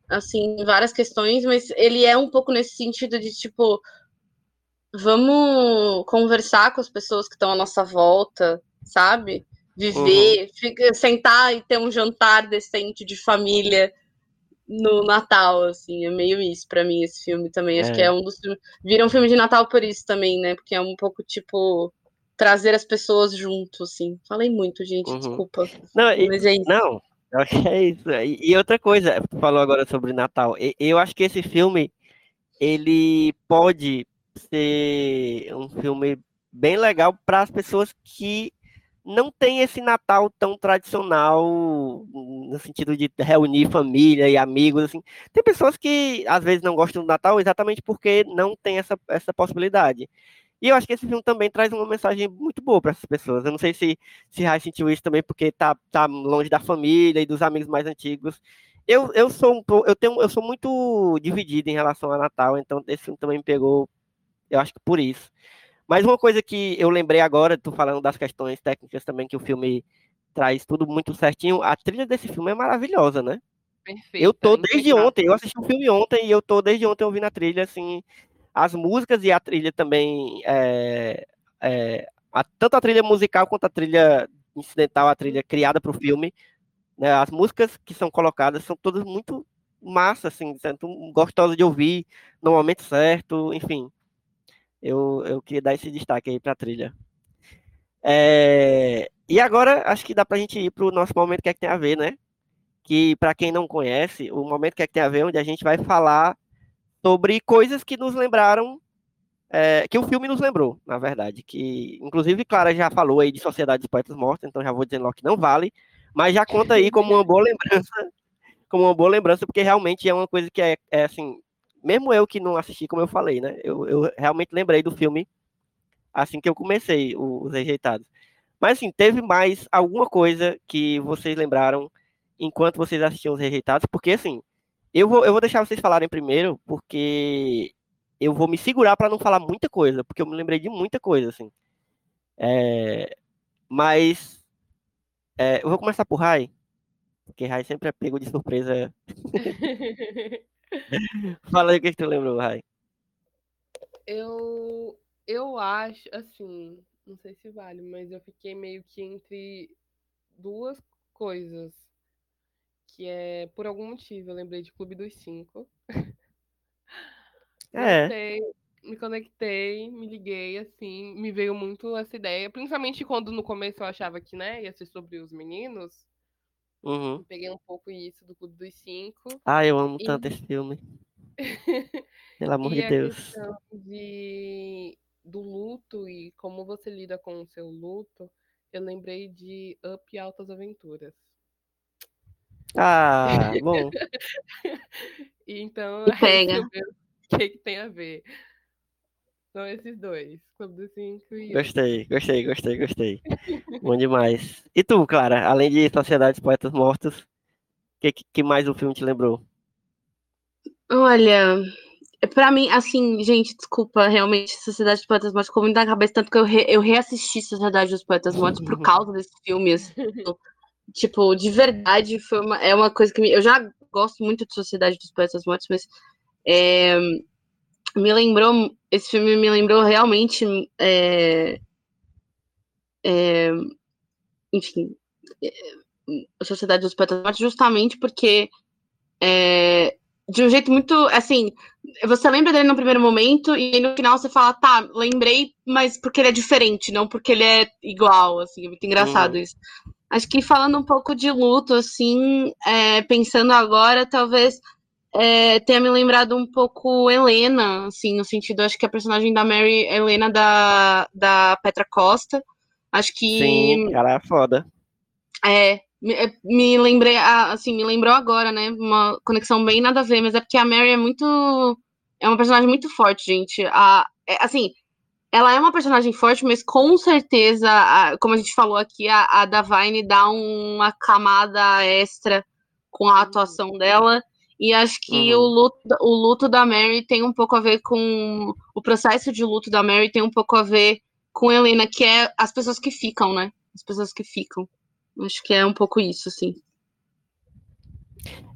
assim, em várias questões, mas ele é um pouco nesse sentido de tipo. Vamos conversar com as pessoas que estão à nossa volta, sabe? Viver, fica- sentar e ter um jantar decente de família no Natal, assim, é meio isso pra mim esse filme também. Acho É. que é um dos filmes. Vira um filme de Natal por isso também, né? Porque é um pouco tipo trazer as pessoas junto, assim. Falei muito, gente, Uhum. desculpa. Não, e- Mas é isso. Não, eu acho que é isso. E, outra coisa, falou agora sobre Natal. Eu acho que esse filme ele pode ser um filme bem legal para as pessoas que não têm esse Natal tão tradicional no sentido de reunir família e amigos assim. Tem pessoas que às vezes não gostam do Natal exatamente porque não tem essa, essa possibilidade. E eu acho que esse filme também traz uma mensagem muito boa para essas pessoas. Eu não sei se se Rai sentiu isso também porque tá, tá longe da família e dos amigos mais antigos. Eu, eu sou um eu tenho, eu sou muito dividido em relação a Natal, então esse filme também me pegou, eu acho que por isso. Mas uma coisa que eu lembrei agora, tu falando das questões técnicas também que o filme traz tudo muito certinho, a trilha desse filme é maravilhosa, né? Perfeita. Eu tô desde impecável. ontem, eu assisti o filme ontem e eu tô desde ontem ouvindo a trilha, assim, as músicas e a trilha também, é, é, a- tanto a trilha musical quanto a trilha incidental, a trilha criada para o filme, né, as músicas que são colocadas são todas muito massa, assim, tanto gostosa de ouvir no momento certo, enfim. Eu, eu queria dar esse destaque aí pra trilha. É, e agora, acho que dá pra gente ir pro nosso momento que é que tem a ver, né? Que, para quem não conhece, o momento que é que tem a ver, onde a gente vai falar sobre coisas que nos lembraram é, que o filme nos lembrou, na verdade. Que, inclusive, Clara já falou aí de Sociedade dos Poetas Mortos, então já vou dizendo que não vale, mas já conta aí como uma boa lembrança, como uma boa lembrança, porque realmente é uma coisa que é, é assim, mesmo eu que não assisti, como eu falei, né? Eu, eu realmente lembrei do filme assim que eu comecei, Os Rejeitados. Mas, assim, teve mais alguma coisa que vocês lembraram enquanto vocês assistiam Os Rejeitados? Porque, assim, eu vou, eu vou deixar vocês falarem primeiro, porque eu vou me segurar para não falar muita coisa, porque eu me lembrei de muita coisa, assim. É, mas é, eu vou começar por Rai, porque Rai sempre é pego de surpresa. Fala aí o que, que tu lembrou, Rai. Eu, eu acho, assim, não sei se vale, mas eu fiquei meio que entre duas coisas. Que é, por algum motivo, eu lembrei de Clube dos Cinco. É. me conectei, me liguei, assim, me veio muito essa ideia, principalmente quando no começo eu achava que, né, ia ser sobre os meninos. Uhum. Peguei um pouco isso do Clube dos Cinco. Ah, eu amo e... tanto esse filme. Pelo amor e de Deus. De, do luto e como você lida com o seu luto, eu lembrei de Up e Altas Aventuras. Ah, bom. então, e pega. O que, que tem a ver? São esses dois, Clube dos Cinco e. Gostei, gostei, gostei, gostei. Bom demais. E tu, Clara, além de Sociedade dos Poetas Mortos, o que, que mais o filme te lembrou? Olha, pra mim, assim, gente, desculpa, realmente, Sociedade dos Poetas Mortos ficou muito na cabeça, tanto que eu, re, eu reassisti Sociedade dos Poetas Mortos por causa desse filme, assim, tipo, de verdade, foi uma, é uma coisa que me, eu já gosto muito de Sociedade dos Poetas Mortos, mas é, me lembrou, esse filme me lembrou realmente, é, é, enfim, é, a Sociedade dos Poetas Mortos, justamente porque é, de um jeito muito, assim, você lembra dele no primeiro momento e no final você fala, tá, lembrei, mas porque ele é diferente, não porque ele é igual, assim, é muito engraçado uhum. isso. Acho que falando um pouco de luto, assim, é, pensando agora, talvez é, tenha me lembrado um pouco Helena, assim, no sentido, acho que a personagem da Mary é Helena da, da Petra Costa. Acho que. Sim, ela é foda. É, me, é, me lembrei, assim, me lembrou agora, né? Uma conexão bem nada a ver, mas é porque a Mary é muito. É uma personagem muito forte, gente. A, é, assim, ela é uma personagem forte, mas com certeza, a, como a gente falou aqui, a, a Davine dá uma camada extra com a atuação dela. E acho que uhum. o, luto, o luto da Mary tem um pouco a ver com. O processo de luto da Mary tem um pouco a ver com Helena, que é as pessoas que ficam, né? As pessoas que ficam. Acho que é um pouco isso, assim.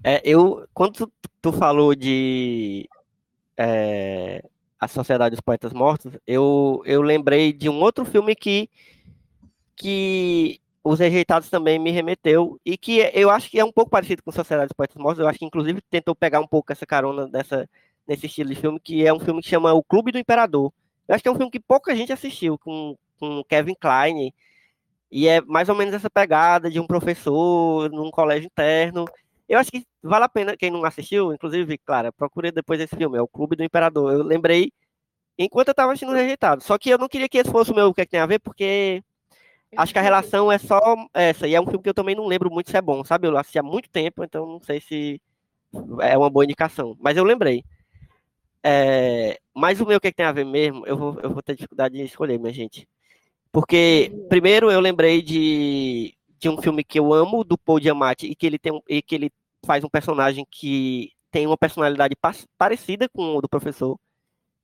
É, eu, quando tu, falou de é, A Sociedade dos Poetas Mortos, eu, eu lembrei de um outro filme que, que os Rejeitados também me remeteu, e que eu acho que é um pouco parecido com Sociedade dos Poetas Mortos, eu acho que inclusive tentou pegar um pouco essa carona dessa, nesse estilo de filme, que é um filme que chama O Clube do Imperador. Eu acho que é um filme que pouca gente assistiu, com, com Kevin Kline, e é mais ou menos essa pegada de um professor num colégio interno. Eu acho que vale a pena, quem não assistiu, inclusive, Clara, procure depois esse filme, é O Clube do Imperador. Eu lembrei enquanto eu estava assistindo Rejeitado, só que eu não queria que esse fosse o meu O que, é que tem a ver, porque Acho que a relação é só essa. E é um filme que eu também não lembro muito se é bom, sabe? Eu assisti há muito tempo, então não sei se é uma boa indicação. Mas eu lembrei. É... Mas o meu, o que, é que tem a ver mesmo, eu vou, eu vou ter dificuldade de escolher, minha gente. Porque, primeiro, eu lembrei de, de um filme que eu amo, do Paul Giamatti, e que ele, tem, e que ele faz um personagem que tem uma personalidade parecida com o do professor,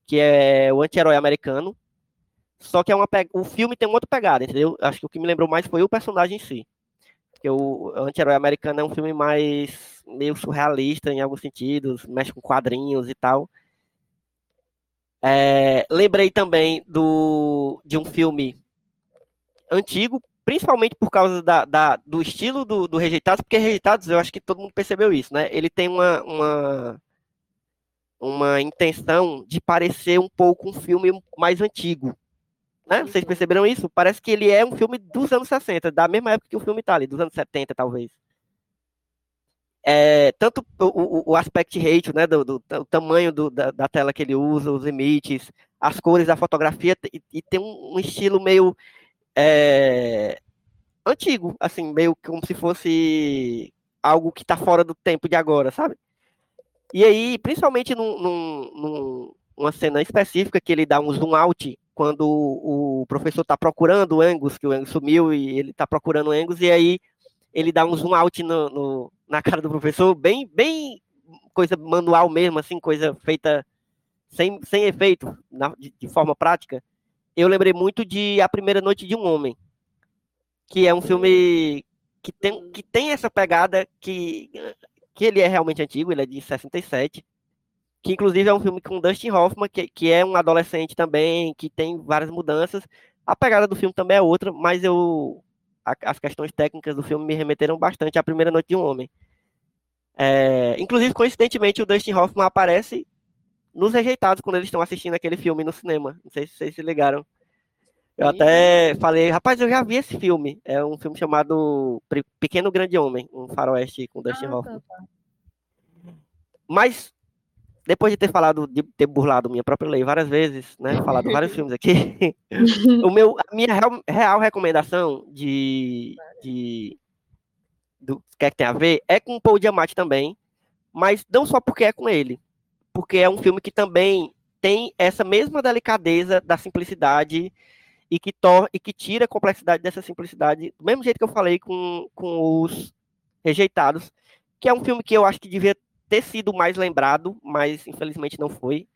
que é o anti-herói americano, só que é uma o filme tem uma outra pegada, entendeu? Acho que o que me lembrou mais foi o personagem em si. Porque o Anti-Herói Americano é um filme mais meio surrealista em alguns sentidos, mexe com quadrinhos e tal. É... lembrei também do de um filme antigo, principalmente por causa da, da do estilo do, do Rejeitados, porque Rejeitados, eu acho que todo mundo percebeu isso, né? Ele tem uma, uma, uma intenção de parecer um pouco um filme mais antigo. Né? Vocês uhum. perceberam isso? Parece que ele é um filme dos anos 60, da mesma época que o filme tá ali, dos anos 70, talvez. É, tanto o, o, o aspect ratio, né, do, do, do tamanho do, da, da, tela que ele usa, os limites, as cores da fotografia, e, e tem um, um, estilo meio é, antigo, assim, meio como se fosse algo que está fora do tempo de agora, sabe? E aí, principalmente num, num, num, numa cena específica que ele dá um zoom out quando o professor está procurando o Angus, que o Angus sumiu e ele está procurando o Angus, e aí ele dá um zoom out no, no, na cara do professor, bem, bem coisa manual mesmo, assim, coisa feita sem, sem efeito, na, de, de, forma prática. Eu lembrei muito de A Primeira Noite de um Homem, que é um filme que tem, que tem essa pegada que que ele é realmente antigo, ele é de 67, que inclusive é um filme com Dustin Hoffman, que, que é um adolescente também, que tem várias mudanças. A pegada do filme também é outra, mas eu a, as questões técnicas do filme me remeteram bastante à Primeira Noite de um Homem. É, inclusive, coincidentemente, o Dustin Hoffman aparece nos Rejeitados quando eles estão assistindo aquele filme no cinema. Não sei se vocês se ligaram. Eu até falei, rapaz, eu já vi esse filme. É um filme chamado Pequeno Grande Homem, um faroeste com Dustin ah, Hoffman. Tá, tá. Mas, depois de ter falado, de ter burlado minha própria lei várias vezes, né? Falado vários filmes aqui, o meu, a minha real, real recomendação de, de do que é que tem a ver é com o Paul Diamante também, mas não só porque é com ele, porque é um filme que também tem essa mesma delicadeza da simplicidade e que, tor e que tira a complexidade dessa simplicidade, do mesmo jeito que eu falei com, com os Rejeitados, que é um filme que eu acho que devia ter sido mais lembrado, mas infelizmente não foi.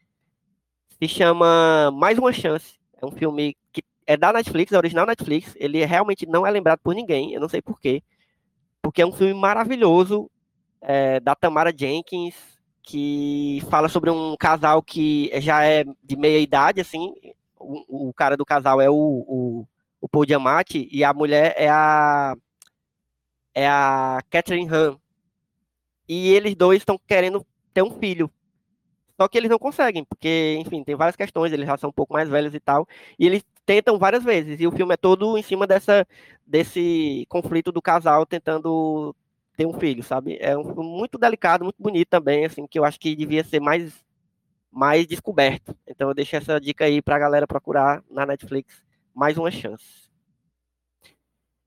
Se chama Mais Uma Chance. É um filme que é da Netflix, é original Netflix. Ele realmente não é lembrado por ninguém, eu não sei porquê. Porque é um filme maravilhoso, é, da Tamara Jenkins, que fala sobre um casal que já é de meia idade, assim, o, o cara do casal é o, o, o Paul Diamante e a mulher é a é a Catherine Han. E eles dois estão querendo ter um filho. Só que eles não conseguem, porque, enfim, tem várias questões, eles já são um pouco mais velhos e tal. E eles tentam várias vezes. E o filme é todo em cima dessa, desse conflito do casal tentando ter um filho, sabe? É um filme muito delicado, muito bonito também, assim, que eu acho que devia ser mais mais descoberto. Então eu deixo essa dica aí para a galera procurar na Netflix mais uma chance.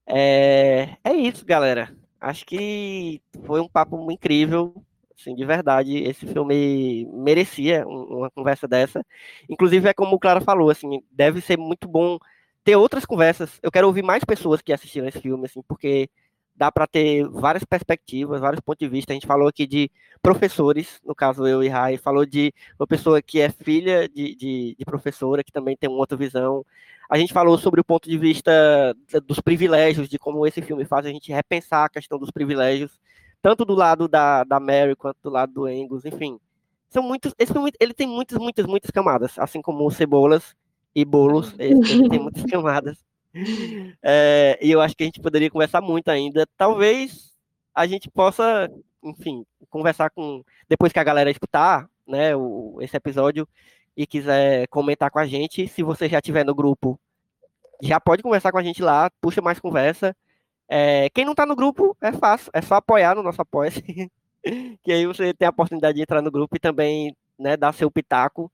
É, é isso, galera. Acho que foi um papo incrível. Assim, de verdade, esse filme merecia uma conversa dessa. Inclusive, é como o Clara falou, assim, deve ser muito bom ter outras conversas. Eu quero ouvir mais pessoas que assistiram esse filme, assim, porque dá para ter várias perspectivas, vários pontos de vista. A gente falou aqui de professores, no caso eu e Rai, falou de uma pessoa que é filha de, de, de, professora, que também tem uma outra visão. A gente falou sobre o ponto de vista dos privilégios, de como esse filme faz a gente repensar a questão dos privilégios, tanto do lado da, da Mary quanto do lado do Angus, enfim. São muitos, esse filme ele tem muitas, muitas, muitas camadas, assim como Cebolas e Bolos, ele, ele tem muitas camadas. É, e eu acho que a gente poderia conversar muito ainda. Talvez a gente possa, enfim, conversar com. Depois que a galera escutar né, o, esse episódio e quiser comentar com a gente, se você já estiver no grupo, já pode conversar com a gente lá, puxa mais conversa. É, quem não está no grupo, é fácil, é só apoiar no nosso apoio. que aí você tem a oportunidade de entrar no grupo e também né, dar seu pitaco.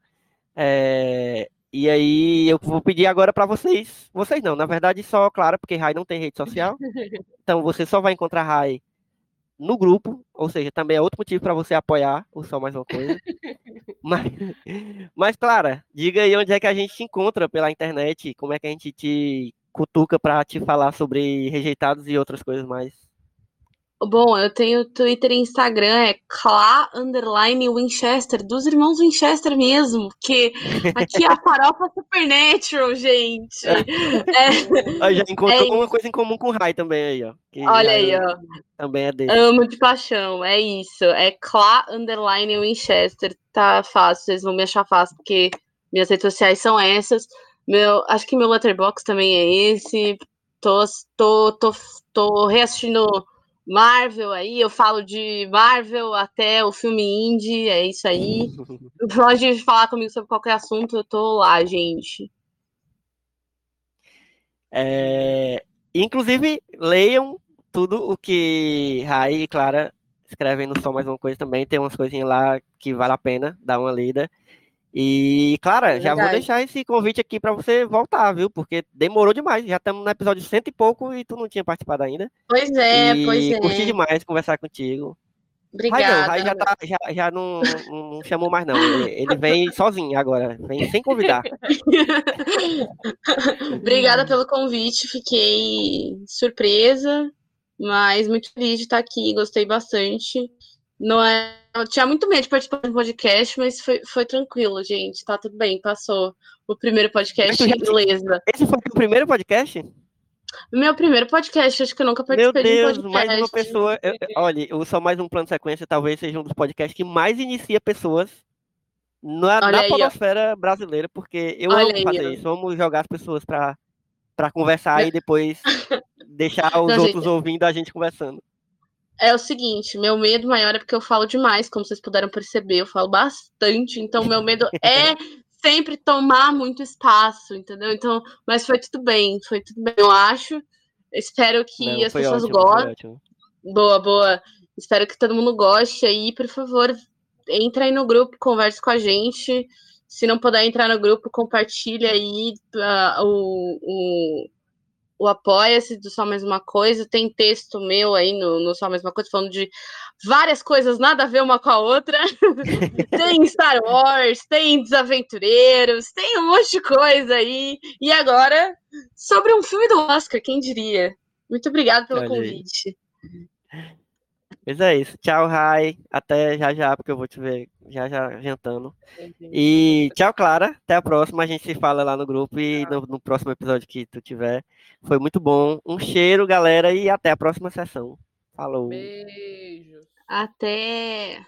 É, e aí eu vou pedir agora para vocês, vocês não, na verdade só Clara, porque Rai não tem rede social. Então você só vai encontrar Rai no grupo, ou seja, também é outro motivo para você apoiar o Só Mais Uma Coisa. mas, mas, Clara, diga aí onde é que a gente te encontra pela internet, como é que a gente te cutuca para te falar sobre rejeitados e outras coisas mais. Bom, eu tenho Twitter e Instagram, é Clá Underline Winchester, dos irmãos Winchester mesmo, que aqui é a farofa Supernatural, gente. É, já encontrou é uma coisa em comum com o Rai também aí, ó. Olha aí, ó. Também é dele. Amo de paixão, é isso. É Clá Underline Winchester, tá fácil, vocês vão me achar fácil, porque minhas redes sociais são essas. Meu, acho que meu letterbox também é esse. Tô, tô, tô, tô reassistindo Marvel aí, eu falo de Marvel até o filme indie, é isso aí. Pode falar comigo sobre qualquer assunto, eu tô lá, gente. É, inclusive, leiam tudo o que Rai e Clara escrevem no Só Mais Uma Coisa também. Tem umas coisinhas lá que vale a pena dar uma lida. E, Clara, É já vou deixar esse convite aqui para você voltar, viu? Porque demorou demais. Já estamos no episódio cento e pouco e tu não tinha participado ainda. Pois é, e pois é. curti demais conversar contigo. Rai Obrigada. não, Rai já, tá, já, já não, não, não chamou mais, não. Ele, ele vem sozinho agora, vem sem convidar. Obrigada pelo convite, fiquei surpresa, mas muito feliz de estar aqui, gostei bastante. Não é, eu tinha muito medo de participar do podcast, mas foi, foi tranquilo, gente. Tá tudo bem, passou o primeiro podcast, já- beleza. Esse foi o primeiro podcast? Meu primeiro podcast, acho que eu nunca Meu participei Deus, de um mais podcast. uma pessoa. eu- eu- olha, o Só Mais Um Plano de Sequência talvez seja um dos podcasts que mais inicia pessoas na, Olha na aí, ó. brasileira, porque eu Olha amo aí, fazer ó. isso. Amo jogar as pessoas pra, pra conversar e depois deixar os Não, outros ouvindo a gente conversando. É o seguinte, meu medo maior é porque eu falo demais, como vocês puderam perceber, eu falo bastante, então meu medo é sempre tomar muito espaço, entendeu? Então, mas foi tudo bem, foi tudo bem, eu acho. Espero que Não, as pessoas ótimo, gostem. Boa, boa. Espero que todo mundo goste aí, por favor, entra aí no grupo, converse com a gente. Se não puder entrar no grupo, compartilha aí ah, o, o, o Apoia-se do Só Mais Uma Coisa. Tem texto meu aí no, no Só Mais Uma Coisa falando de várias coisas nada a ver uma com a outra. tem Star Wars, tem Desaventureiros, tem um monte de coisa aí. E agora, sobre um filme do Oscar, quem diria? Muito obrigada pelo Olha aí. convite. Mas é isso. Tchau, Rai. Até já já, porque eu vou te ver já já jantando. E tchau, Clara. Até a próxima. A gente se fala lá no grupo e no, no próximo episódio que tu tiver. Foi muito bom. Um cheiro, galera, e até a próxima sessão. Falou. Beijos. Até.